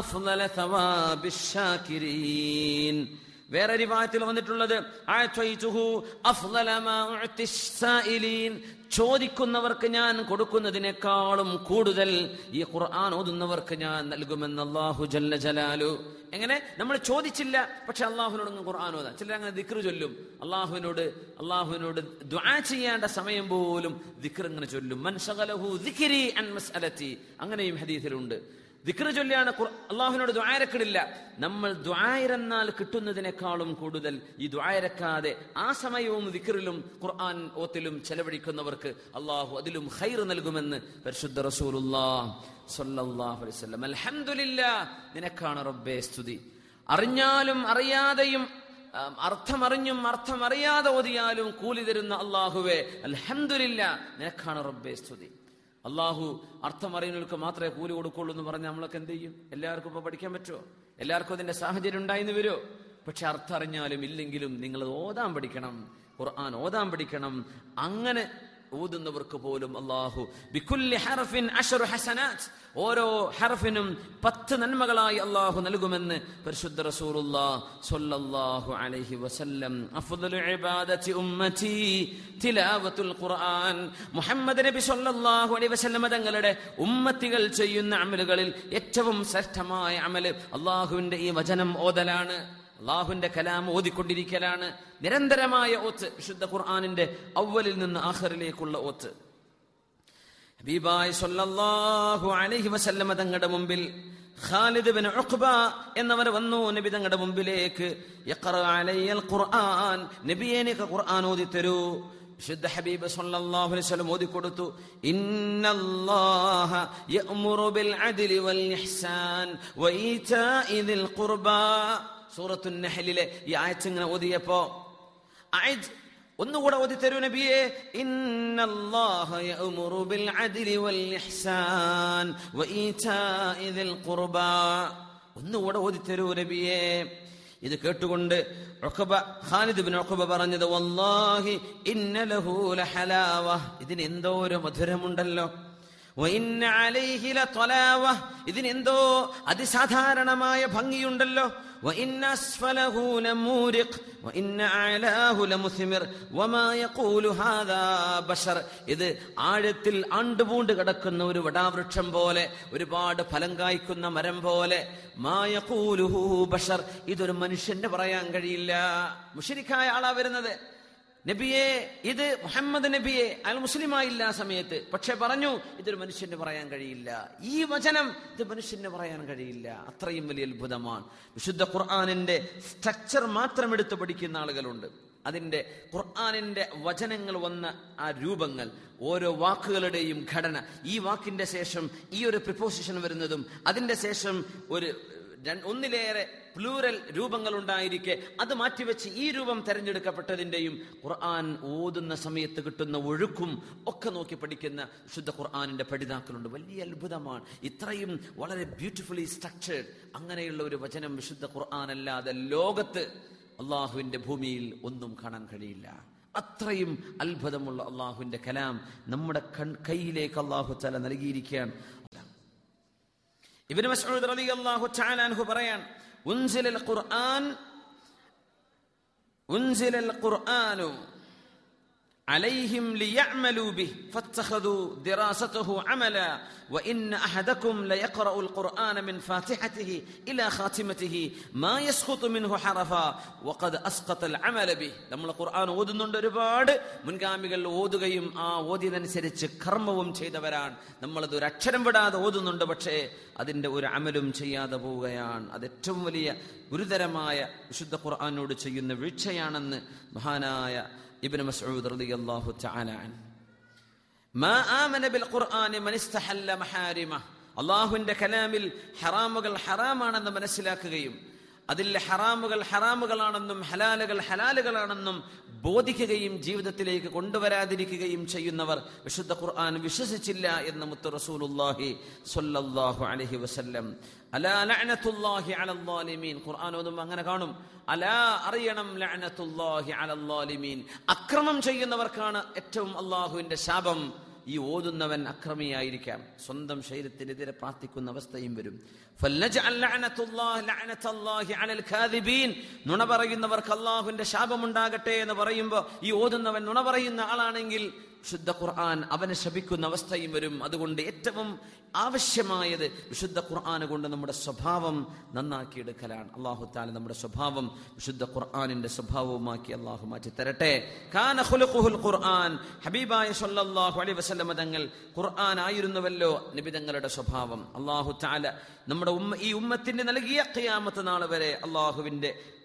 അഫ്ളല വേറെ റിവായത്തിൽ വന്നിട്ടുള്ളത് ചോദിക്കുന്നവർക്ക് ഞാൻ കൊടുക്കുന്നതിനേക്കാളും കൂടുതൽ ഈ ഖുർആൻ ഓതുന്നവർക്ക് ഞാൻ നൽകുമെന്ന് അള്ളാഹു ജല്ല ജലാലു. എങ്ങനെ? നമ്മൾ ചോദിച്ചില്ല പക്ഷെ അള്ളാഹുവിനോട് ഖുർആൻ ഓതാ ചിലർ അങ്ങനെ ദിക്ർ ചൊല്ലും. അള്ളാഹുവിനോട് അള്ളാഹുവിനോട് ചെയ്യേണ്ട സമയം പോലും ദിക്ർ ഇങ്ങനെ ചൊല്ലും. മൻഷഗലഹു ദിക്രി അൻ അങ്ങനെയും ഹദീസിലുണ്ട്. ദിക്ർ ചൊല്ലിയാണ് അള്ളാഹുവിനോട് ദ്വായരക്കിടില്ല നമ്മൾ ദ്വായരെന്നാൽ കിട്ടുന്നതിനേക്കാളും കൂടുതൽ ഈ ദ്വായരക്കാതെ ആ സമയവും ദിക്റിലും ഖുർആൻ ഓത്തിലും ചെലവഴിക്കുന്നവർക്ക് അള്ളാഹു അതിലും ഹൈർ നൽകുമെന്ന് പരിശുദ്ധ അൽഹംദുലില്ലാ നിനക്കാണ് റബ്ബേ സ്തുതി. അറിഞ്ഞാലും അറിയാതെയും അർത്ഥമറിഞ്ഞും അർത്ഥമറിയാതെ ഓതിയാലും കൂലി തരുന്ന അള്ളാഹുവേ അൽഹംദുലില്ല നിനക്കാണ് റബ്ബേ സ്തുതി. അള്ളാഹു അർത്ഥം അറിയുന്നവർക്ക് മാത്രമേ കൂലി കൊടുക്കുള്ളൂ എന്ന് പറഞ്ഞാൽ നമ്മളൊക്കെ എന്ത് ചെയ്യും? എല്ലാവർക്കും ഇപ്പൊ പഠിക്കാൻ പറ്റുമോ? എല്ലാവർക്കും അതിന്റെ സാഹചര്യം ഉണ്ടായിന്ന് വരുമോ? പക്ഷെ അർത്ഥം അറിഞ്ഞാലും ഇല്ലെങ്കിലും നിങ്ങൾ ഓതാൻ പഠിക്കണം. ഖുർആൻ ഓതാൻ പഠിക്കണം. അങ്ങനെ ഓതുന്നവർക്ക് പോലും അള്ളാഹു ഹസനാത്. ഓരോ ഹറഫിനും പത്ത് നന്മകളായി അള്ളാഹു നൽകുമെന്ന് പരിശുദ്ധ റസൂലുള്ളാഹ് സ്വല്ലല്ലാഹു അലൈഹി വസല്ലം. ഖുർആൻ. മുഹമ്മദ് നബി സ്വല്ലല്ലാഹു അലൈഹി വസല്ലം തങ്ങളുടെ ഉമ്മത്തികൾ ചെയ്യുന്ന അമലുകളിൽ ഏറ്റവും ശ്രേഷ്ഠമായ അമൽ അള്ളാഹുവിന്റെ ഈ വചനം ഓതലാണ്. അള്ളാഹുവിന്റെ കലാം ഓതിക്കൊണ്ടിരിക്കലാണ്. നിരന്തരമായ ഓത്ത് വിശുദ്ധ ഖുർആാനിന്റെ അവലിൽ നിന്ന് ആഹറിലേക്കുള്ള ഓത്ത്. ഹബീബായ് സല്ലല്ലാഹു അലൈഹി വസല്ലമ തങ്ങളുടെ മുമ്പിൽ ഖാലിദ് ബിൻ ഉഖ്ബ എന്നവർ വന്നു. നബി തങ്ങളുടെ മുമ്പിലേക്ക് യഖറ അലയ്യൽ ഖുർആൻ നബിയെ എനിക്ക് ഖുർആൻ ഓതി തരൂ വിശുദ്ധ ഹബീബ് സല്ലല്ലാഹു അലൈഹി വസല്ലം ഓതി കൊടുത്തു ഇന്നല്ലാഹ യഅ്മുറു ബിൽ അദ്ലി വൽ ഇഹ്സാൻ വഈതാഇ ദിൽ ഖുർബാ. സൂറത്തുൻ നെഹലിലെ ഈ ആയച്ചിങ്ങനെ ഓതിയപ്പോ ആയിജ് ഒന്നുകൂടെ ഓതി തരൂ നബിയെ. ഇന്നല്ലാഹ ബിൽ അദ്ലി വൽ ഇഹ്സാൻ ഒന്നുകൂടെ ഓതി തരൂ നബിയെ. ഇത് കേട്ടുകൊണ്ട് പറഞ്ഞത് വല്ലാഹി ഇന്നലഹു ലഹലാവ. ഇതിന് എന്തോ ഒരു മധുരമുണ്ടല്ലോ. ഇതിന് എന്തോ അതിസാധാരണമായ ഭംഗിയുണ്ടല്ലോ. ഇത് ആഴത്തിൽ ആണ്ടുപൂണ്ട് കിടക്കുന്ന ഒരു വടാവൃക്ഷം പോലെ ഒരുപാട് ഫലം കായ്ക്കുന്ന മരം പോലെ. മായക്കൂലുഹു ബഷർ. ഇതൊരു മനുഷ്യന്റെ പറയാൻ കഴിയില്ല. മുഷരിക്കായ ആളാ വരുന്നത്. നബിയെ ഇത് മുഹമ്മദ് നബിയെ അയാൾ മുസ്ലിമായില്ല ആ സമയത്ത്. പക്ഷെ പറഞ്ഞു ഇതൊരു മനുഷ്യന് പറയാൻ കഴിയില്ല. ഈ വചനം ഇത് മനുഷ്യന് പറയാൻ കഴിയില്ല. അത്രയും വലിയ അത്ഭുതമാണ്. വിശുദ്ധ ഖുർആാനിന്റെ സ്ട്രക്ചർ മാത്രം എടുത്ത് പഠിക്കുന്ന ആളുകളുണ്ട്. അതിന്റെ ഖുർആാനിന്റെ വചനങ്ങൾ വന്ന ആ രൂപങ്ങൾ ഓരോ വാക്കുകളുടെയും ഘടന. ഈ വാക്കിന്റെ ശേഷം ഈ ഒരു പ്രിപ്പോസിഷൻ വരുന്നതും അതിന്റെ ശേഷം ഒരു ഒന്നിലേറെ പ്ലൂരൽ രൂപങ്ങൾ ഉണ്ടായിരിക്കെ അത് മാറ്റിവെച്ച് ഈ രൂപം തെരഞ്ഞെടുക്കപ്പെട്ടതിന്റെയും ഖുർആൻ ഓതുന്ന സമയത്ത് കിട്ടുന്ന ഒഴുക്കും ഒക്കെ നോക്കി പഠിക്കുന്ന വിശുദ്ധ ഖുർആാനിന്റെ പഠിതാക്കളുണ്ട്. വലിയ അത്ഭുതമാണ്. ഇത്രയും വളരെ ബ്യൂട്ടിഫുള്ളി സ്ട്രക്ചേർഡ് അങ്ങനെയുള്ള ഒരു വചനം വിശുദ്ധ ഖുർആൻ അല്ലാതെ ലോകത്ത് അള്ളാഹുവിന്റെ ഭൂമിയിൽ ഒന്നും കാണാൻ കഴിയില്ല. അത്രയും അത്ഭുതമുള്ള അള്ളാഹുവിന്റെ കലാം നമ്മുടെ കൺ കയ്യിലേക്ക് അള്ളാഹു തല നൽകിയിരിക്കുകയാണ് ഇബ്നു മസ്ഊദ് റളിയല്ലാഹു തആല അൻഹു പറയാൻ ഉൻസിലൽ ഖുർആൻ ഉൻസിലൽ ഖുർആനു عليهم ليعملوا به فاتخذوا دراسته عملا وإن أحدكم ليقرأ القرآن من فاتحته إلى خاتمته ما يسقط منه حرفا وقد أسقط العمل به നമ്മൾ ഖുർആൻ ഓതുന്നുണ്ട് ഒരുപാട് മുൻഗാമികൾ ഓതുകയും ആ ഓതിയതനുസരിച്ച് കർമ്മവും ചെയ്തവരാണ് നമ്മളത് ഒരു അക്ഷരം വിടാതെ ഓതുന്നുണ്ട് പക്ഷേ അതിന്റെ ഒരു അമലും ചെയ്യാതെ പോവുകയാണ് അത് ഏറ്റവും വലിയ ഗുരുതരമായ വിശുദ്ധ ഖുർആനോട് ചെയ്യുന്ന വീഴ്ചയാണെന്ന് മഹാനായ ഇബ്നു മസ്ഊദ് റളിയല്ലാഹു തആല അൻ. മാ ആമന ബിൽ ഖുർആനി മൻ അള്ളാഹു മഹാരിമ. അള്ളാഹുവിന്റെ കലാമിൽ ഹറാമുകൾ ഹറാമാണെന്ന് മനസ്സിലാക്കുകയും അതിൽ ഹറാമുകൾ ഹറാമുകളാണെന്നും ഹലാലുകൾ ഹലാലുകളാണെന്നും ബോധിക്കുകയും ജീവിതത്തിലേക്ക് കൊണ്ടുവരാതിരിക്കുകയും ചെയ്യുന്നവർ വിശുദ്ധ ഖുർആൻ വിശ്വസിച്ചില്ല എന്ന് മുത്തു റസൂലുല്ലാഹി സ്വല്ലല്ലാഹു അലൈഹി വസല്ലം അലാ ലഅനത്തുല്ലാഹി അലല്ലാലിമീൻ ഖുർആൻ ഓതുമ്പോൾ അങ്ങനെ കാണും. അലാ അറിയണം ലഅനത്തുല്ലാഹി അലല്ലാലിമീൻ അക്രമം ചെയ്യുന്നവർക്കാണ് ഏറ്റവും അള്ളാഹുവിന്റെ ശാപം. ഈ ഓതുന്നവൻ അക്രമിയായിരിക്കാം. സ്വന്തം ശരീരത്തിനെതിരെ പ്രാർത്ഥിക്കുന്ന അവസ്ഥയും വരും. നുണ പറയുന്നവർക്ക് അള്ളാഹുവിന്റെ ശാപമുണ്ടാകട്ടെ എന്ന് പറയുമ്പോൾ ഈ ഓതുന്നവൻ നുണ പറയുന്ന ആളാണെങ്കിൽ വിശുദ്ധ ഖുർആൻ അവനെ ശപിക്കുന്ന അവസ്ഥയും വരും. അതുകൊണ്ട് ഏറ്റവും ആവശ്യമായത് വിശുദ്ധ ഖുർആൻ കൊണ്ട് നമ്മുടെ സ്വഭാവം നന്നാക്കിയെടുക്കലാണ്. അള്ളാഹു താല നമ്മുടെ സ്വഭാവം വിശുദ്ധ ഖുർആാനിന്റെ സ്വഭാവവുമാക്കി അള്ളാഹു മാറ്റി തരട്ടെ ഖുർആൻ. ഹബീബായ സല്ലല്ലാഹു അലൈഹി വസല്ലമ തങ്ങൾ ഖുർആൻ ആയിരുന്നുവല്ലോ നിബിതങ്ങളുടെ സ്വഭാവം. അള്ളാഹു താല നമ്മുടെ ഉമ്മ ഈ ഉമ്മത്തിന്റെ നൽകിയ ഖിയാമത്ത് നാൾ വരെ അള്ളാഹുവിന്റെ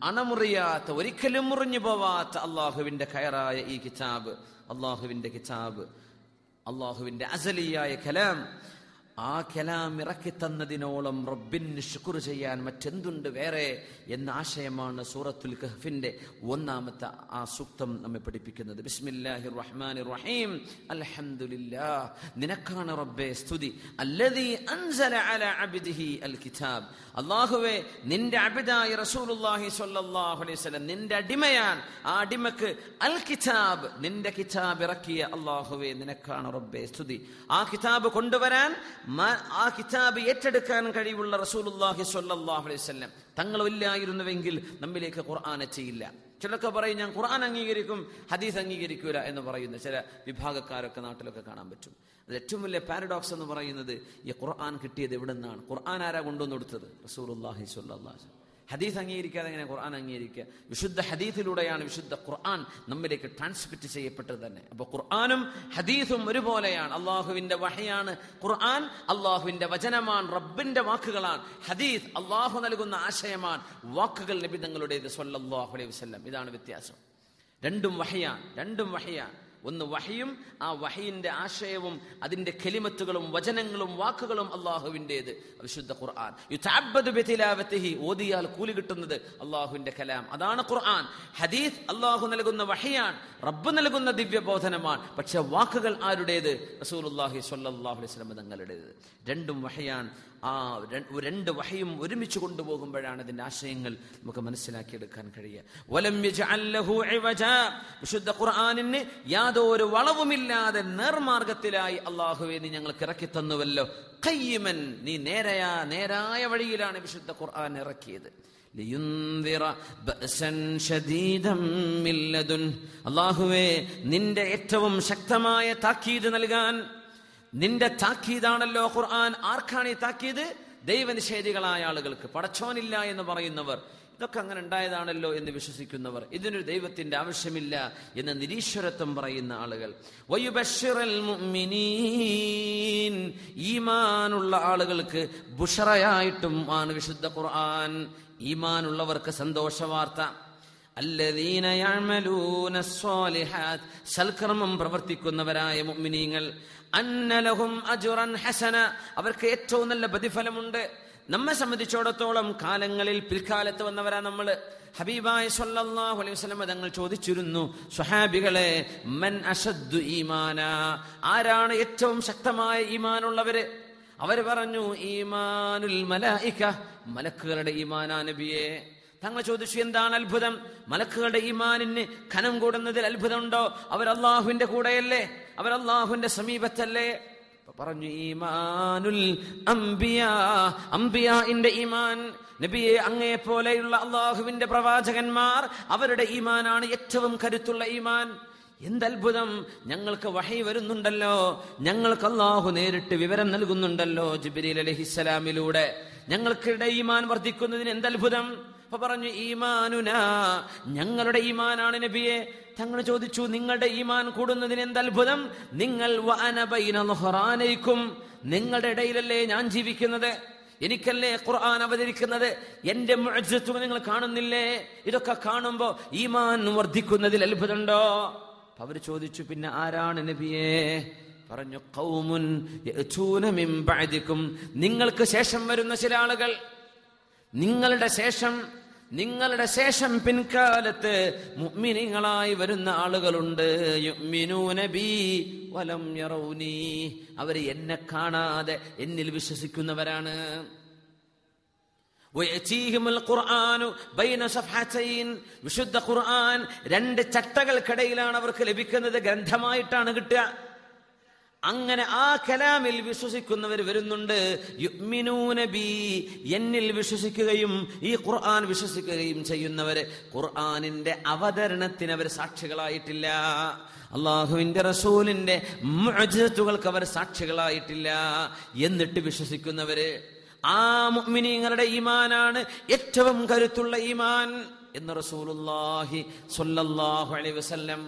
അണമുറിയാത്ത ഒരിക്കലും മുറിഞ്ഞു പോവാത്ത അള്ളാഹുവിന്റെ കയറായ ഈ കിതാബ് അള്ളാഹുവിന്റെ കിതാബ് അള്ളാഹുവിന്റെ അസലിയായ കലാം ആ കലാം ഇറക്കി തന്നതിനോളം റബ്ബിന് ശുക്ർ ചെയ്യാൻ മറ്റെന്തുണ്ട് വേറെ എന്ന ആശയമാണ് സൂറത്തുൽ കഹ്ഫിന്റെ ഒന്നാമത്തെ ആ സൂക്തം നമ്മെ പഠിപ്പിക്കുന്നത്. ബിസ്മില്ലാഹി റഹ്മാൻ റഹീം അൽഹംദുലില്ലാ നിനക്കാണ് റബ്ബെ സ്തുതി. അല്ലദീ അൻസല അല അബ്ദിഹി അൽ കിതാബ്. അല്ലാഹുവേ നിന്റെ അബിദായ റസൂലുള്ളാഹി സ്വല്ലല്ലാഹു അലൈഹി വസല്ലം നിന്റെ അടിമയാൻ ആ അടിമക്ക് അൽ കിതാബ് നിന്റെ കിതാബ് ഇറക്കിയ അല്ലാഹുവേ നിനക്കാണ് റബ്ബെ സ്തുതി. ആ കിതാബ് കൊണ്ടുവരാൻ ആ കിതാബ് ഏറ്റെടുക്കാൻ കഴിവുള്ള റസൂലുള്ളാഹി സ്വല്ലല്ലാഹു അലൈഹി വസല്ലം. തങ്ങളില്ലായിരുന്നുവെങ്കിൽ നമ്മിലേക്ക് ഖുർആൻ എത്തിയില്ല. ചിലർക്ക് പറയും ഞാൻ ഖുർആൻ അംഗീകരിക്കും ഹദീസ് അംഗീകരിക്കൂല എന്ന് പറയുന്ന. ചില വിഭാഗക്കാരൊക്കെ നാട്ടിലൊക്കെ കാണാൻ പറ്റും. അത് ഏറ്റവും വലിയ പാരഡോക്സ് എന്ന് പറയുന്നത് ഈ ഖുർആൻ കിട്ടിയത് എവിടെ നിന്നാണ് ഖുർആൻ ആരാ കൊണ്ടുവന്നു കൊടുത്തത്? റസൂലുള്ളാഹി സ്വല്ലല്ലാഹു അലൈഹി ഹദീസ് അംഗീകരിക്കാതെ എങ്ങനെ ഖുർആൻ അംഗീകരിക്കുക? വിശുദ്ധ ഹദീസിലൂടെയാണ് വിശുദ്ധ ഖുർആൻ നമ്മിലേക്ക് ട്രാൻസ്മിറ്റ് ചെയ്യപ്പെട്ടത് തന്നെ. അപ്പൊ ഖുർആനും ഹദീസും ഒരുപോലെയാണ്. അള്ളാഹുവിന്റെ വഹയാണ് ഖുർആൻ അള്ളാഹുവിന്റെ വചനമാണ് റബ്ബിന്റെ വാക്കുകളാണ്. ഹദീസ് അള്ളാഹു നൽകുന്ന ആശയമാണ്. വാക്കുകൾ നബി വസ്ലം അലൈഹി വസല്ലം. ഇതാണ് വ്യത്യാസം. രണ്ടും വഹയാണ് രണ്ടും വഹയാണ്. ഒന്ന് വഹയും ആ വഹയിന്റെ ആശയവും അതിന്റെ കെലിമത്തുകളും വചനങ്ങളും വാക്കുകളും അള്ളാഹുവിന്റെത്. വിശുദ്ധ ഖുർആൻ. ബിതിലാവത്തിഹി ഓതിയാൽ കൂലി കിട്ടുന്നത് അള്ളാഹുവിന്റെ കലാം. അതാണ് ഖുർആൻ. ഹദീസ് അള്ളാഹു നൽകുന്ന വഹിയാണ് റബ്ബ് നൽകുന്ന ദിവ്യബോധനമാണ്. പക്ഷെ വാക്കുകൾ ആരുടേത്? റസൂലുള്ളാഹി സ്വല്ലല്ലാഹു അലൈഹി വസല്ലം തങ്ങളുടേത്. രണ്ടും വഹയാണ്. ആ രണ്ട് വഹയും ഒരുമിച്ച് കൊണ്ടുപോകുമ്പോഴാണ് അതിന്റെ ആശയങ്ങൾ നമുക്ക് മനസ്സിലാക്കിയെടുക്കാൻ കഴിയുക. യാതൊരു വളവുമില്ലാതെ നേർമാർഗത്തിലായി അള്ളാഹുവെ നീ ഞങ്ങൾക്ക് ഇറക്കി തന്നുവല്ലോ. കയ്യമൻ നീ നേരയാ നേരായ വഴിയിലാണ് വിശുദ്ധ ഖുർആൻ ഇറക്കിയത്. അള്ളാഹുവേ നിന്റെ ഏറ്റവും ശക്തമായ താക്കീത് നൽകാൻ നിന്റെ താക്കീതാണല്ലോ ഖുർആൻ. ആർക്കാണ് ഈ താക്കീത്? ദൈവനിഷേധികളായ ആളുകൾക്ക്. പടച്ചോനില്ല എന്ന് പറയുന്നവർ. ഇതൊക്കെ അങ്ങനെ ഉണ്ടായതാണല്ലോ എന്ന് വിശ്വസിക്കുന്നവർ. ഇതിനൊരു ദൈവത്തിന്റെ ആവശ്യമില്ല എന്ന് നിരീശ്വരത്വം പറയുന്ന ആളുകൾ. ഈമാനുള്ള ആളുകൾക്ക് ബുഷറയായിട്ടും ആണ് വിശുദ്ധ ഖുർആൻ. ഈമാനുള്ളവർക്ക് സന്തോഷവാർത്ത. സൽക്കർമ്മം പ്രവർത്തിക്കുന്നവരായ മുഅ്മിനീങ്ങൾ. അന്നലഹും അജ്റൻ ഹസന. അവർക്ക് ഏറ്റവും നല്ല പ്രതിഫലമുണ്ട്. നമ്മെ സംബന്ധിച്ചിടത്തോളം കാലങ്ങളിൽ പിൽക്കാലത്ത് വന്നവരാ നമ്മൾ ഹബീബായ സല്ലല്ലാഹു അലൈഹി വസല്ലം തങ്ങൾ ചോദിച്ചിരുന്നു സ്വഹാബികളെ മൻ അഷദ്ദു ഈമാന? ആരാണ് ഏറ്റവും ശക്തമായ ഈമാനുള്ളവര്? അവർ പറഞ്ഞു ഈമാനുൽ മലായിക. മലക്കുകളുടെ ഈമാനാ നബിയെ. തങ്ങൾ ചോദിച്ചു എന്താണ് അത്ഭുതം? മലക്കുകളുടെ ഈമാനിന് ഖനം കൂടുന്നതിൽ അത്ഭുതമുണ്ടോ? അവർ അള്ളാഹുവിന്റെ കൂടെയല്ലേ? അവർ അള്ളാഹുവിന്റെ സമീപത്തല്ലേ? പറഞ്ഞു ഈമാനുൽ അംബിയ അംബിയാന്റെ ഈമാൻ നബിയെ അങ്ങേ പോലെയുള്ള അള്ളാഹുവിന്റെ പ്രവാചകന്മാർ അവരുടെ ഈമാനാണ് ഏറ്റവും കരുത്തുള്ള ഈമാൻ. എന്തത്ഭുതം? ഞങ്ങൾക്ക് വഹി വരുന്നുണ്ടല്ലോ. ഞങ്ങൾക്ക് അള്ളാഹു നേരിട്ട് വിവരം നൽകുന്നുണ്ടല്ലോ ജിബിരി അലഹിസ്സലാമിലൂടെ. ഞങ്ങൾക്കിടെ ഈമാൻ വർദ്ധിക്കുന്നതിന് എന്തത്ഭുതം? അപ്പൊ പറഞ്ഞു ഈമാനുനാ. ഞങ്ങളുടെ ഈമാനാണ് നബിയെ. തങ്ങൾ ചോദിച്ചു നിങ്ങളുടെ ഈമാൻ കൂടുന്നതിന് എന്തത്ഭുതം നിങ്ങൾ വഅനബൈനൽഹുറാനൈക്കും നിങ്ങളുടെ ഇടയിലല്ലേ ഞാൻ ജീവിക്കുന്നത്? എനിക്കല്ലേ ഖുർആൻ അവതരിക്കുന്നത്? എന്റെ മുഅ്ജിസത്തുകൾ നിങ്ങൾ കാണുന്നില്ലേ? ഇതൊക്കെ കാണുമ്പോ ഈമാൻ വർദ്ധിക്കുന്നതിൽ അത്ഭുതമുണ്ടോ? അവർ ചോദിച്ചു പിന്നെ ആരാണ് നബിയെ? പറഞ്ഞു കൗമുൻ നിങ്ങൾക്ക് ശേഷം വരുന്ന ചില ആളുകൾ. നിങ്ങളുടെ ശേഷം നിങ്ങളുടെ ശേഷം പിൻകാലത്ത് മുഗ്മിനികളായി വരുന്ന ആളുകളുണ്ട്. വലം അവർ എന്നെ കാണാതെ എന്നിൽ വിശ്വസിക്കുന്നവരാണ്. വിശുദ്ധ ഖുർആൻ രണ്ട് ചട്ടകൾക്കിടയിലാണ് അവർക്ക് ലഭിക്കുന്നത്. ഗ്രന്ഥമായിട്ടാണ് കിട്ടുക. അങ്ങനെ ആ കലാമിൽ വിശ്വസിക്കുന്നവർ വരുന്നുണ്ട്. യുഅ്മിനൂന ബി എന്നിൽ വിശ്വസിക്കുകയും ഈ ഖുർആൻ വിശ്വസിക്കുകയും ചെയ്യുന്നവര് ഖുർആനിന്റെ അവതരണത്തിന് അവർ സാക്ഷികളായിട്ടില്ല. അള്ളാഹുവിന്റെ റസൂലിന്റെ മജത്തുകൾക്ക് അവർ സാക്ഷികളായിട്ടില്ല എന്നിട്ട് വിശ്വസിക്കുന്നവര് ആ മുഅ്മിനീങ്ങളുടെ ഈമാനാണ് ഏറ്റവും കരുത്തുള്ള ഈമാൻ എന്ന് റസൂലുള്ളാഹി സ്വല്ലല്ലാഹു അലൈഹി വസല്ലം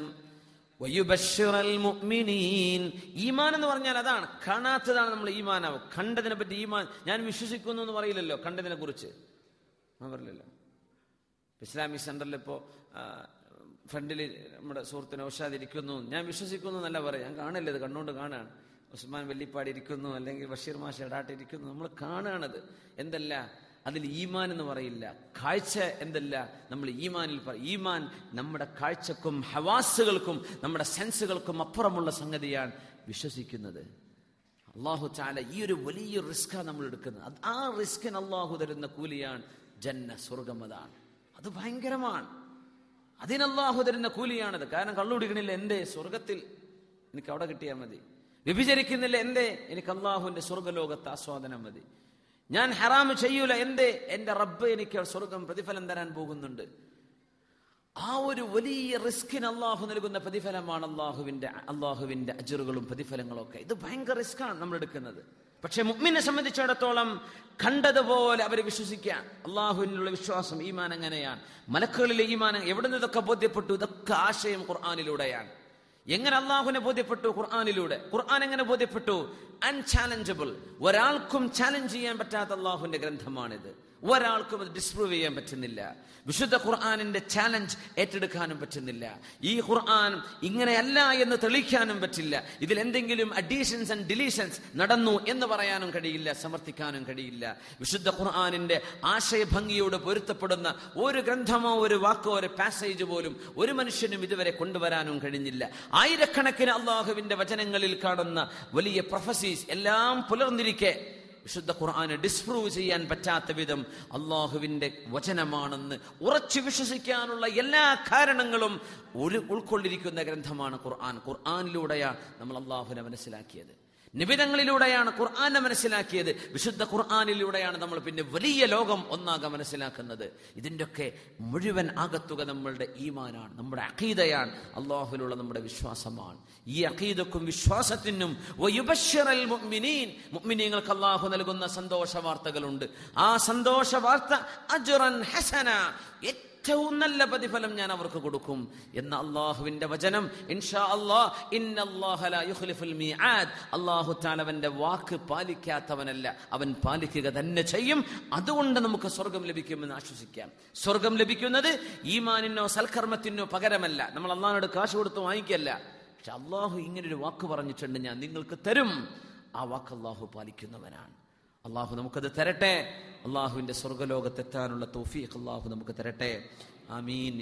ഈമാൻ എന്ന് പറഞ്ഞാൽ അതാണ് കാണാത്തതാണ് നമ്മൾ ഈമാനാവ് കണ്ടതിനെ പറ്റി ഈമാൻ ഞാൻ വിശ്വസിക്കുന്നു എന്ന് പറയില്ലല്ലോ കണ്ടതിനെ കുറിച്ച്. പറയില്ലല്ലോ. ഇസ്ലാമിക് സെന്ററിൽ ഇപ്പോ ഫ്രണ്ടിൽ നമ്മുടെ സുഹൃത്തിന് നൗഷാദ് ഇരിക്കുന്നു. ഞാൻ വിശ്വസിക്കുന്നു എന്നല്ല പറയാം. ഞാൻ കാണില്ല ഇത് കണ്ണുകൊണ്ട് കാണാണ്. ഉസ്മാൻ വെള്ളിപ്പാടി ഇരിക്കുന്നു അല്ലെങ്കിൽ ബഷീർ മാഷ ഇടാട്ടിരിക്കുന്നു നമ്മൾ കാണുകയാണത് എന്തല്ല? അതിൽ ഈമാൻ എന്ന് പറയില്ല. കാഴ്ച എന്തല്ല? നമ്മൾ ഈമാനിൽ ഈമാൻ നമ്മുടെ കാഴ്ചക്കും ഹവാസുകൾക്കും നമ്മുടെ സെൻസുകൾക്കും അപ്പുറമുള്ള സംഗതിയാണ് വിശ്വസിക്കുന്നത്. അള്ളാഹു ചാല ഈ ഒരു വലിയ റിസ്ക്കാണ് നമ്മൾ എടുക്കുന്നത്. ആ റിസ്കിന് അള്ളാഹു തരുന്ന കൂലിയാണ് ജന്ന സ്വർഗം അതാണ്. അത് ഭയങ്കരമാണ്. അതിനല്ലാഹു തരുന്ന കൂലിയാണത്. കാരണം കള്ളുപിടിക്കണില്ല എന്റെ സ്വർഗത്തിൽ എനിക്ക് അവിടെ കിട്ടിയാൽ മതി. വ്യഭിചരിക്കുന്നില്ല എന്തേ? എനിക്ക് അള്ളാഹുവിന്റെ സ്വർഗലോകത്ത് ആസ്വാദനം മതി. ഞാൻ ഹറാമ് ചെയ്യൂല എന്തേ? എന്റെ റബ്ബ് എനിക്ക് സ്വർഗം പ്രതിഫലം തരാൻ പോകുന്നുണ്ട്. ആ ഒരു വലിയ റിസ്കിന് അള്ളാഹു നൽകുന്ന പ്രതിഫലമാണ് അള്ളാഹുവിന്റെ അള്ളാഹുവിന്റെ അജറുകളും പ്രതിഫലങ്ങളും ഒക്കെ ഇത് ഭയങ്കര റിസ്ക്കാണ് നമ്മൾ എടുക്കുന്നത്. പക്ഷെ മുഗ്മിനെ സംബന്ധിച്ചിടത്തോളം കണ്ടതുപോലെ അവർ വിശ്വസിക്കാൻ അള്ളാഹുവിനുള്ള വിശ്വാസം ഈമാൻ എങ്ങനെയാണ്? മലക്കുകളിലെ ഈമാൻ എവിടെ നിന്ന് ഇതൊക്കെ ബോധ്യപ്പെട്ടു? ഇതൊക്കെ ആശയം ഖുർആാനിലൂടെയാണ്. എങ്ങനെ അള്ളാഹുവിനെ ബോധ്യപ്പെട്ടു? ഖുർആാനിലൂടെ. ഖുർആൻ എങ്ങനെ ബോധ്യപ്പെട്ടു? അൺചാലഞ്ചബിൾ ഒരാൾക്കും ചാലഞ്ച് ചെയ്യാൻ പറ്റാത്ത അള്ളാഹുവിന്റെ ഗ്രന്ഥമാണിത്. ഒരാൾക്കും അത് ഡിസ്പ്രൂവ് ചെയ്യാൻ പറ്റുന്നില്ല. വിശുദ്ധ ഖുർആാനിന്റെ ചാലഞ്ച് ഏറ്റെടുക്കാനും പറ്റുന്നില്ല. ഈ ഖുർആൻ ഇങ്ങനെയല്ല എന്ന് തെളിയിക്കാനും പറ്റില്ല. ഇതിൽ എന്തെങ്കിലും അഡീഷൻസ് ആൻഡ് ഡിലീഷൻസ് നടന്നു എന്ന് പറയാനും കഴിയില്ല സമർത്ഥിക്കാനും കഴിയില്ല. വിശുദ്ധ ഖുർആാനിന്റെ ആശയഭംഗിയോട് പൊരുത്തപ്പെടുന്ന ഒരു ഗ്രന്ഥമോ ഒരു വാക്കോ ഒരു പാസേജ് പോലും ഒരു മനുഷ്യനും ഇതുവരെ കൊണ്ടുവരാനും കഴിഞ്ഞില്ല. ആയിരക്കണക്കിന് അള്ളാഹുവിന്റെ വചനങ്ങളിൽ കാണുന്ന വലിയ പ്രൊഫസീസ് എല്ലാം പുലർന്നിരിക്കെ. വിശുദ്ധ ഖുർആാന് ഡിസ്പ്രൂവ് ചെയ്യാൻ പറ്റാത്ത വിധം അള്ളാഹുവിന്റെ വചനമാണെന്ന് ഉറച്ചു വിശ്വസിക്കാനുള്ള എല്ലാ കാരണങ്ങളും ഒരു ഉൾക്കൊണ്ടിരിക്കുന്ന ഗ്രന്ഥമാണ് ഖുർആൻ. ഖുർആാനിലൂടെയാണ് നമ്മൾ അള്ളാഹുവിനെ മനസ്സിലാക്കിയത്. നിബിധങ്ങളിലൂടെയാണ് ഖുർആാനെ മനസ്സിലാക്കിയത്. വിശുദ്ധ ഖുർആാനിലൂടെയാണ് നമ്മൾ പിന്നെ വലിയ ലോകം ഒന്നാകെ മനസ്സിലാക്കുന്നത്. ഇതിന്റെയൊക്കെ മുഴുവൻ ആകത്തുക നമ്മളുടെ ഈമാനാണ് നമ്മുടെ അഖീദയാണ് അള്ളാഹുലുള്ള നമ്മുടെ വിശ്വാസമാണ്. ഈ അഖീദക്കും വിശ്വാസത്തിനും മുഅ്മിനീങ്ങൾക്ക് അള്ളാഹു നൽകുന്ന സന്തോഷ വാർത്തകളുണ്ട് ആ സന്തോഷ വാർത്ത അജുറൻ ഹസന ഏറ്റവും നല്ല പ്രതിഫലം ഞാൻ അവർക്ക് കൊടുക്കും എന്ന അള്ളാഹുവിന്റെ വചനം. ഇൻഷാ അല്ലാഹു തആല വാക്ക് പാലിക്കാത്തവനല്ല. അവൻ പാലിക്കുക തന്നെ ചെയ്യും. അതുകൊണ്ട് നമുക്ക് സ്വർഗം ലഭിക്കുമെന്ന് ആശ്വസിക്കാം. സ്വർഗം ലഭിക്കുന്നത് ഈമാനിനോ സൽക്കർമ്മത്തിനോ പകരമല്ല. നമ്മൾ അള്ളാഹിനോട് കാശ് കൊടുത്ത് വാങ്ങിക്കല്ല. പക്ഷെ അള്ളാഹു ഇങ്ങനൊരു വാക്ക് പറഞ്ഞിട്ടുണ്ട് ഞാൻ നിങ്ങൾക്ക് തരും. ആ വാക്ക് അള്ളാഹു പാലിക്കുന്നവനാണ്. അള്ളാഹു നമുക്കത് തരട്ടെ. അള്ളാഹുവിന്റെ സ്വർഗലോകത്തെത്താനുള്ള തൗഫീഖ് അള്ളാഹു നമുക്ക് തരട്ടെ. ആമീൻ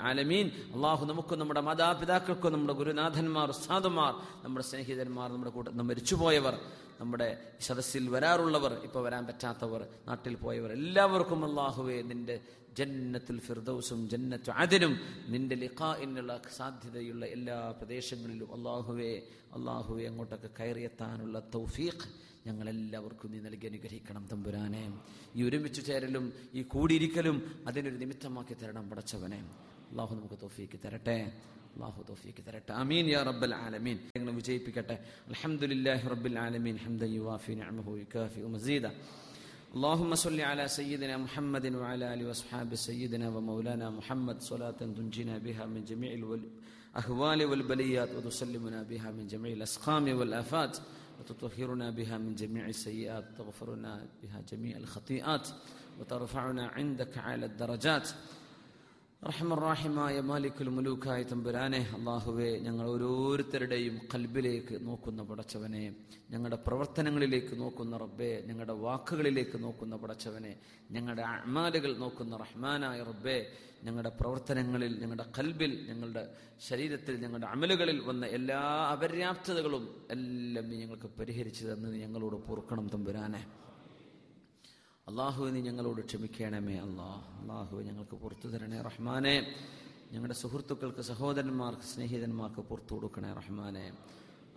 ആലമീൻ. അള്ളാഹു നമുക്കും നമ്മുടെ മാതാപിതാക്കൾക്കും നമ്മുടെ ഗുരുനാഥന്മാർ ഉസ്താദുമാർ നമ്മുടെ സ്നേഹിതന്മാർ നമ്മുടെ കൂട്ടം മരിച്ചുപോയവർ നമ്മുടെ സദസ്സിൽ വരാറുള്ളവർ ഇപ്പൊ വരാൻ പറ്റാത്തവർ നാട്ടിൽ പോയവർ എല്ലാവർക്കും അള്ളാഹുവെ നിന്റെ ജന്നത്തുൽ ഫിർദൌസും ജന്നത്തു അതിനും നിന്റെ ലിഖാഇനുള്ള സാധ്യതയുള്ള എല്ലാ പ്രദേശങ്ങളിലും അള്ളാഹുവെ അള്ളാഹുവെ അങ്ങോട്ടൊക്കെ കയറിയെത്താനുള്ള തൗഫീഖ് ഞങ്ങളെല്ലാവർക്കും നീ നൽകി അനുഗ്രഹിക്കണം തമ്പുരാനെ ഈ ഒരുമിച്ച് ചേരലും ഈ കൂടിയിരിക്കലും അതിനൊരു നിമിത്തമാക്കി തരണം പടച്ചവനെ അള്ളാഹു നമുക്ക് തോഫീക്ക് തരട്ടെ അള്ളാഹു തോഫീക്ക് തരട്ടെ അമീൻ യാ റബ്ബൽ ആലമീൻ ഞങ്ങൾ വിജയിപ്പിക്കട്ടെ അൽഹംദുലില്ലാഹി റബ്ബിൽ ആലമീൻ ഹംദൻ യുവാഫി നിഅമഹു യുകാഫി മസീദ اللهم صل على سيدنا محمد وعلى اله واصحابه سيدنا ومولانا محمد صلاه تنجينا بها من جميع الاهوال والبليات وتسلمنا بها من جميع الاسقام والافات وتطهرنا بها من جميع السيئات وتغفرنا بها جميع الخطيئات وترفعنا عندك على الدرجات. റഹ്മറാഹിമായ മാലിക്കുൽ മുലൂക്കായ തമ്പുരാനെ അള്ളാഹുവെ ഞങ്ങൾ ഓരോരുത്തരുടെയും കൽബിലേക്ക് നോക്കുന്ന പടച്ചവനെ ഞങ്ങളുടെ പ്രവർത്തനങ്ങളിലേക്ക് നോക്കുന്ന റബ്ബെ ഞങ്ങളുടെ വാക്കുകളിലേക്ക് നോക്കുന്ന പടച്ചവനെ ഞങ്ങളുടെ അമാലുകൾ നോക്കുന്ന റഹ്മാനായ റബ്ബെ ഞങ്ങളുടെ പ്രവർത്തനങ്ങളിൽ ഞങ്ങളുടെ കൽബിൽ ഞങ്ങളുടെ ശരീരത്തിൽ ഞങ്ങളുടെ അമലുകളിൽ വന്ന എല്ലാ അപര്യാപ്തതകളും എല്ലാം ഞങ്ങൾക്ക് പരിഹരിച്ചു തന്നത് ഞങ്ങളോട് പൊറുക്കണം തമ്പുരാനെ. അള്ളാഹു നീ ഞങ്ങളോട് ക്ഷമിക്കണമേ അള്ളാഹ് അള്ളാഹു ഞങ്ങൾക്ക് പുറത്തു തരണേ റഹ്മാനെ. ഞങ്ങളുടെ സുഹൃത്തുക്കൾക്ക് സഹോദരന്മാർക്ക് സ്നേഹിതന്മാർക്ക് പുറത്തു കൊടുക്കണേ റഹ്മാനെ.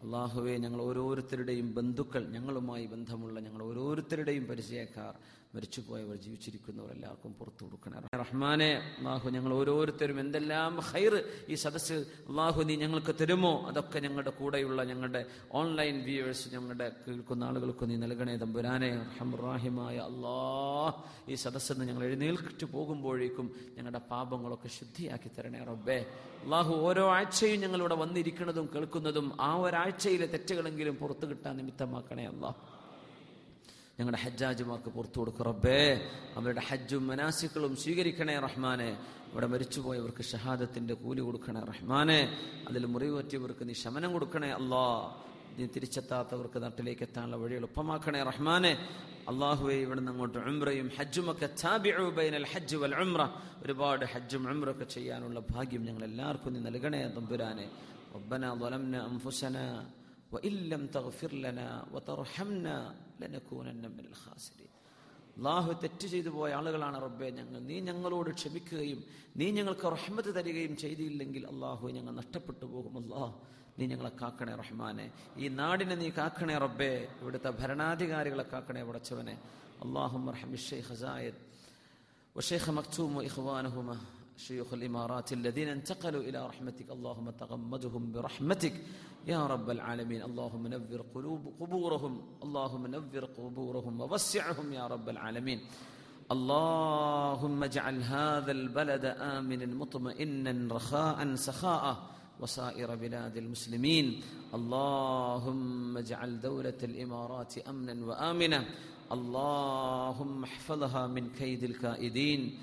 അള്ളാഹുവെ ഞങ്ങൾ ഓരോരുത്തരുടെയും ബന്ധുക്കൾ ഞങ്ങളുമായി ബന്ധമുള്ള ഞങ്ങൾ ഓരോരുത്തരുടെയും പരിചയക്കാർ. മരിച്ചുപോയവർ ജീവിച്ചിരിക്കുന്നവർ എല്ലാവർക്കും പുറത്തു കൊടുക്കണം. റഹ്മാനെ അള്ളാഹു ഞങ്ങൾ ഓരോരുത്തരും എന്തെല്ലാം ഹൈർ ഈ സദസ്സിൽ അള്ളാഹു നീ ഞങ്ങൾക്ക് തരുമോ? അതൊക്കെ ഞങ്ങളുടെ കൂടെയുള്ള ഞങ്ങളുടെ ഓൺലൈൻ വ്യൂവേഴ്സ് ഞങ്ങളുടെ കേൾക്കുന്ന ആളുകൾക്ക് നീ നൽകണേ തമ്പുരാനെ. റഹ്റാഹിമായ അള്ളാഹ് ഈ സദസ്സിൽ നിന്ന് ഞങ്ങൾ എഴുന്നേൽക്കിട്ട് പോകുമ്പോഴേക്കും ഞങ്ങളുടെ പാപങ്ങളൊക്കെ ശുദ്ധിയാക്കി തരണേ റബ്ബേ. അള്ളാഹു ഓരോ ആഴ്ചയും ഞങ്ങളിവിടെ വന്നിരിക്കുന്നതും കേൾക്കുന്നതും ആ ഒരാഴ്ചയിലെ തെറ്റുകളെങ്കിലും പുറത്തു കിട്ടാൻ നിമിത്തമാക്കണേ അള്ളാഹ്. ഞങ്ങളുടെ ഹജ്ജാജുമാർക്ക് പുറത്തു കൊടുക്കും റബ്ബേ അവരുടെ ഹജ്ജും മനാസിക്കളും സ്വീകരിക്കണേ റഹ്മാനെ ഇവിടെ മരിച്ചുപോയവർക്ക് ഷഹാദത്തിന്റെ കൂലി കൊടുക്കണേ റഹ്മാനെ അതിൽ മുറിവ് പറ്റിയവർക്ക് നീ ശമനം കൊടുക്കണേ അല്ലാ നീ തിരിച്ചെത്താത്തവർക്ക് നാട്ടിലേക്ക് എത്താനുള്ള വഴി എളുപ്പമാക്കണേ റഹ്മാനെ അള്ളാഹുവെ ഇവിടെ നിന്ന് അങ്ങോട്ട് ഉംറയും ഹജ്ജും ഒക്കെ താബിഉ ബൈനൽ ഹജ്ജ് വൽ ഉംറ ഒരുപാട് ഹജ്ജും ഉംറൊക്കെ ചെയ്യാനുള്ള ഭാഗ്യം ഞങ്ങൾ എല്ലാവർക്കും നീ നൽകണേ തമ്പുരാനെ ربنا ظلمنا أنفسنا وإن لم تغفر لنا وترحمنا لنكونن من الخاسرين അള്ളാഹു തെറ്റ് ചെയ്തു പോയ ആളുകളാണ് റബ്ബെ ഞങ്ങൾ നീ ഞങ്ങളോട് ക്ഷമിക്കുകയും നീ ഞങ്ങൾക്ക് റഹ്മത്ത് തരികയും ചെയ്തില്ലെങ്കിൽ അള്ളാഹു ഞങ്ങൾ നഷ്ടപ്പെട്ടു പോകും അള്ളാഹ് നീ ഞങ്ങളെ കാക്കണേ റഹ്മാനെ ഈ നാടിനെ നീ കാക്കണേ റബ്ബെ ഇവിടുത്തെ ഭരണാധികാരികളെ കാക്കണേ പടച്ചവനെ അള്ളാഹു ഹസായത് وشيخ مكتوم وإخوانهما شيوخ الإمارات الذين انتقلوا إلى رحمتك. اللهم تغمدهم برحمتك. يا رب العالمين. اللهم نور قلوب قبورهم. اللهم نور قبورهم ووسعهم يا رب العالمين. اللهم اجعل هذا البلد آمنا مطمئنا رخاء سخاء وسائر بلاد المسلمين. اللهم اجعل دولة الإمارات أمنا وآمنا. اللهم احفظها من كيد الكائدين.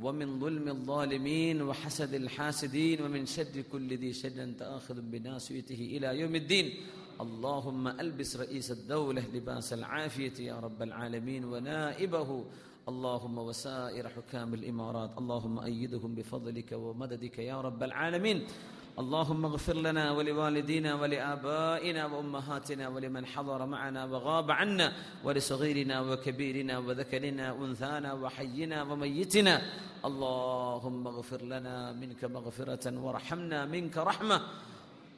ومن ظلم الظالمين وحسد الحاسدين ومن شر كل ذي شر أنت آخذ بناصيته إلى يوم الدين. اللهم ألبس رئيس الدولة لباس العافية يا رب العالمين ونائبه. اللهم وسائر حكام الإمارات. اللهم أيدهم بفضلك ومددك يا رب العالمين. اللهم اغفر لنا ولوالدينا ولآبائنا وأمهاتنا ولمن حضر معنا وغاب عنا ولصغيرنا وكبيرنا وذكرنا أنثانا وحينا وميتنا. اللهم اغفر لنا منك مغفرة وارحمنا منك رحمة.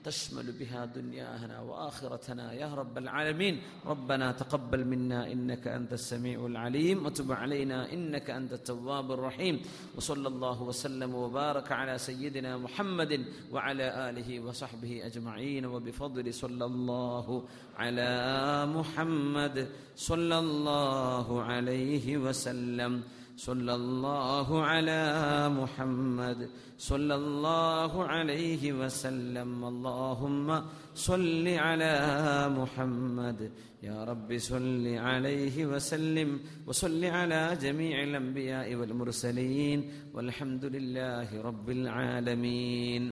تشمل بها دنيانا وآخرتنا. يا رب العالمين ربنا تقبل منا إنك أنت السميع العليم وتب علينا إنك أنت التواب الرحيم. وصلى الله وسلم وبارك على سيدنا محمد وعلى آله وصحبه أجمعين. وبفضل صلى الله على محمد صلى الله عليه وسلم. صلى الله على محمد صلى الله عليه وسلم. اللهم صل على محمد. يا رب صل عليه وسلم. وصل على جميع الأنبياء والمرسلين. والحمد لله رب العالمين.